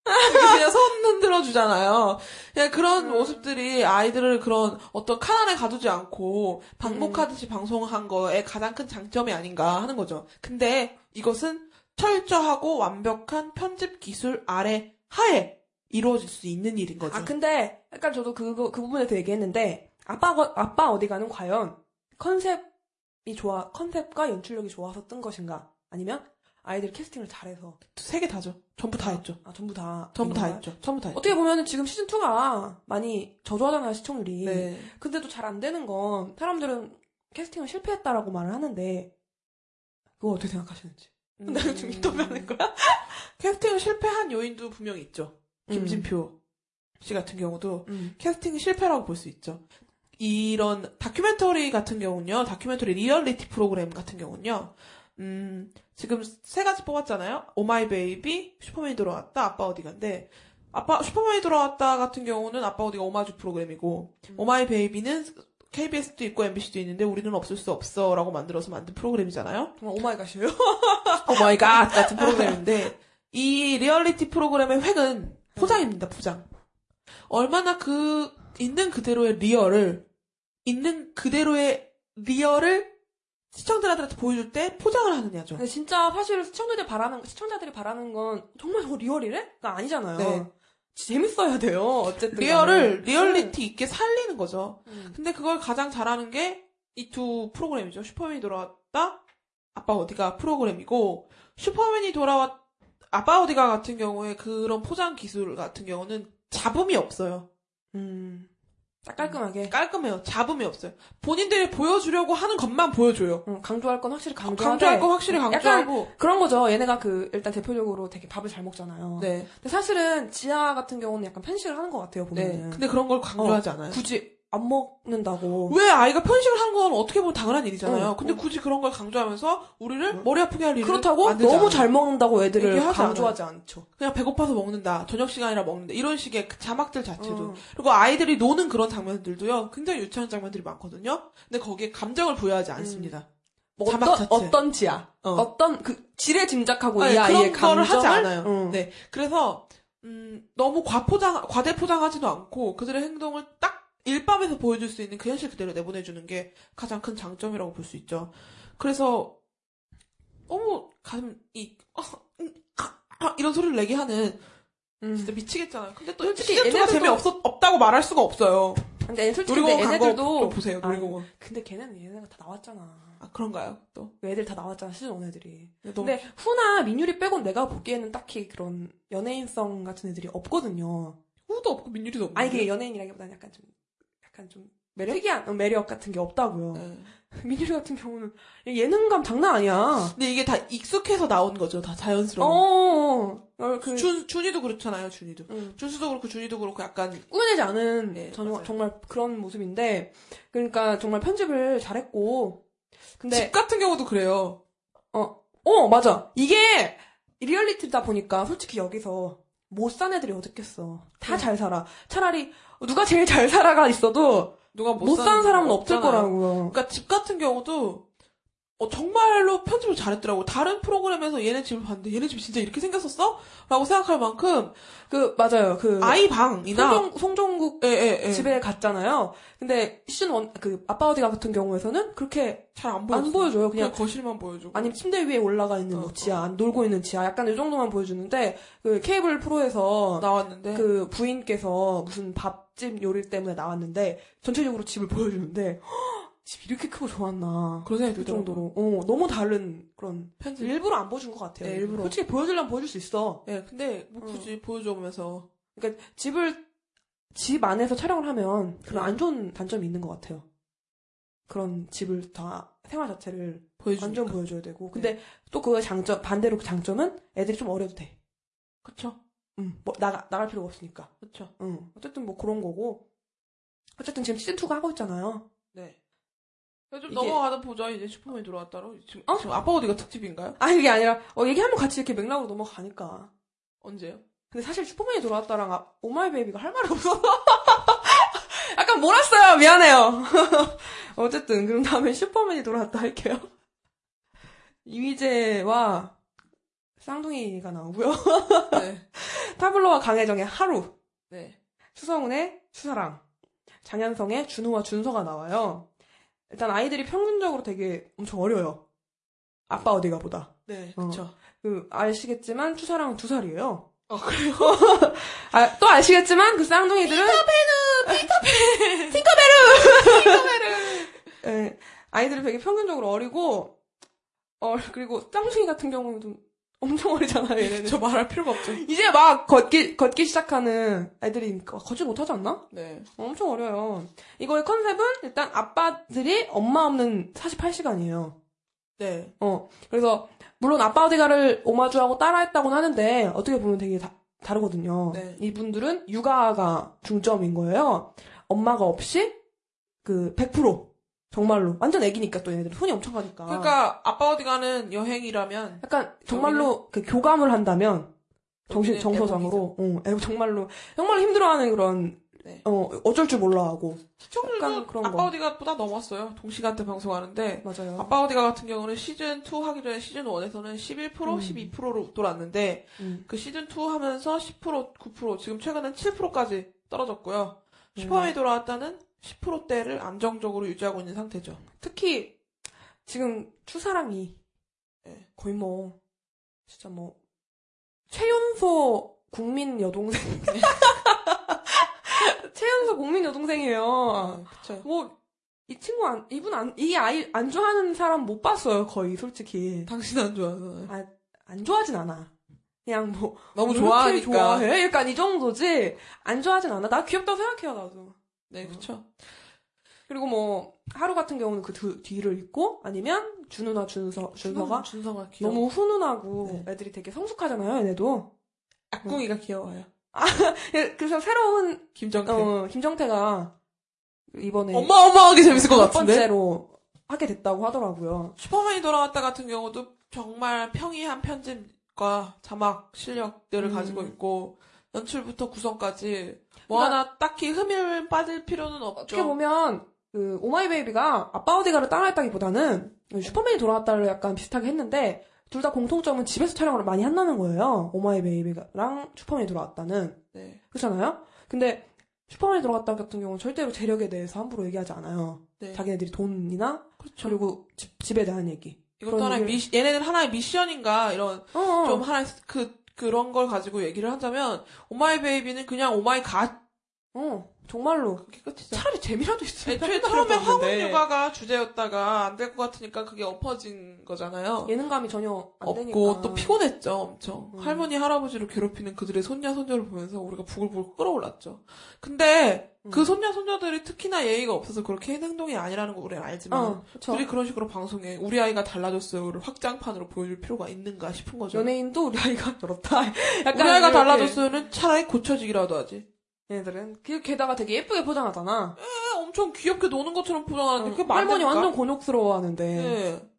그냥 손 흔들어 주잖아요. 그냥 그런 음. 모습들이 아이들을 그런 어떤 칸 안에 가두지 않고 음. 반복하듯이 방송한 거의 가장 큰 장점이 아닌가 하는 거죠. 근데 이것은 철저하고 완벽한 편집 기술 아래 하에 이루어질 수 있는 일인 거죠. 아, 근데 약간 저도 그거, 그 부분에서 얘기했는데, 아빠, 거- 아빠 어디 가는 과연 컨셉이 좋아, 컨셉과 연출력이 좋아서 뜬 것인가? 아니면 아이들이 캐스팅을 잘해서. 세 개 다죠. 전부 다 했죠. 아, 전부 다. 전부 다 인가요? 했죠. 전부 다 했죠. 어떻게 보면 지금 시즌 2가 많이 저조하잖아요, 시청률이. 네. 근데도 잘 안 되는 건 사람들은 캐스팅을 실패했다라고 말을 하는데, 그거 어떻게 생각하시는지. 나 이거 지금 인터뷰하는 거야? 캐스팅 실패한 요인도 분명히 있죠. 음. 김진표 씨 같은 경우도 음. 캐스팅 실패라고 볼 수 있죠. 이런 다큐멘터리 같은 경우는요, 다큐멘터리 리얼리티 프로그램 같은 경우는요, 음, 지금 세 가지 뽑았잖아요. 오마이 베이비, 슈퍼맨이 돌아왔다, 아빠 어디 간데, 아빠, 슈퍼맨이 돌아왔다 같은 경우는 아빠 어디가 오마주 프로그램이고, 오마이 베이비는 KBS도 있고 MBC도 있는데 우리는 없을 수 없어 라고 만들어서 만든 프로그램이잖아요. 정말 오마이갓이에요? 오마이갓 같은 프로그램인데 이 리얼리티 프로그램의 획은 포장입니다. 포장. 얼마나 그 있는 그대로의 리얼을 있는 그대로의 리얼을 시청자들한테 보여줄 때 포장을 하느냐죠. 근데 진짜 사실 시청자들이 바라는 시청자들이 바라는 건 정말 리얼이래?가 아니잖아요. 네. 재밌어야 돼요. 어쨌든 리얼을. 리얼리티 있게 살리는 거죠. 음. 근데 그걸 가장 잘하는 게 이 두 프로그램이죠. 슈퍼맨이 돌아왔다. 아빠 어디가 프로그램이고 슈퍼맨이 돌아왔 아빠 어디가 같은 경우에 그런 포장 기술 같은 경우는 잡음이 없어요. 음. 딱 깔끔하게 깔끔해요. 잡음이 없어요. 본인들이 보여주려고 하는 것만 보여줘요. 음, 강조할 건 확실히 강조하되 강조할 거 확실히 강조하고. 그런 거죠. 얘네가 그 일단 대표적으로 되게 밥을 잘 먹잖아요. 네. 근데 사실은 지아 같은 경우는 약간 편식을 하는 것 같아요. 네. 보면은. 근데 그런 걸 강조하지 않아요. 굳이 안 먹는다고. 왜 아이가 편식을 하는 건 어떻게 보면 당연한 일이잖아요. 어, 근데 어. 굳이 그런 걸 강조하면서 우리를 머리 아프게 할 일을 그렇다고 너무 않아요. 잘 먹는다고 애들을 강조하지 않죠. 그냥 배고파서 먹는다. 저녁 시간이라 먹는다. 이런 식의 그 자막들 자체도. 음. 그리고 아이들이 노는 그런 장면들도요. 굉장히 유치한 장면들이 많거든요. 근데 거기에 감정을 부여하지 않습니다. 뭐 자막 어떤, 자체. 어떤 지아. 어. 어. 떤그 지레 짐작하고 아니, 이 아이의 그런 거를 감정을 하지 않아요. 음. 네. 그래서 음, 너무 과포장 과대포장하지도 않고 그들의 행동을 딱 일밤에서 보여줄 수 있는 그 현실 그대로 내보내주는 게 가장 큰 장점이라고 볼 수 있죠. 그래서 너무 가슴이 아, 음, 아, 아, 이런 소리를 내게 하는 음. 진짜 미치겠잖아요. 근데 또 솔직히 시즌2가 얘네들도- 재미없 없다고 말할 수가 없어요. 근데 솔직히 놀이공원 근데 얘네들도 좀 보세요. 아, 놀이공원. 근데 걔네는 얘네가 다 나왔잖아. 아 그런가요? 또. 애들 다 나왔잖아 시즌 1 애들이. 너무 근데 후나 민유리 빼곤 내가 보기에는 딱히 그런 연예인성 같은 애들이 없거든요. 후도 없고 민유리도 없고. 아니 그게 연예인이라기보다는 약간 좀 약간 좀 매력? 특이한 어, 매력 같은 게 없다고요. 네. 민유리 같은 경우는 예능감 장난 아니야. 근데 이게 다 익숙해서 나온 거죠. 다 자연스러운. 어, 어, 그 준 준이도 그렇잖아요. 준이도. 응. 준수도 그렇고 준이도 그렇고 약간 꾸며내지 않은 네, 전. 정말 그런 모습인데 그러니까 정말 편집을 잘했고 근데 집 같은 경우도 그래요. 어, 어, 맞아. 이게 리얼리티다 보니까 솔직히 여기서 못 산 애들이 어딨겠어. 다잘 살아. 차라리 누가 제일 잘 살아가 있어도 누가 못 사는 사람은 없을. 거라고요. 그러니까 집 같은 경우도 어, 정말로 편집을 잘했더라고. 다른 프로그램에서 얘네 집을 봤는데 얘네 집이 진짜 이렇게 생겼었어? 라고 생각할 만큼 그 맞아요. 그 아이 방이나 송정, 송정국 예, 예, 예. 집에 갔잖아요. 근데 시즌 원, 그 아빠 어디가 같은 경우에서는 그렇게 잘 안 보여. 안 보여줘요. 그냥 그냥 거실만 보여주고. 아니면 침대 위에 올라가 있는 뭐 어, 지하, 안 놀고 있는 지하, 약간 이 정도만 보여주는데 그 케이블 프로에서 나왔는데 그 부인께서 무슨 밥 집 요리 때문에 나왔는데 전체적으로 집을 보여주는데 헉, 집 이렇게 크고 좋았나 그런 생각이 그 들더라고요. 정도로 어 너무 다른 그런 편집. 일부러 안 보여준 것 같아요. 네, 일부러. 솔직히 보여주려면 보여줄 수 있어. 예, 근데 뭐 굳이 보여줘면서 그러니까 집을 집 안에서 촬영을 하면 그런 네. 안 좋은 단점이 있는 것 같아요. 그런 집을 다 생활 자체를 보여주니까. 완전 보여줘야 되고 근데 또그 장점 반대로 그 장점은 애들이 좀 어려도 돼. 그쵸. 음, 뭐 나가 나갈 필요가 없으니까. 그쵸. 응. 어쨌든 뭐 그런 거고. 어쨌든 지금 시즌 2가 하고 있잖아요. 네. 좀 이게- 넘어가다 보죠. 이제 슈퍼맨이 돌아왔다로. 지금, 어? 지금 아빠 어디가 특집인가요? 아 그게 아니라 어, 얘기하면 같이 이렇게 맥락으로 넘어가니까. 언제요? 근데 사실 슈퍼맨이 돌아왔다랑 아, 오마이 베이비가 할 말이 없어서 약간 몰았어요. 미안해요. 어쨌든 그럼 다음에 슈퍼맨이 돌아왔다 할게요. 이휘재와 쌍둥이가 나오고요. 네. 타블로와 강혜정의 하루, 네. 추성훈의 추사랑, 장현성의 준호와 준서가 나와요. 일단 아이들이 평균적으로 되게 엄청 어려요. 아빠 어디가 보다. 네, 어. 그쵸. 그 아시겠지만 추사랑은 두 살이에요. 아, 그래요? 아, 또 아시겠지만 그 쌍둥이들은 피터페르 팅커베르 예, 아이들이 되게 평균적으로 어리고 어 그리고 쌍둥이 같은 경우는 좀 엄청 어리잖아요 얘네는 저 말할 필요가 없죠. 이제 막 걷기 걷기 시작하는 애들이니까 걷지 못하지 않나? 네. 엄청 어려요. 이거의 컨셉은 일단 아빠들이 엄마 없는 48시간이에요. 네. 어, 그래서, 물론 아빠 어디가를 오마주하고 따라했다고는 하는데, 어떻게 보면 되게 다, 다르거든요. 네. 이분들은 육아가 중점인 거예요. 엄마가 없이, 그, 100%. 정말로. 완전 애기니까 또 얘네들 손이 엄청 가니까. 그러니까 아빠 어디 가는 여행이라면 약간, 정말로, 그, 교감을 한다면, 정신, 정서상으로, 어, 애- 정말로, 정말 힘들어하는 그런, 네. 어, 어쩔 줄 몰라 하고. 시청률도 그런 아빠 거. 어디가 보다 넘었어요. 동시간대 방송하는데 맞아요. 아빠 어디가 같은 경우는 시즌 2 하기 전에 시즌 1에서는 11% 음. 12%로 돌았는데 음. 그 시즌 2 하면서 10% 9% 지금 최근엔 7%까지 떨어졌고요. 음. 슈퍼맨이 돌아왔다는 10%대를 안정적으로 유지하고 있는 상태죠. 특히 지금 추사랑이 네. 거의 뭐 진짜 뭐 최연소 국민 여동생 최연소 국민 여동생이에요. 그쵸. 뭐이 친구 안 이분 안 이 아이 안 좋아하는 사람 못 봤어요 거의 솔직히 당신 안 좋아서 아, 안 좋아하진 않아. 그냥 뭐 너무 왜 이렇게 좋아하니까. 좋아해? 약간 이 정도지 안 좋아하진 않아. 나 귀엽다고 생각해요 나도. 네, 그쵸. 그리고 뭐 하루 같은 경우는 그 두- 뒤를 잇고 아니면 준우나 준서 준서가 준서가 귀여워. 너무 훈훈하고 네. 애들이 되게 성숙하잖아요, 얘네도. 악궁이가 귀여워요. 예, 그래서 새로운 김정태. 어, 김정태가 이번에 어마어마하게 재밌을 것첫 같은데? 번째로 하게 됐다고 하더라고요. 슈퍼맨이 돌아왔다 같은 경우도 정말 평이한 편집과 자막 실력들을 음. 가지고 있고 연출부터 구성까지 뭐 그러니까 하나 딱히 흠을 따질 필요는 없죠. 어떻게 보면 그 오마이베이비가 아빠 어디가를 따라했다기보다는 슈퍼맨이 돌아왔다를 약간 비슷하게 했는데 둘 다 공통점은 집에서 촬영을 많이 한다는 거예요. 오마이베이비랑 슈퍼맨이 돌아왔다는 네. 그렇잖아요. 근데 슈퍼맨이 돌아왔다 같은 경우는 절대로 재력에 대해서 함부로 얘기하지 않아요. 네. 자기네들이 돈이나 그렇죠. 그리고 집, 집에 대한 얘기. 이것도 하나의 얘기를- 미 얘네들 하나의 미션인가 이런 어, 어. 좀 하나의 그 그런 걸 가지고 얘기를 하자면 오마이 베이비는 그냥 oh my god 어. 정말로 그게 끝이죠. 차라리 재미라도 있어요. 애초에 처음에 황혼 육아가 주제였다가 안 될 것 같으니까 그게 엎어진 거잖아요. 예능감이 전혀 안 되니까. 없고 또 피곤했죠 엄청 음. 할머니 할아버지를 괴롭히는 그들의 손자 손녀를 보면서 우리가 부글부글 끓어올랐죠 근데 음. 그 손자 손녀들이 특히나 예의가 없어서 그렇게 행동이 아니라는 거 우리는 알지만 어. 둘이 그런 식으로 방송에 우리 아이가 달라졌어요를 확장판으로 보여줄 필요가 있는가 싶은 거죠 연예인도 우리 아이가 저렇다. 약간 우리 아이가 달라졌어요는 차라리 고쳐지기라도 하지 얘들은 그 게다가 되게 예쁘게 포장하잖아. 에, 엄청 귀엽게 노는 것처럼 포장하는데 그게 할머니 맞습니까? 완전 곤욕스러워하는데. 네.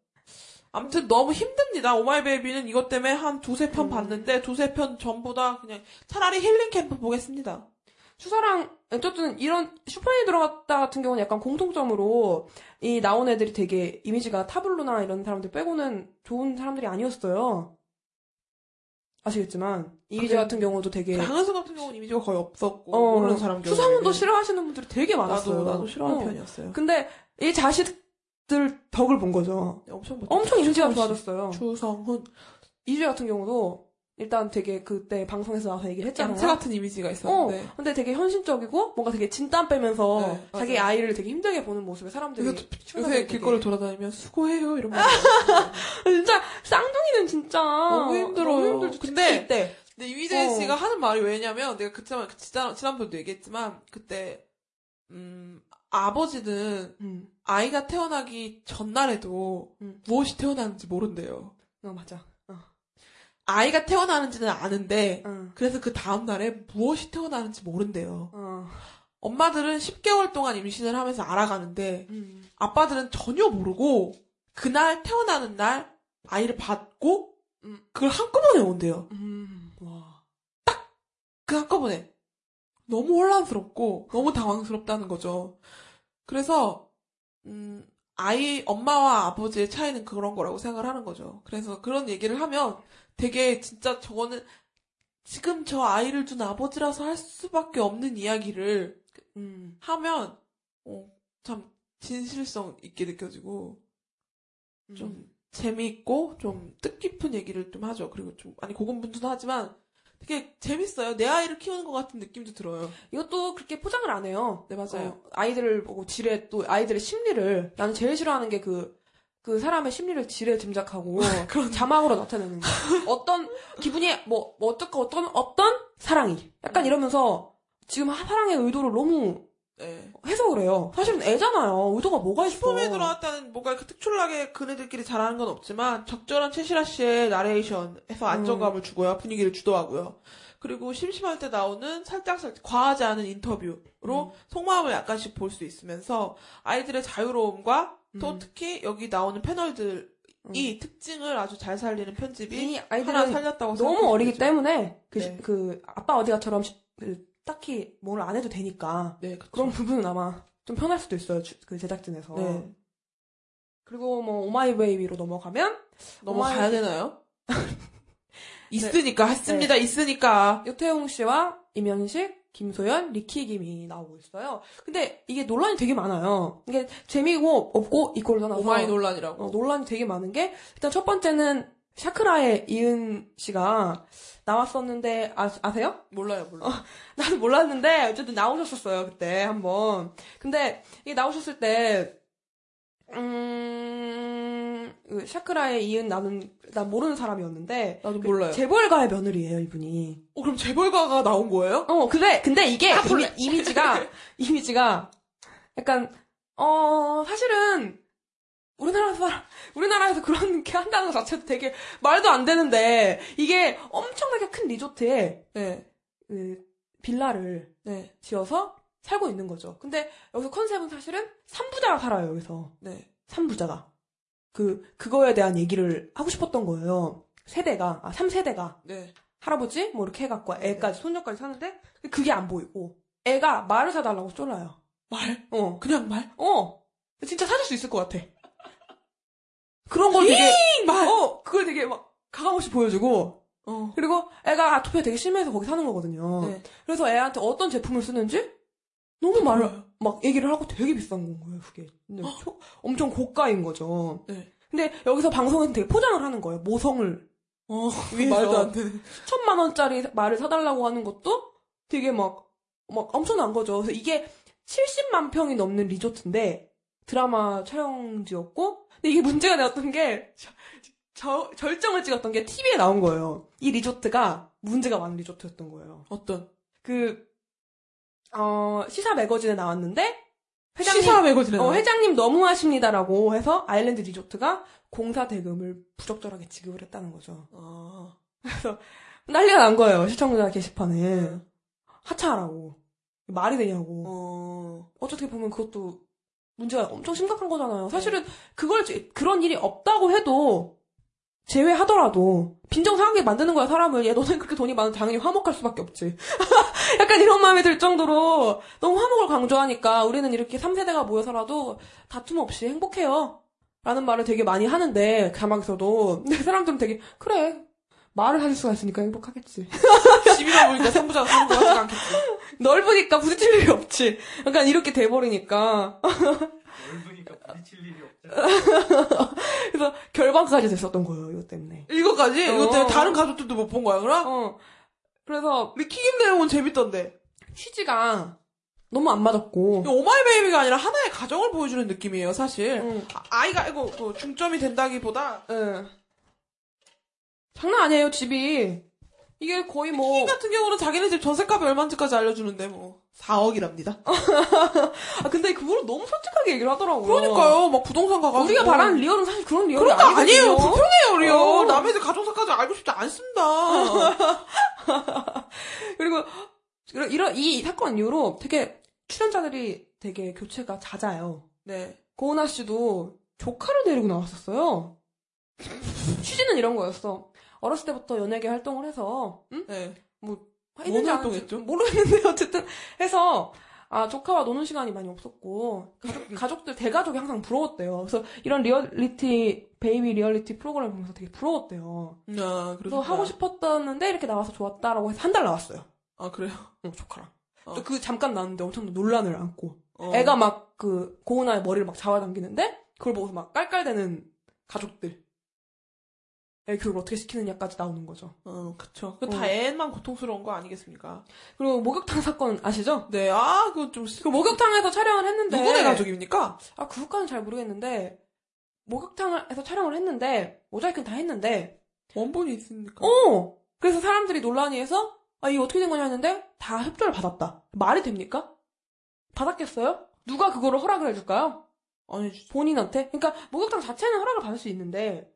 아무튼 너무 힘듭니다. 오마이베이비는 이것 때문에 한 두세 편 음. 봤는데 두세 편 전부 다 그냥 차라리 힐링 캠프 보겠습니다. 슈사랑 어쨌든 이런 슈퍼맨이 돌아왔다 같은 경우는 약간 공통점으로 이 나온 애들이 되게 이미지가 타블로나 이런 사람들 빼고는 좋은 사람들이 아니었어요. 아시겠지만 이미지 아, 같은 경우도 되게 강은수 같은 경우는 이미지가 거의 없었고 어, 모르는 사람 수상훈도 싫어하시는 분들이 되게 많았어요. 나도 나도 싫어하는 어. 편이었어요. 근데 이 자식들 덕을 본 거죠. 네, 엄청 못 엄청 이미지가. 좋아졌어요. 추성훈 이주희 같은 경우도 일단 되게 그때 방송에서 나와서 얘기를 했잖아요. 얌체 같은 이미지가 어, 있었는데 근데 되게 현실적이고 뭔가 되게 진땀 빼면서 네, 자기. 아이를 되게 힘들게 보는 모습에 사람들이 요새, 요새 길거리 돌아다니면 수고해요 이런 말 진짜 쌍둥이는 진짜 너무 힘들어요. 너무 힘들죠. 근데 이때 근데 이휘재 어. 씨가 하는 말이 왜냐면 내가 그때 지난 지난번도 얘기했지만 그때 음 아버지는 음, 아이가 태어나기 전날에도 음. 무엇이 태어나는지 모른대요. 어 맞아. 어. 아이가 태어나는지는 아는데 어. 그래서 그 다음 날에 무엇이 태어나는지 모른대요. 어. 엄마들은 10개월 동안 임신을 하면서 알아가는데 음. 아빠들은 전혀 모르고 그날 태어나는 날 아이를 받고 음. 그걸 한꺼번에 온대요. 음. 와. 그 한꺼번에 너무 혼란스럽고 너무 당황스럽다는 거죠. 그래서 음, 아이 엄마와 아버지의 차이는 그런 거라고 생각을 하는 거죠. 그래서 그런 얘기를 하면 되게 진짜 저거는 지금 저 아이를 둔 아버지라서 할 수밖에 없는 이야기를 음. 하면 어, 참 진실성 있게 느껴지고 좀 재미있고 좀 뜻깊은 얘기를 좀 하죠. 그리고 좀 아니 고군분투하지만 되게 재밌어요. 내 아이를 키우는 것 같은 느낌도 들어요. 이것도 그렇게 포장을 안 해요. 네 맞아요. 어, 아이들을 보고 지레 또 아이들의 심리를 나는 제일 싫어하는 게 그 그 사람의 심리를 지레 짐작하고 그런 자막으로 나타내는 거. 어떤 기분이 뭐, 뭐 어떨까 어떤 어떤 사랑이 약간 이러면서 지금 하- 사랑의 의도를 너무 네. 해석을 해요. 사실은 애잖아요. 의도가 뭐가 있어? 슈퍼맨 들어왔다는 뭔가 이렇게 특출나게 그네들끼리 잘하는 건 없지만 적절한 최시라 씨의 나레이션에서 안정감을 주고요. 분위기를 주도하고요. 그리고 심심할 때 나오는 살짝살짝 과하지 않은 인터뷰로 속마음을 약간씩 볼 수 있으면서 아이들의 자유로움과 또 음. 특히 여기 나오는 패널들 이 음. 특징을 아주 잘 살리는 편집이 이 하나 살렸다고 너무. 어리기 때문에 그, 네. 그 아빠 어디가처럼 시- 그 딱히 뭘 안 해도 되니까 네, 그쵸. 그런 부분은 아마 좀 편할 수도 있어요. 주- 그 제작진에서. 네. 그리고 뭐 오마이 베이비로 넘어가면 넘어가야 오마이- 되나요? 있으니까 했습니다. 있으니까. 유태웅 씨와 임현식, 김소현, 리키김이 나오고 있어요. 근데 이게 논란이 되게 많아요. 이게 재미고 없고 이걸 떠나서 오마이 논란이라고. 어, 논란이 되게 많은 게 일단 첫 번째는 샤크라의 이은 씨가 나왔었는데 아, 아세요? 몰라요, 몰라요. 나도 몰랐는데 어쨌든 나오셨었어요 그때 한번. 근데 이게 나오셨을 때 음, 그 샤크라의 이은 나는 난 모르는 사람이었는데 나도 몰라요. 재벌가의 며느리예요 이분이. 어, 그럼 재벌가가 나온 거예요? 어 근데 근데 이게 아, 이미, 이미지가 이미지가 약간 어 사실은 우리나라 사람 우리나라에서 그런 게 한다는 것 자체도 되게 말도 안 되는데 이게 엄청나게 큰 리조트에 네. 그 빌라를 네. 지어서 살고 있는 거죠. 근데 여기서 컨셉은 사실은 삼부자가 살아요, 여기서. 네. 삼부자가. 그, 그거에 대한 얘기를 하고 싶었던 거예요. 세대가, 아, 3세대가. 네. 할아버지, 뭐 이렇게 해갖고 애까지, 손녀까지 사는데, 그게 안 보이고, 애가 말을 사달라고 쫄라요. 말? 어. 그냥 말? 어. 진짜 사줄 수 있을 것 같아. 그런 걸 되게, 말! 어, 그걸 되게 막, 가감없이 보여주고, 어. 그리고 애가 아토피가 되게 심해서 거기 사는 거거든요. 네. 그래서 애한테 어떤 제품을 쓰는지 너무 말을 막 얘기를 하고 되게 비싼 건 거예요, 그게. 근데 초- 엄청 고가인 거죠. 네. 근데 여기서 방송에서 되게 포장을 하는 거예요. 모성을 어, 위해서 말도 안 되는. 천만 원짜리 말을 사달라고 하는 것도 되게 막 막 엄청난 거죠. 그래서 이게 70만 평이 넘는 리조트인데 드라마 촬영지였고 근데 이게 문제가 되었던 게 저- 저- 절정을 찍었던 게 TV에 나온 거예요. 이 리조트가 문제가 많은 리조트였던 거예요. 어떤? 그, 어, 시사 매거진에 나왔는데, 회장님, 시사 매거진에 어? 회장님 너무하십니다라고 해서 아일랜드 리조트가 공사 대금을 부적절하게 지급을 했다는 거죠. 아, 그래서 난리가 난 거예요, 시청자 게시판에. 하차하라고. 말이 되냐고. 어, 어떻게 보면 그것도 문제가 엄청 심각한 거잖아요. 사실은 그걸, 제- 그런 일이 없다고 해도 제외하더라도 빈정상하게 만드는 거야, 사람을. 얘, 너는 그렇게 돈이 많으면 당연히 화목할 수밖에 없지. 약간 이런 마음이 들 정도로 너무 화목을 강조하니까 우리는 이렇게 3세대가 모여 살아도 다툼 없이 행복해요. 라는 말을 되게 많이 하는데, 가망에서도. 근데 사람들은 되게, 그래. 말을 할 수가 있으니까 행복하겠지. 집이다 보니까 거 같지 않겠지. 넓으니까 부딪힐 일이 없지. 약간 이렇게 돼버리니까. 부딪힐 일이 없잖아. 그래서 결방까지 됐었던 거예요, 이것 때문에. 이거까지? 이거 어. 때문에 다른 가족들도 못 본 거야, 그럼? 어. 그래서 근데 킥인 내용은 재밌던데. 취지가 너무 안 맞았고. 이거 오마이 베이비가 아니라 하나의 가정을 보여주는 느낌이에요, 사실. 응. 아이가 이거 뭐 중점이 된다기보다 예. 장난 아니에요, 집이. 이게 거의 뭐. 킥 같은 경우는 자기네 집 전세값이 얼마인지까지 알려주는데 뭐 4억이랍니다. 아, 근데 그거를 너무 솔직하게 얘기를 하더라고요. 그러니까요, 막 부동산 가가지고 우리가 바라는 리얼은 사실 그런 리얼이 거 아니거든요. 아니에요. 불편해요, 리얼. 어. 남의 집 가정사까지 알고 싶지 않습니다. 그리고 이런 이 사건 이후로 되게 출연자들이 되게 교체가 잦아요. 네. 고은아 씨도 조카를 데리고 나왔었어요. 취지는 이런 거였어. 어렸을 때부터 연예계 활동을 해서 응? 네. 뭐뭔 했는지 안 활동했죠? 모르겠는데 어쨌든 해서 아 조카와 노는 시간이 많이 없었고 가족, 가족들 대가족이 항상 부러웠대요. 그래서 이런 리얼리티 베이비 리얼리티 프로그램 보면서 되게 부러웠대요. 아, 그래서 그래서 하고 싶었다는데 이렇게 나와서 좋았다라고 해서 한 달 나왔어요. 아, 그래요? 응, 조카랑. 어. 또그 잠깐 나왔는데 엄청 논란을 안고 어. 애가 막 그 고은아의 머리를 막 잡아당기는데 그걸 보고서 막 깔깔대는 가족들. 애 교육을 어떻게 시키느냐까지 나오는 거죠. 어, 그쵸. 그 어. 다 애만 고통스러운 거 아니겠습니까? 그리고 목욕탕 사건 아시죠? 네, 아, 그건 좀. 그 목욕탕에서 촬영을 했는데 누구네 가족입니까? 아 그것까지는 잘 모르겠는데 목욕탕에서 촬영을 했는데 모자이크는 다 했는데 원본이 있으니까. 어 그래서 사람들이 논란이 해서 아 이게 어떻게 된 거냐 했는데 다 협조를 받았다 말이 됩니까? 받았겠어요? 누가 그거를 허락을 해줄까요? 아니, 본인한테? 그러니까 목욕탕 자체는 허락을 받을 수 있는데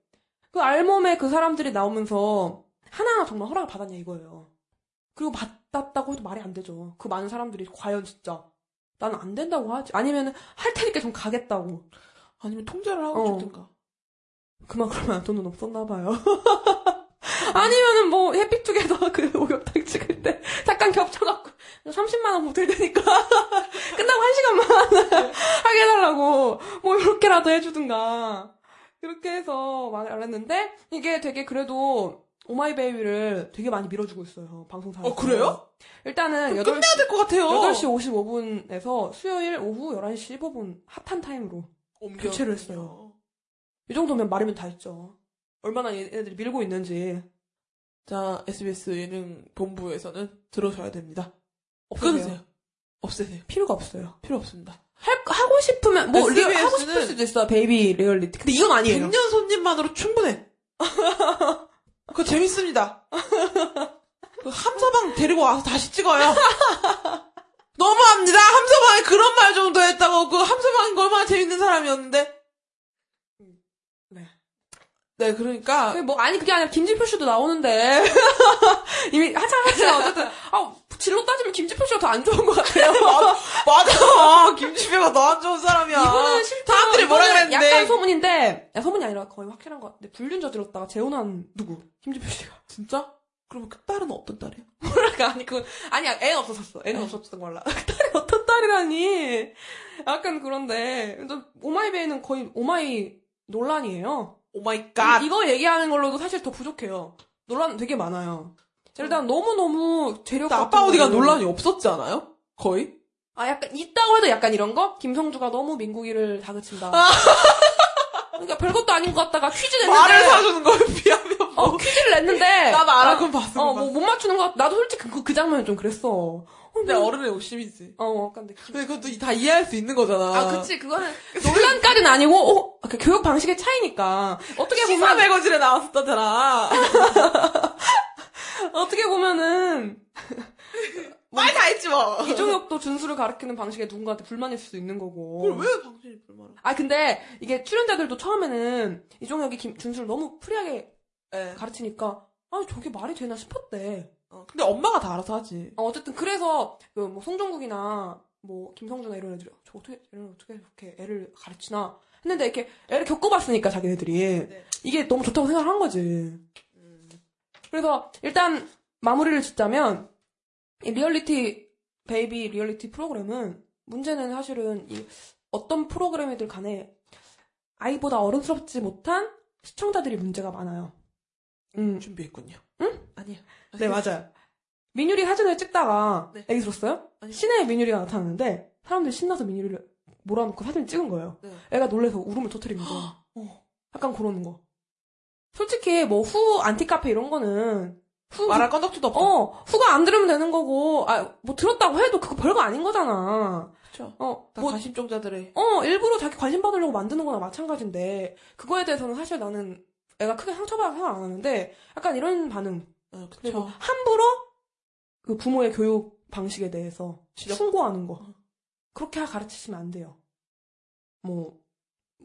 그 알몸에 그 사람들이 나오면서 하나하나 정말 허락을 받았냐 이거예요. 그리고 받았다고 해도 말이 안 되죠. 그 많은 사람들이 과연 진짜 나는 안 된다고 하지 아니면 할 테니까 좀 가겠다고 아니면 통제를 하고 어. 죽든가. 그만 그러면 돈은 없었나 봐요. 아니면은 뭐 해피투게더 그 목욕탕 찍을 때 잠깐 겹쳐갖고 30만 원 보태야 되니까 끝나고 한 시간만 하게 해달라고 뭐 이렇게라도 해주든가 그렇게 해서 말했는데 이게 되게 그래도 오마이 베이비를 되게 많이 밀어주고 있어요 방송사에서. 어, 그래요? 일단은 그럼 8, 끝내야 될 것 같아요. 8시 55분에서 수요일 오후 11시 15분 핫한 타임으로 옮겨. 교체를 했어요. 이 정도면 말이면 다 했죠. 얼마나 얘네들이 밀고 있는지. 자, SBS 예능 본부에서는 들어줘야 됩니다. 없애세요. 끊으세요. 없애세요. 필요가 없어요. 필요 없습니다. 할, 하고 싶으면, 뭐, 리얼, 하고 싶을 수도 있어, 베이비 리얼리티. 근데 이건 아니에요. 100년 손님만으로 충분해. 그거 재밌습니다. 그 함서방 데리고 와서 다시 찍어요. 너무합니다. 함서방이 그런 말 정도 했다고 그 함서방이 얼마나 재밌는 사람이었는데. 네. 네, 그러니까 뭐, 아니, 그게 아니라 김지표 씨도 나오는데. 이미 하차하자. 어쨌든, 아, 질로 따지면 김지표 씨가 더 안 좋은 것 같아요. 맞아. 김치배가 더 안 좋은 사람이야. 이거는 실제로 사람들이 뭐라 그랬는데. 약간 소문인데, 야, 소문이 아니라 거의 확실한 것 같은데, 불륜 저질렀다가 재혼한 누구? 김지표 씨가. 진짜? 그럼 그 딸은 어떤 딸이야? 뭐랄까, 아니, 그, 아니야, 애는 없었었어. 애는 없었던 걸라. 딸이 어떤 딸이라니. 약간 그런데, 오마이베이비는 거의 oh my 논란이에요. Oh my God. 이거 얘기하는 걸로도 사실 더 부족해요. 논란 되게 많아요. 일단 너무너무 재력 근데 아빠 어디가 논란이 없었지 않아요? 거의? 아, 약간 있다고 해도 약간 이런 거? 김성주가 너무 민국이를 다그친다. 그러니까 별것도 아닌 것 같다가 퀴즈 냈는데. 말을 사주는 거에 비하면 뭐. 어, 퀴즈를 냈는데. 나도 알아. 아, 봤어. 어, 뭐 못 맞추는 것 같, 나도 솔직히 그, 그 장면은 좀 그랬어. 근데 어른의 욕심이지. 어, 약간 느낌. 근데 그것도 다 이해할 수 있는 거잖아. 아, 그치. 그거는 논란까지는 아니고, 어, 그 교육 방식의 차이니까. 어떻게 시사 보면, 매거진에 나왔었잖아. 어떻게 보면은, 말다 했지 뭐. 이종혁도 준수를 가르치는 방식에 누군가한테 불만일 수도 있는 거고. 그걸 왜 당신이 불만을? 아, 근데 이게 출연자들도 처음에는 이종혁이 김, 준수를 너무 free하게 예. 가르치니까, 아, 저게 말이 되나 싶었대. 어, 근데 엄마가 다 알아서 하지. 어, 어쨌든 그래서 그 뭐 송종국이나 뭐 김성주나 이런 애들이 저 어떻게 애를 어떻게 이렇게 애를 가르치나 했는데 이렇게 애를 겪어봤으니까 자기네들이 네. 이게 너무 좋다고 생각을 한 거지. 그래서 일단 마무리를 짓자면 이 리얼리티 베이비 리얼리티 프로그램은 문제는 사실은 이 어떤 프로그램이들 간에 아이보다 어른스럽지 못한 시청자들이 문제가 많아요. 음, 준비했군요. 응? 아니야. 네, 맞아요. 민율이 사진을 찍다가, 네. 애기 들었어요? 아니. 시내에 민율이가 나타났는데, 사람들이 신나서 민율이를 몰아놓고 사진을 찍은 거예요. 네. 애가 놀래서 울음을 거죠. 어. 약간 그러는 거. 솔직히, 뭐, 후, 안티카페 이런 거는, 후, 말할 건덕지도 없어. 어, 후가 안 들으면 되는 거고, 아, 뭐, 들었다고 해도 그거 별거 아닌 거잖아. 그쵸. 어, 다 뭐, 관심종자들의. 어, 일부러 자기 관심 받으려고 만드는 거나 마찬가지인데, 그거에 대해서는 사실 나는 애가 크게 상처받아 생각 안 하는데, 약간 이런 반응. 어, 그리고. 함부로 그 부모의 교육 방식에 대해서 지적? 충고하는 거. 그렇게 가르치시면 안 돼요. 뭐,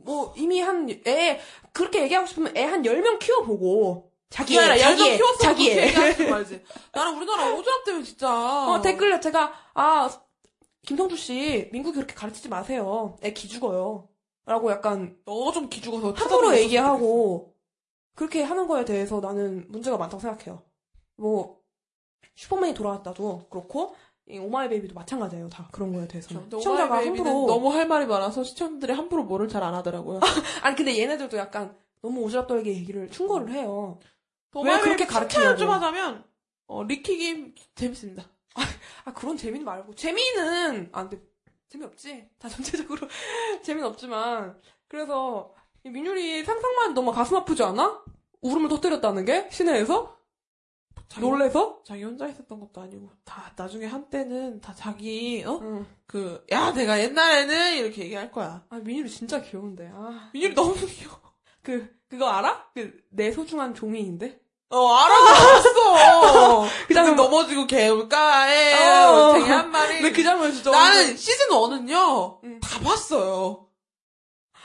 뭐, 이미 한, 애, 그렇게 얘기하고 싶으면 애 한 10명 키워보고, 자기 애, 자기 애, 키웠어. 자기 애. 나는 우리나라 오전합 때문에 진짜. 어, 댓글에 제가, 아, 김성주 씨, 민국이 그렇게 가르치지 마세요. 애 기죽어요. 라고 약간 너 좀 기죽어서 함부로 얘기하고 그렇게 하는 거에 대해서 나는 문제가 많다고 생각해요. 뭐 슈퍼맨이 돌아왔다도 그렇고 이 오마이 베이비도 마찬가지예요. 다 그런 거에 대해서는 근데 시청자가 오마이 베이비는 함부로 너무 할 말이 많아서 시청자들이 함부로 뭐를 잘 안 하더라고요. 아니 근데 얘네들도 약간 너무 오지랖떨게 얘기를 충고를 해요. 오마이 그렇게 가르치냐고. 좀 하자면 어, 리키김 재밌습니다. 아 그런 재미는 말고 재미는 아 근데 재미없지. 다 전체적으로 재미는 없지만 그래서 이 민율이 상상만 너무 가슴 아프지 않아? 울음을 터뜨렸다는 게 시내에서 자기, 놀래서 자기 혼자 있었던 것도 아니고 다 나중에 한때는 다 자기 어? 응. 그야 내가 옛날에는 이렇게 얘기할 거야. 아 민율이 진짜 귀여운데 아 민율이 너무 귀여워. 그 그거 알아? 그 내 소중한 종이인데. 어 알았어. 그 장면 넘어지고 개울가에 어. 되게 한 마리. 근데 그 장면 진짜 나는 시즌 1은요 응. 다 봤어요.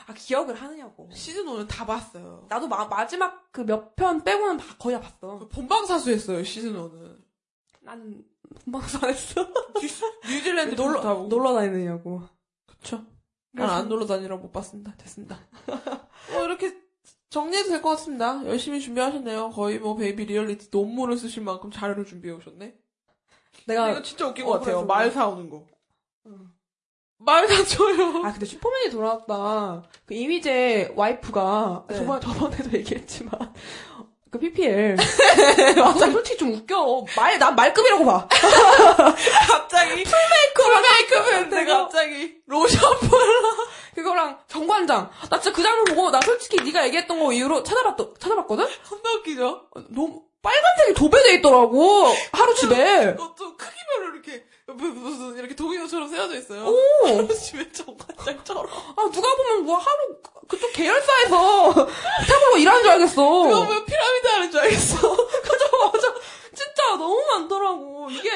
아 기억을 하느냐고. 시즌 1은 다 봤어요. 나도 마, 마지막 그 몇 편 빼고는 다 거의 다 봤어. 본방사수했어요 시즌 1은. 나는 본방사수 안 했어. 뉴질랜드 놀러. 놀러 다니느냐고. 그쵸. 난 안 놀러 다니라 못 봤습니다. 됐습니다. 뭐 이렇게 정리해도 될 것 같습니다. 열심히 준비하셨네요. 거의 뭐 베이비 리얼리티 논문을 쓰실 만큼 자료를 준비해 오셨네. 내가 이거 진짜 웃긴 어, 것 같아요. 말. 사오는 거. 응. 말 사줘요. 아 근데 슈퍼맨이 돌아왔다. 그 이미재 와이프가 네. 저번 저번에도 얘기했지만 그 PPL 맞아 솔직히 좀 웃겨. 말 난 말급이라고 봐. 갑자기 풀메이크업 메이크업 내가- 갑자기 로션 발라. 그거랑 정관장. 나 진짜 그 장면 보고 나 솔직히 네가 얘기했던 거 이후로 찾아봤 찾아봤거든. 겁나 웃기죠? 어, 너무 빨간색이 도배돼 있더라고. 하루 집에. 그것도 크기별로 이렇게 무- 무슨 이렇게 도미노처럼 세워져 있어요. 오. 하루 집에 정관장처럼. 아 누가 보면 뭐 하루 그쪽 계열사에서 스타벅으로 일하는 줄 알겠어. 그거 보면 피라미드 하는 줄 알겠어. 그죠 맞아. 진짜 너무 많더라고. 이게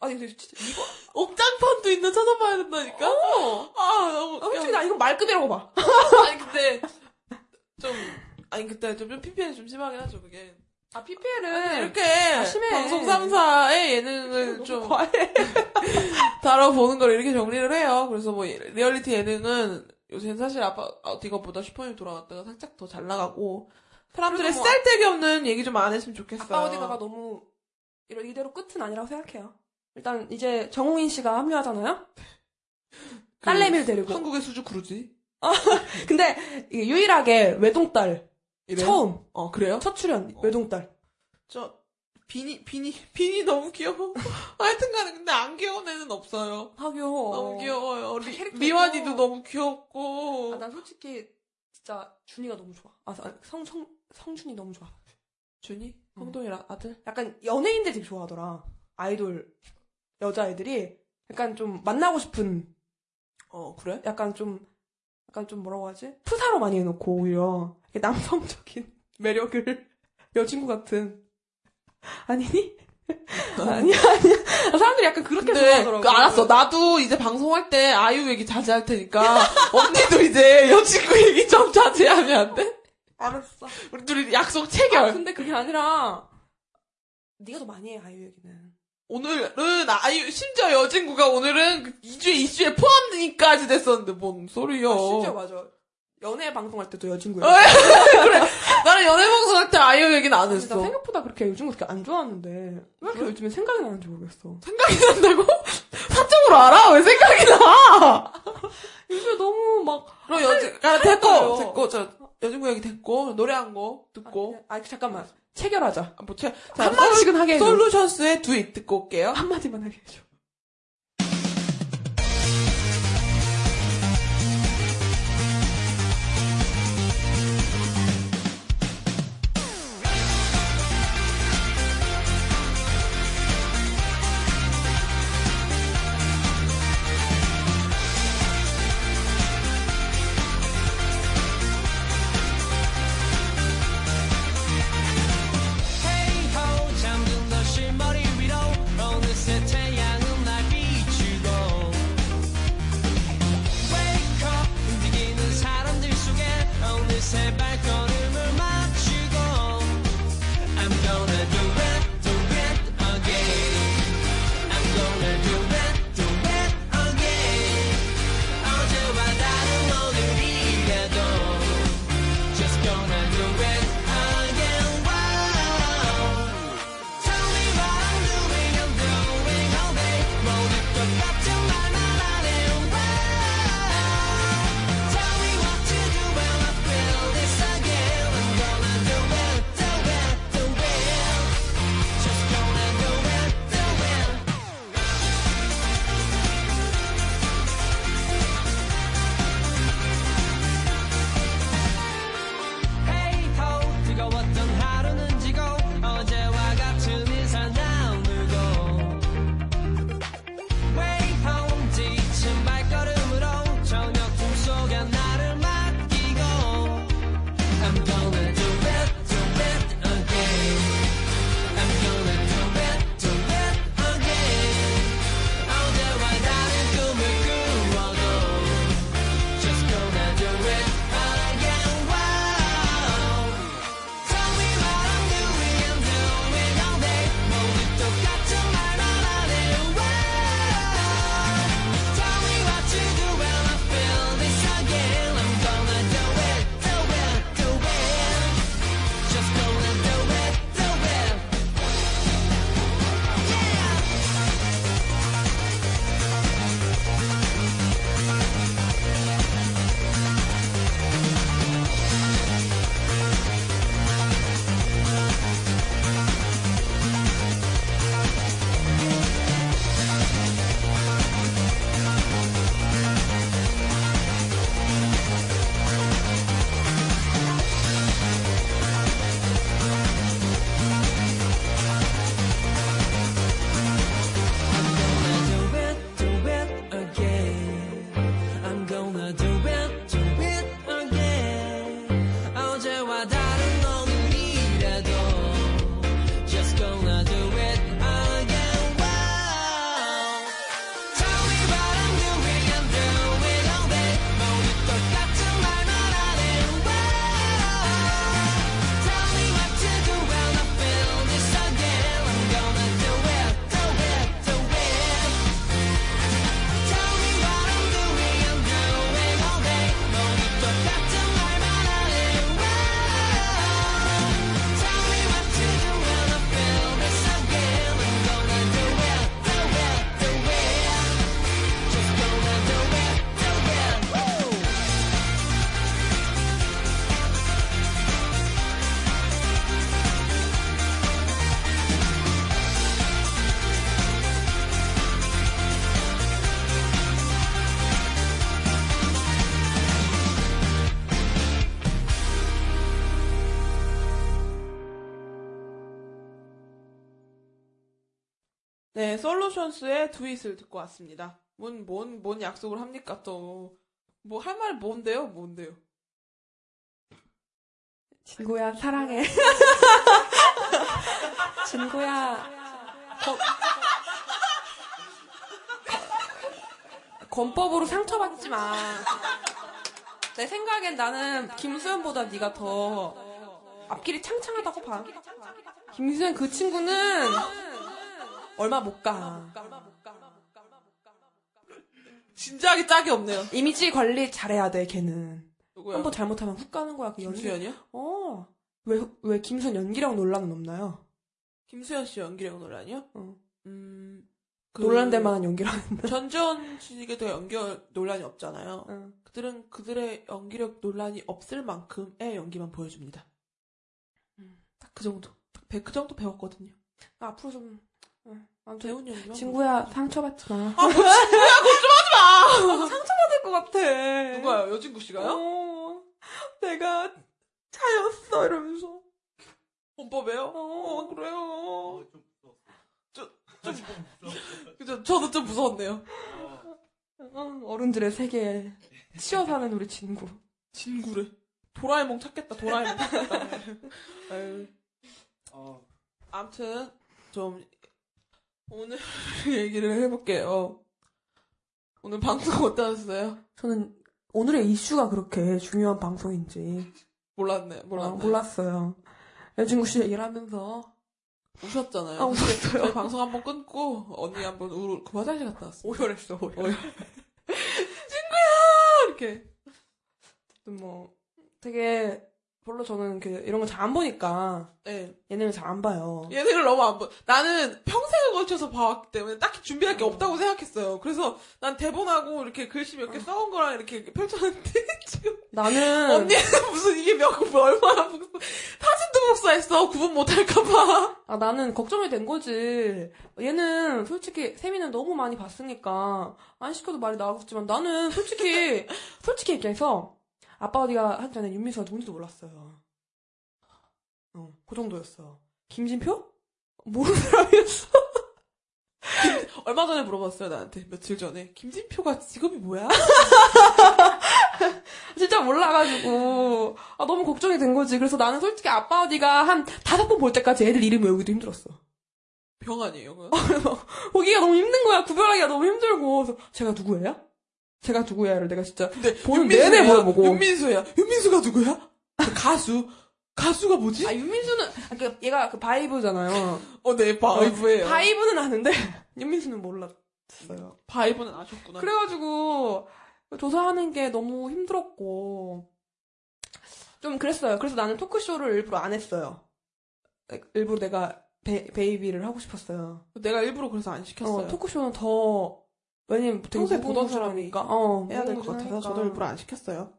아니 근데 진짜 이거 옥장판도 있는 찾아봐야 된다니까? 아, 너무 아. 솔직히 나 이거 말급이라고 봐. 아니, 근데, 좀, 아니, 그때 좀, 좀 PPL이 좀 심하긴 하죠, 그게. 아 PPL은 이렇게, 심해. 방송 3사의 예능을 좀. 다뤄보는 걸 이렇게 정리를 해요. 그래서 뭐, 리얼리티 예능은 요새는 사실 아빠, 어디가보다 슈퍼맨 돌아왔다가 살짝 더 잘 나가고, 사람들의 뭐 쓸데기 없는 얘기 좀 안 했으면 좋겠어요. 아빠 어디 가가 너무 이런 이대로 끝은 아니라고 생각해요. 일단 이제 정웅인 씨가 합류하잖아요. 그 딸내미를 데리고. 한국의 수리 크루즈지. 근데 이게 유일하게 외동딸 이래요? 처음 어, 그래요? 첫 출연 외동딸. 저, 비니, 비니, 비니 너무 귀여워. 하여튼 간에 근데 안 귀여운 애는 없어요. 아 귀여워. 너무 귀여워요. 리, 캐릭터 미완이도. 너무 귀엽고. 아, 난 솔직히 진짜 준이가 너무 좋아. 아, 성, 성, 성준이 너무 좋아. 준이? 응. 홍동이 라- 아들? 약간 연예인들 되게 좋아하더라. 아이돌 여자애들이 약간 좀 만나고 싶은 어, 그래? 약간 좀 약간 좀 뭐라고 하지? 프사로 많이 해놓고 오히려 남성적인 매력을 여친구 같은 아니니? 아니야 아니야 사람들이 약간 그렇게 생각하더라고 그 알았어. 나도 이제 방송할 때 아이유 얘기 자제할 테니까 언니도 이제 여친구 얘기 좀 자제하면 안 돼? 알았어 우리 둘이 약속 체결. 아, 근데 그게 아니라 네가 더 많이 해 아이유 얘기는 오늘은 아이유 심지어 여친구가 오늘은 그 2주에 이슈에 포함까지 됐었는데 뭔 소리요? 아, 진짜 맞아 연애 방송할 때도 여친구야 어, 그래. 나는 연애 방송할 때 아이유 얘기는 안 했어. 나 생각보다 그렇게 요즘 그렇게 안 좋아하는데 왜 이렇게 요즘에 생각이 나는지 모르겠어 생각이 난다고? 사적으로 알아? 왜 생각이 나? 요즘에 너무 막 그럼 여친, 야, 됐고. 됐고, 저, 여친구 얘기 됐고, 노래 한곡 듣고. 아 잠깐만 체결하자. 아, 뭐, 제, 자, 한마디씩은 한마디씩은 하게 해줘. 솔루션스의 두잇 듣고 올게요. 한 마디만 하게 해줘 네, 솔루션스의 트윗을 듣고 왔습니다. 뭔, 뭔, 뭔 약속을 합니까, 또. 뭐, 할 말 뭔데요? 뭔데요? 친구야, 사랑해. 친구야. 거- 권법으로 상처받지 마. 내 생각엔 나는 김수현보다 네가 더 앞길이 창창하다고 봐. 김수현 그 친구는 얼마 못 가. 진지하게 짝이 없네요. 이미지 관리 잘해야 돼, 걔는. 누구야? 한번 잘못하면 훅 가는 거야, 그 연기. 김수현이요? 어. 왜, 왜 김수현 연기력 논란은 없나요? 김수현 씨 연기력 논란이요? 어. 음, 그 논란될 만한 연기력. 전지현 씨에게도 연기력 논란이 없잖아요. 응. 그들은 그들의 연기력 논란이 없을 만큼의 연기만 보여줍니다. 딱그 정도. 딱 배- 그 정도 배웠거든요. 나 앞으로 좀, 응. 배운 연기만. 친구야, 상처받지 마. 아, 뭐 친구야, 걱정하지 마! 상처받을 것 같아. 누가요? 여진구 씨가요? 어, 내가 차였어, 이러면서. 헌법에요? 어. 그래요. 어, 좀 무서웠어. 좀- 좀. 그죠? 저도 좀 무서웠네요. 어, 어른들의 세계에 치여 사는 우리 친구. 친구를. 도라에몽 찾겠다, 도라에몽 찾겠다. 아유. 어, 아무튼, 좀, 오늘 얘기를 해볼게요. 오늘 방송 어떠셨어요? 저는 오늘의 이슈가 그렇게 중요한 방송인지 몰랐네, 어, 몰랐네. 몰랐어요. 여진구 씨 얘기를 하면서 우셨잖아요. 아, 웃었어요. 저희 방송 한번 끊고, 언니 한번 우, 그 화장실 갔다 왔어. 오열했어, 오열. 오열. 친구야! 이렇게. 뭐 되게 별로 저는 그 이런 거 잘 안 보니까 네. 예능을 잘 안 봐요. 예능을 너무 안 보, 나는 평생을 걸쳐서 봐왔기 때문에 딱히 준비할 게 없다고 생각했어요. 그래서 난 대본하고 이렇게 글씨 몇 개 써온 거랑 이렇게 펼쳤는데, 지금. 나는 언니는 무슨 이게 몇, 뭐 얼마나 복사, 사진도 복사했어. 구분 못할까봐. 아, 나는 걱정이 된 거지. 얘는 솔직히 세미는 너무 많이 봤으니까 안 시켜도 말이 나왔지만 나는 솔직히 솔직히 얘기해서 아빠 어디가 한 전에 윤미수가 누군지도 몰랐어요. 어, 그 정도였어. 김진표? 모르는 사람이었어. 얼마 전에 물어봤어요, 나한테. 며칠 전에. 김진표가 직업이 뭐야? 진짜 몰라가지고 아, 너무 걱정이 된 거지. 그래서 나는 솔직히 아빠 어디가 한 다섯 번 볼 때까지 애들 이름 외우기도 힘들었어. 병 아니에요, 그거? 보기가 너무 힘든 거야. 구별하기가 너무 힘들고. 그래서 제가 누구예요? 제가 누구야를 내가 진짜 근데 보는. 내내 물어보고. 윤민수야. 윤민수가 누구야? 그 가수. 가수가 뭐지? 아 윤민수는 아, 그 얘가 그 바이브잖아요. 어, 네, 바이브예요. 바이브는 아는데 윤민수는 몰랐어요. 바이브는 아셨구나. 그래가지고 조사하는 게 너무 힘들었고 좀 그랬어요. 그래서 나는 토크쇼를 일부러 안 했어요. 일부러 내가 베, 베이비를 하고 싶었어요. 내가 일부러 그래서 안 시켰어요. 어, 토크쇼는 더 왜냐면 평소에 보던 사람이 사람이니까 어, 해야 될 것 같아서. 저도 일부러 안 시켰어요.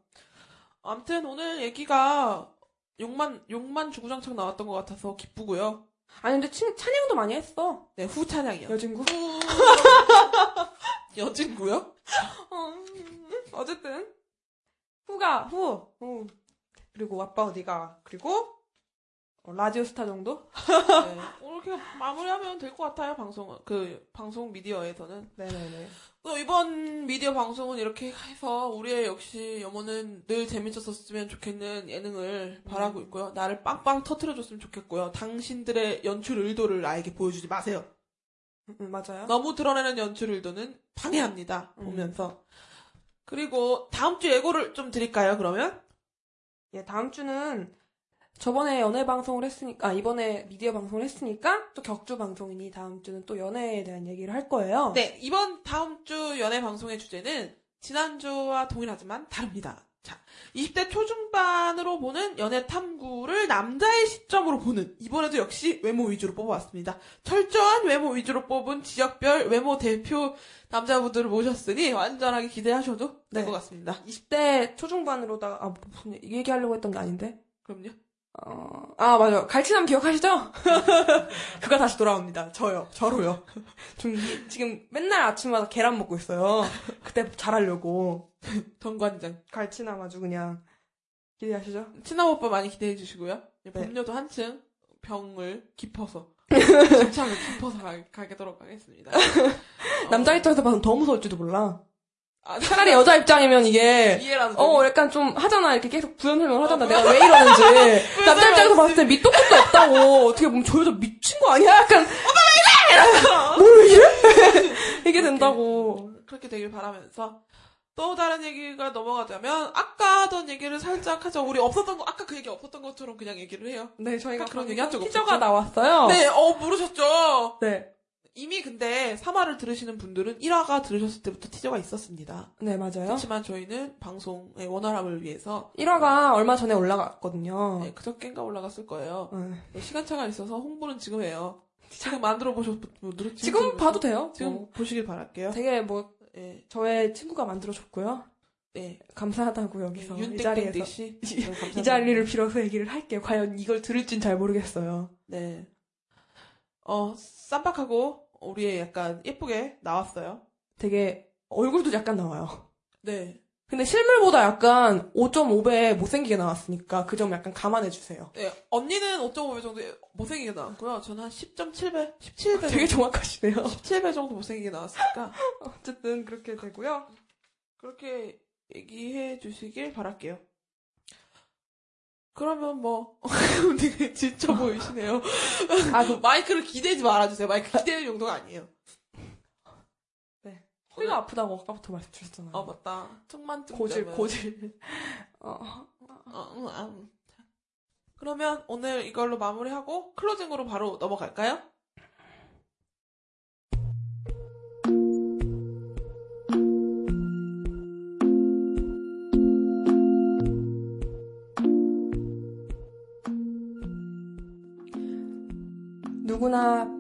아무튼 오늘 얘기가 욕만 욕만 주구장창 나왔던 것 같아서 기쁘고요. 아니 근데 친, 찬양도 많이 했어. 네, 후 찬양이요. 여진구. 여진구요? 어, 어쨌든 후가 후. 후. 그리고 아빠 어디가 그리고 어, 라디오 스타 정도? 네. 오늘 이렇게 마무리하면 될 것 같아요. 방송 그 방송 미디어에서는. 네네네. 또 이번 미디어 방송은 이렇게 해서 우리의 역시 염원은 늘 재밌었으면 좋겠는 예능을 바라고 음. 있고요. 나를 빵빵 터트려줬으면 좋겠고요. 당신들의 연출 의도를 나에게 보여주지 마세요. 음, 음, 맞아요. 너무 드러내는 연출 의도는 방해합니다. 음. 보면서. 그리고 다음 주 예고를 좀 드릴까요? 그러면 예, 다음 주는 저번에 연애 방송을 했으니까, 아, 이번에 미디어 방송을 했으니까, 또 격주 방송이니 다음 주는 또 연애에 대한 얘기를 할 거예요. 네 이번 다음 주 연애 방송의 주제는 지난주와 동일하지만 다릅니다. 자, 20대 초중반으로 보는 연애 탐구를 남자의 시점으로 보는 이번에도 역시 외모 위주로 뽑아왔습니다. 철저한 외모 위주로 뽑은 지역별 외모 대표 남자분들을 모셨으니 완전하게 기대하셔도 될 네. 것 같습니다. 20대 초중반으로다가, 아, 무슨 얘기- 얘기하려고 했던 게 아닌데? 그럼요. 어, 아, 맞아. 갈치남 기억하시죠? 그가 다시 돌아옵니다. 저요. 저로요. 좀, 지금 맨날 아침마다 계란 먹고 있어요. 그때 잘하려고. 정관장. 갈치남 아주 그냥, 기대하시죠? 친남 오빠 많이 기대해 주시고요. 네. 범녀도 한층 병을 깊어서 집착을 깊어서 가, 가도록 하겠습니다. 남자 입장에서 봐서 더 무서울지도 몰라. 아, 차라리 여자 입장이면 이게 어 약간 좀 하잖아. 이렇게 계속 부연 설명을 하잖아. 내가 왜 이러는지. 남자 입장에서 봤을 때 밑도 끝도 없다고. 어떻게 보면 저 여자 미친 거 아니야? 약간 뭘 이래? 이게 된다고. 그렇게 되길 바라면서. 또 다른 얘기가 넘어가자면 아까 하던 얘기를 살짝 하죠. 우리 없었던 거 아까 그 얘기 없었던 것처럼 그냥 얘기를 해요. 네 저희가 그런 얘기 한적 티저가 없었죠? 나왔어요. 네, 어 모르셨죠? 네. 이미 근데 3화를 들으시는 분들은 1화가 들으셨을 때부터 티저가 있었습니다. 네 맞아요 그렇지만 저희는 방송의 원활함을 위해서 1화가 얼마 전에 올라갔거든요 네, 그저께인가 올라갔을 거예요. 네. 네, 시간차가 있어서 홍보는 지금 해요. 지금 만들어 보셨 분들은 지금 들으면서 봐도 돼요 지금 뭐. 보시길 바랄게요. 되게 뭐 네, 저의 친구가 만들어줬고요 네. 감사하다고 여기서 이 윤땡땡 자리에서 씨. 이 자리를 빌어서 얘기를 할게요 과연 이걸 들을진 잘 모르겠어요 네. 어, 쌈박하고 우리의 약간 예쁘게 나왔어요. 되게 얼굴도 약간 나와요 네. 근데 실물보다 약간 5.5배 못생기게 나왔으니까 그 점 약간 감안해 주세요. 네, 언니는 5.5배 정도 못생기게 나왔고요. 저는 한 10.7배? 17배. 되게 정확하시네요. 17배 정도 못생기게 나왔으니까 어쨌든 그렇게 되고요. 그렇게 얘기해 주시길 바랄게요. 그러면 뭐 되게 지쳐 보이시네요. 아, 그 마이크를 기대지 말아주세요. 마이크 기대는 용도가 아니에요. 허리가 아프다고 아까부터 말씀 주셨잖아요. 아 맞다. 턱만 좀 고질. 고질. 어, 어, 응. 자, 그러면 오늘 이걸로 마무리하고 클로징으로 바로 넘어갈까요?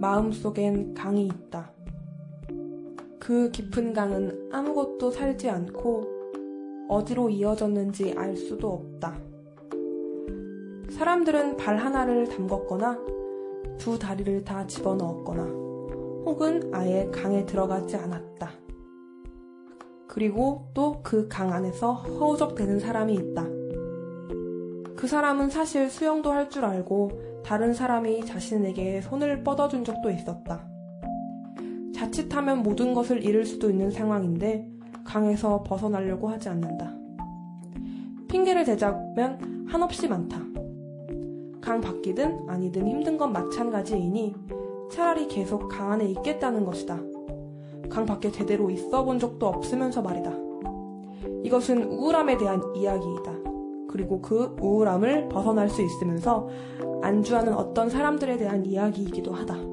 마음속엔 강이 있다. 그 깊은 강은 아무것도 살지 않고 어디로 이어졌는지 알 수도 없다. 사람들은 발 하나를 담궜거나 두 다리를 다 집어넣었거나 혹은 아예 강에 들어가지 않았다. 그리고 또 그 강 안에서 허우적대는 사람이 있다. 그 사람은 사실 수영도 할 줄 알고 다른 사람이 자신에게 손을 뻗어준 적도 있었다. 자칫하면 모든 것을 잃을 수도 있는 상황인데 강에서 벗어나려고 하지 않는다. 핑계를 대자면 한없이 많다. 강 밖이든 아니든 힘든 건 마찬가지이니 차라리 계속 강 안에 있겠다는 것이다. 강 밖에 제대로 있어 본 적도 없으면서 말이다. 이것은 우울함에 대한 이야기이다. 그리고 그 우울함을 벗어날 수 있으면서 안주하는 어떤 사람들에 대한 이야기이기도 하다.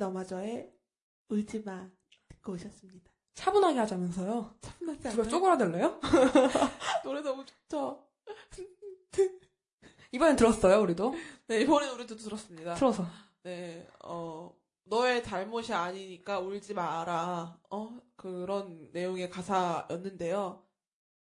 너마저의 울지마 듣고 오셨습니다. 차분하게 하자면서요. 차분하지 누가 않아요? 쪼그라들래요? 노래 너무 좋죠? 이번엔 들었어요, 우리도. 네, 이번엔 우리도 들었습니다. 틀어서. 네, 어, 너의 잘못이 아니니까 울지 마라. 어, 그런 내용의 가사였는데요.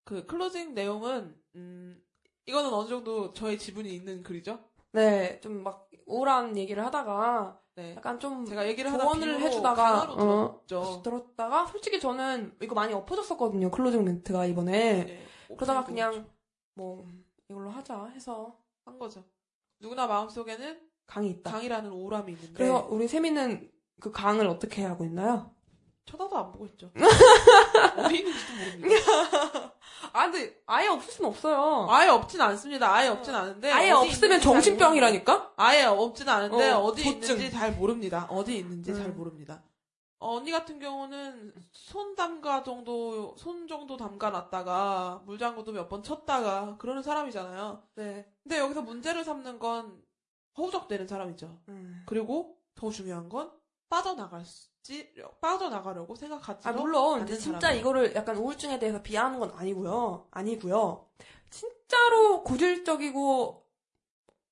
그 클로징 내용은, 음, 이거는 어느 정도 저의 지분이 있는 글이죠? 네, 좀 막 우울한 얘기를 하다가 네. 약간 좀 제가 얘기를 조언을 해주다가 어. 들었다가 솔직히 저는 이거 많이 엎어졌었거든요, 클로징 멘트가 이번에. 네, 그러다가 그냥 뭐 이걸로 하자 해서 한 거죠. 누구나 마음속에는 강이 있다. 강이라는 우울함이 있는데 그래서 우리 세미는 그 강을 어떻게 하고 있나요? 쳐다도 안 보고 있죠. 어디 있는지도 모릅니다. 아, 근데 아예 없을 수는 없어요. 아예 없진 않습니다. 아예 없진 않은데 아예 없으면 잘 정신병이라니까? 아예 없진 않은데 어, 어, 디. 있는지 잘 모릅니다. 어디 있는지 잘 음. 모릅니다. 어, 언니 같은 경우는 손 담가 정도 손 정도 담가 놨다가 물장구도 몇 번 쳤다가 그러는 사람이잖아요. 네. 근데 여기서 문제를 삼는 건 허우적대는 사람이죠. 음. 그리고 더 중요한 건 빠져나갈지 빠져나가려고 생각하지. 아, 물론 근데 진짜 사람이에요. 이거를 약간 우울증에 대해서 비하하는 건 아니고요. 아니고요. 진짜로 고질적이고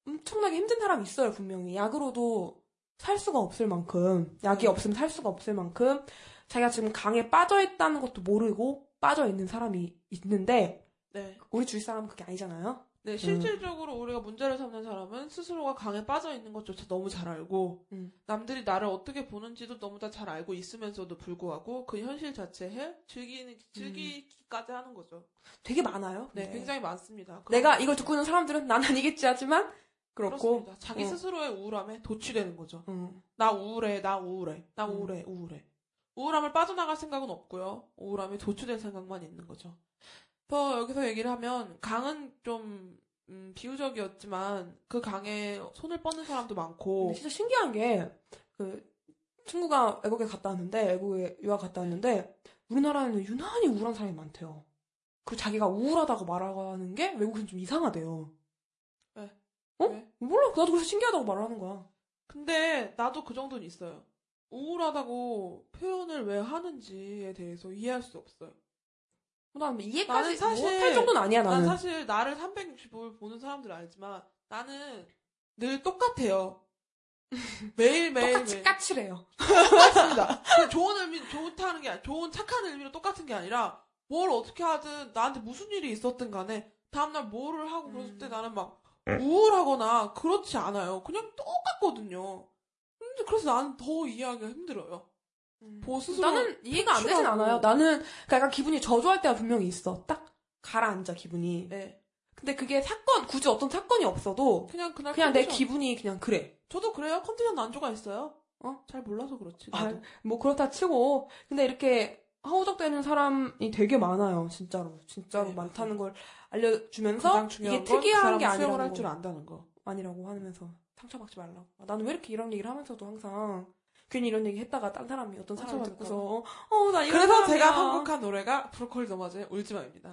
엄청나게 힘든 사람이 있어요, 분명히. 약으로도 살 수가 없을 만큼, 약이 네. 없으면 살 수가 없을 만큼 자기가 지금 강에 빠져 있다는 것도 모르고 빠져 있는 사람이 있는데 네. 우리 주위 사람은 그게 아니잖아요. 네, 실질적으로 우리가 문제를 삼는 사람은 스스로가 강에 빠져 있는 것조차 너무 잘 알고, 음. 남들이 나를 어떻게 보는지도 너무 다 잘 알고 있으면서도 불구하고 그 현실 자체에 즐기는, 즐기기까지 하는 거죠. 되게 많아요. 네, 근데. 굉장히 많습니다. 내가 이걸 듣고 있는 사람들은 난 아니겠지 하지만 그렇고 그렇습니다. 자기 어. 스스로의 우울함에 도취되는 거죠. 음. 나 우울해, 나 우울해, 나 음. 우울해, 우울해. 우울함을 빠져나갈 생각은 없고요. 우울함에 도취될 생각만 있는 거죠. 그래서 여기서 얘기를 하면 강은 좀 음, 비유적이었지만 그 강에 손을 뻗는 사람도 많고 근데 진짜 신기한 게, 그, 친구가 외국에 갔다 왔는데, 외국에 유학 갔다 왔는데, 우리나라에는 유난히 우울한 사람이 많대요. 그 자기가 우울하다고 말하는 게 외국은 좀 이상하대요. 왜? 어? 왜? 몰라. 나도 그래서 신기하다고 말을 하는 거야. 근데 나도 그 정도는 있어요. 우울하다고 표현을 왜 하는지에 대해서 이해할 수 없어요. 난 이해까지 나는 사실- 못할 정도는 아니야, 난 나는. 사실 나를 365일 보는 사람들 알지만 나는 늘 똑같아요. 매일 매일 똑같이 까칠해요. 똑같습니다. 그 좋은 의미 좋다는 게 아니, 좋은 착한 의미로 똑같은 게 아니라 뭘 어떻게 하든 나한테 무슨 일이 있었든 간에 다음날 뭐를 하고 그랬을 음. 때 나는 막 우울하거나 그렇지 않아요. 그냥 똑같거든요. 근데 그래서 나는 더 이해하기가 힘들어요. 보 스스로 나는 이해가 안 되진. 않아요. 나는 그러니까 약간 기분이 저조할 때가 분명히 있어. 딱 가라앉아 기분이. 네. 근데 그게 사건 굳이 어떤 사건이 없어도 그냥 그날 그냥 내 컨디션. 기분이 그냥 그래. 저도 그래요. 컨디션 난조가 있어요. 어? 잘 몰라서 그렇지. 아, 나도. 뭐 그렇다 치고 근데 이렇게 허우적대는 사람이 되게 많아요. 진짜로 진짜로 네, 많다는 걸 알려주면서 가장 중요한 이게 건 특이한 그게 아니라는 할줄 거. 안다는 거. 아니라고 하면서 상처받지 말라고. 아, 나는 왜 이렇게 이런 얘기를 하면서도 항상 괜히 이런 얘기 했다가 딴 사람이 어떤 사람이 상처받을까 듣고서 어나 이런 그래서 사람이야. 제가 선곡한 노래가 브로콜리 너마저의 울지마입니다.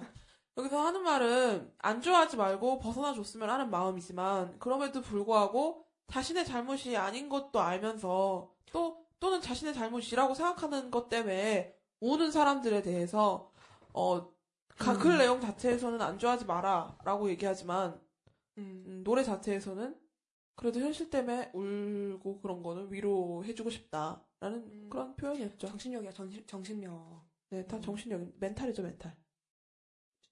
여기서 하는 말은 안 좋아하지 말고 벗어나 줬으면 하는 마음이지만 그럼에도 불구하고 자신의 잘못이 아닌 것도 알면서 또 또는 자신의 잘못이라고 생각하는 것 때문에 우는 사람들에 대해서 어, 가- 글 음. 내용 자체에서는 안 좋아하지 마라라고 얘기하지만 음. 음, 노래 자체에서는 그래도 현실 때문에 울고 그런 거는 위로해주고 싶다라는 음. 그런 표현이었죠. 정신력이야 정신 정신력. 네, 다 정신력, 멘탈이죠, 멘탈.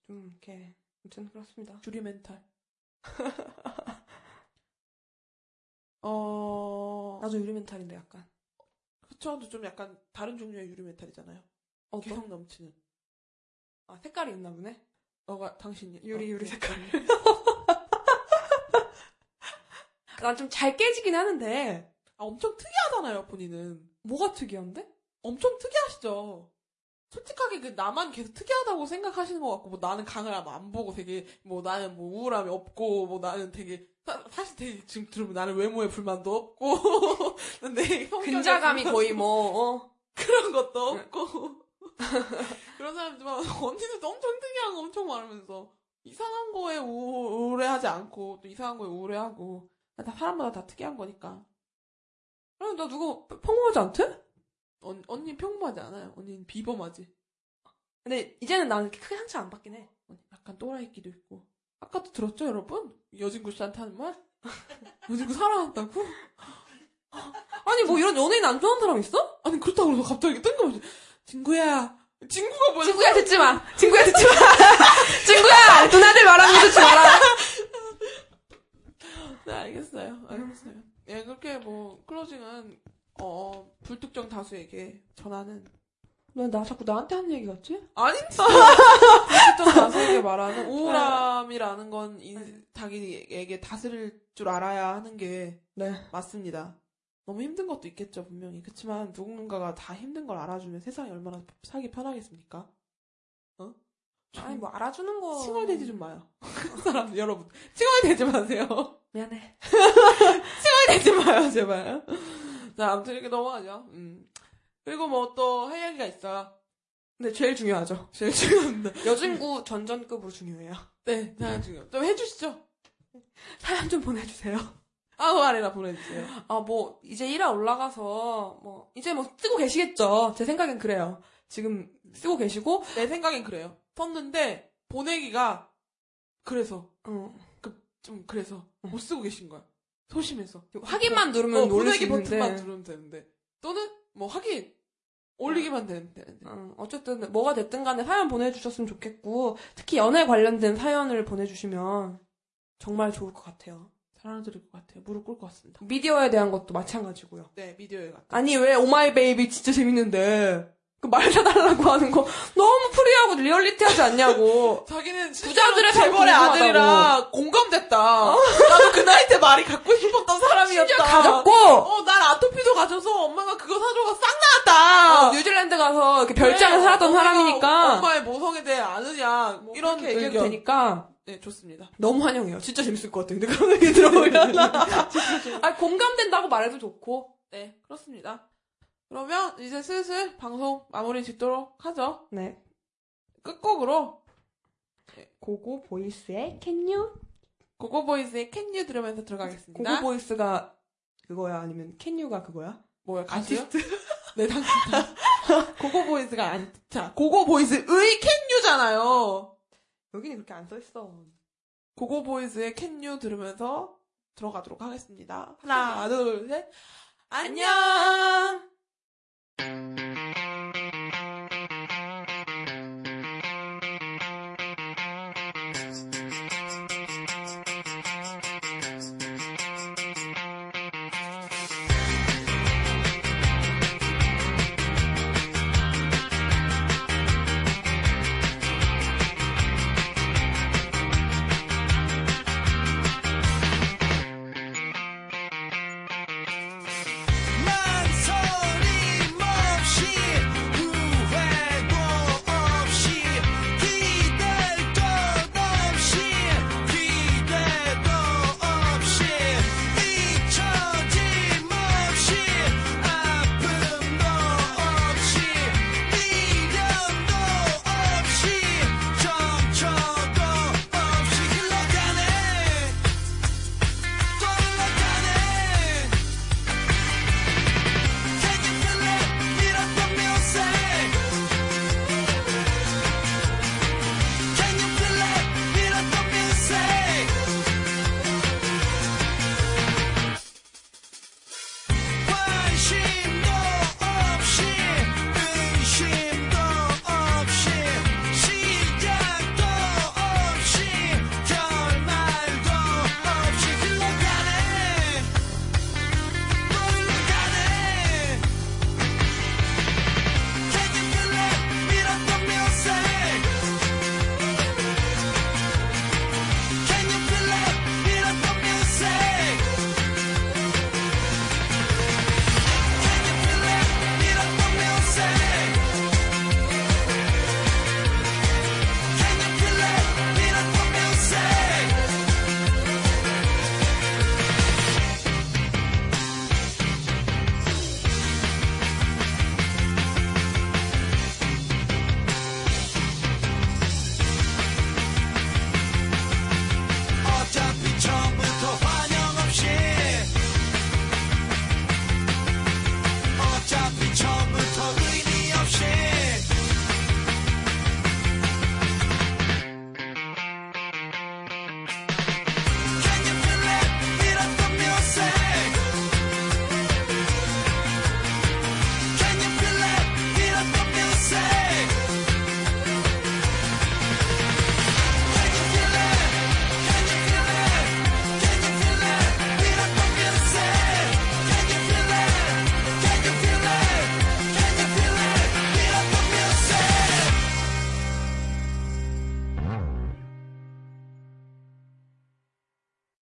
좀 이렇게 아무튼 그렇습니다. 주리 멘탈. 어, 나도 유리 멘탈인데 약간. 그쵸, 좀 약간 다른 종류의 유리 멘탈이잖아요. 어떤? 개성 넘치는. 아 색깔이 있나 보네. 너가, 당신이. 유리, 어, 유리 네. 색깔. 난 좀 잘 깨지긴 하는데 아, 엄청 특이하잖아요, 본인은. 뭐가 특이한데? 엄청 특이하시죠? 솔직하게 그 나만 계속 특이하다고 생각하시는 것 같고, 뭐 나는 강을 안 보고 되게, 뭐 나는 뭐 우울함이 없고, 뭐 나는 되게, 사, 사실 되게 지금 들으면 나는 외모에 불만도 없고, 내 성격에 근자감이 거의 뭐 어. 그런 것도 없고 그런 사람들만 언니도 엄청 특이한 거 엄청 많으면서 이상한 거에 우- 우울해하지 않고 또 이상한 거에 우울해하고 다 사람마다 다 특이한 거니까 아니, 나 누가 평범하지 않대? 언, 언니 평범하지 않아요. 언니는 비범하지. 근데 이제는 나는 크게 상처 안 받긴 해. 약간 또라이끼도 있고. 아까도 들었죠, 여러분? 여진구 씨한테 하는 말? 여진구 사랑한다고? 아니, 뭐 이런 연예인 안 좋아하는 사람 있어? 아니, 그렇다고 해서 갑자기 뜬금없이, 친구야. 친구가 뭐야? 친구야, 듣지 마. 친구야, 듣지 마. 친구야! 누나들 말하는 거 듣지 마라. 네, 알겠어요. 알겠어요. 예, 그렇게 뭐, 클로징은, 어, 불특정 다수에게 전하는. 왜 나 자꾸 나한테 하는 얘기 같지? 아닌데! 불특정 다수에게 말하는 우울함이라는 건, 인, 자기에게 다스릴 줄 알아야 하는 게 네. 맞습니다. 너무 힘든 것도 있겠죠, 분명히. 그렇지만 누군가가 다 힘든 걸 알아주면 세상이 얼마나 살기 편하겠습니까? 어? 아니, 뭐 알아주는 거. 칭얼대지 좀 마요. 사람, 여러분. 칭얼대지 마세요. 미안해. 칭얼대지 마요, 제발. 자, 아무튼 이렇게 넘어가죠. 음. 그리고 뭐 또 할 얘기가 있어요. 근데 제일 중요하죠. 제일 중요합니다. 여진구 전전급으로 중요해요. 네, 자, 중요. 좀 해주시죠. 사연 좀 보내주세요. 아무 말이나 보내주세요. 아, 뭐, 이제 1화 올라가서, 뭐, 이제 뭐 쓰고 계시겠죠. 제 생각엔 그래요. 지금 쓰고 계시고, 내 생각엔 그래요. 썼는데, 보내기가, 그래서, 어, 좀, 그래서, 못 쓰고 계신 거야. 소심해서. 확인만 누르면 어, 올릴 수 버튼만 누르면 되는데. 또는, 뭐, 확인. 올리기만 되는- 되는데. 어, 어쨌든 뭐가 됐든 간에 사연 보내주셨으면 좋겠고, 특히 연애 관련된 사연을 보내주시면 정말 좋을 것 같아요. 사랑드릴 것 같아요. 무릎 꿇을 것 같습니다. 미디어에 대한 것도 마찬가지고요. 네, 미디어에 갔다. 아니, 왜 오마이 베이비 진짜 재밌는데, 그 말 사달라고 하는 거 너무 free하고 리얼리티하지 않냐고. 자기는 부자들의 삶 재벌의. 아들이라 공감됐다. 나도 그 나이 때 말이 갖고 싶었던 사람이었다. 가졌고, 어, 난 아토피도 가져서 엄마가 그거 사줘가 싹 나았다. 어, 뉴질랜드 가서 이렇게 별장에 그래, 살았던 사람이니까, 엄마의 모성에 대해 아느냐. 뭐 이런 의견. 되니까, 네, 좋습니다. 너무 환영해요. 진짜 재밌을 것 같아요. 근데 그런 얘기 들어보면. 아, 공감된다고 말해도 좋고. 네, 그렇습니다. 그러면 이제 슬슬 방송 마무리 짓도록 하죠. 네. 끝곡으로 고고 보이스의 Can You? 고고 보이즈의 Can You 들으면서 들어가겠습니다. 고고 보이스가 그거야? 아니면 Can You가 그거야? 뭐야, 가수요? 네, 당연히. 고고 보이즈가 안, 자, 고고 보이즈의 Can You잖아요. 여기는 그렇게 안 써 있어. 고고 보이즈의 Can You 들으면서 들어가도록 하겠습니다. 하나, 둘, 셋. 안녕!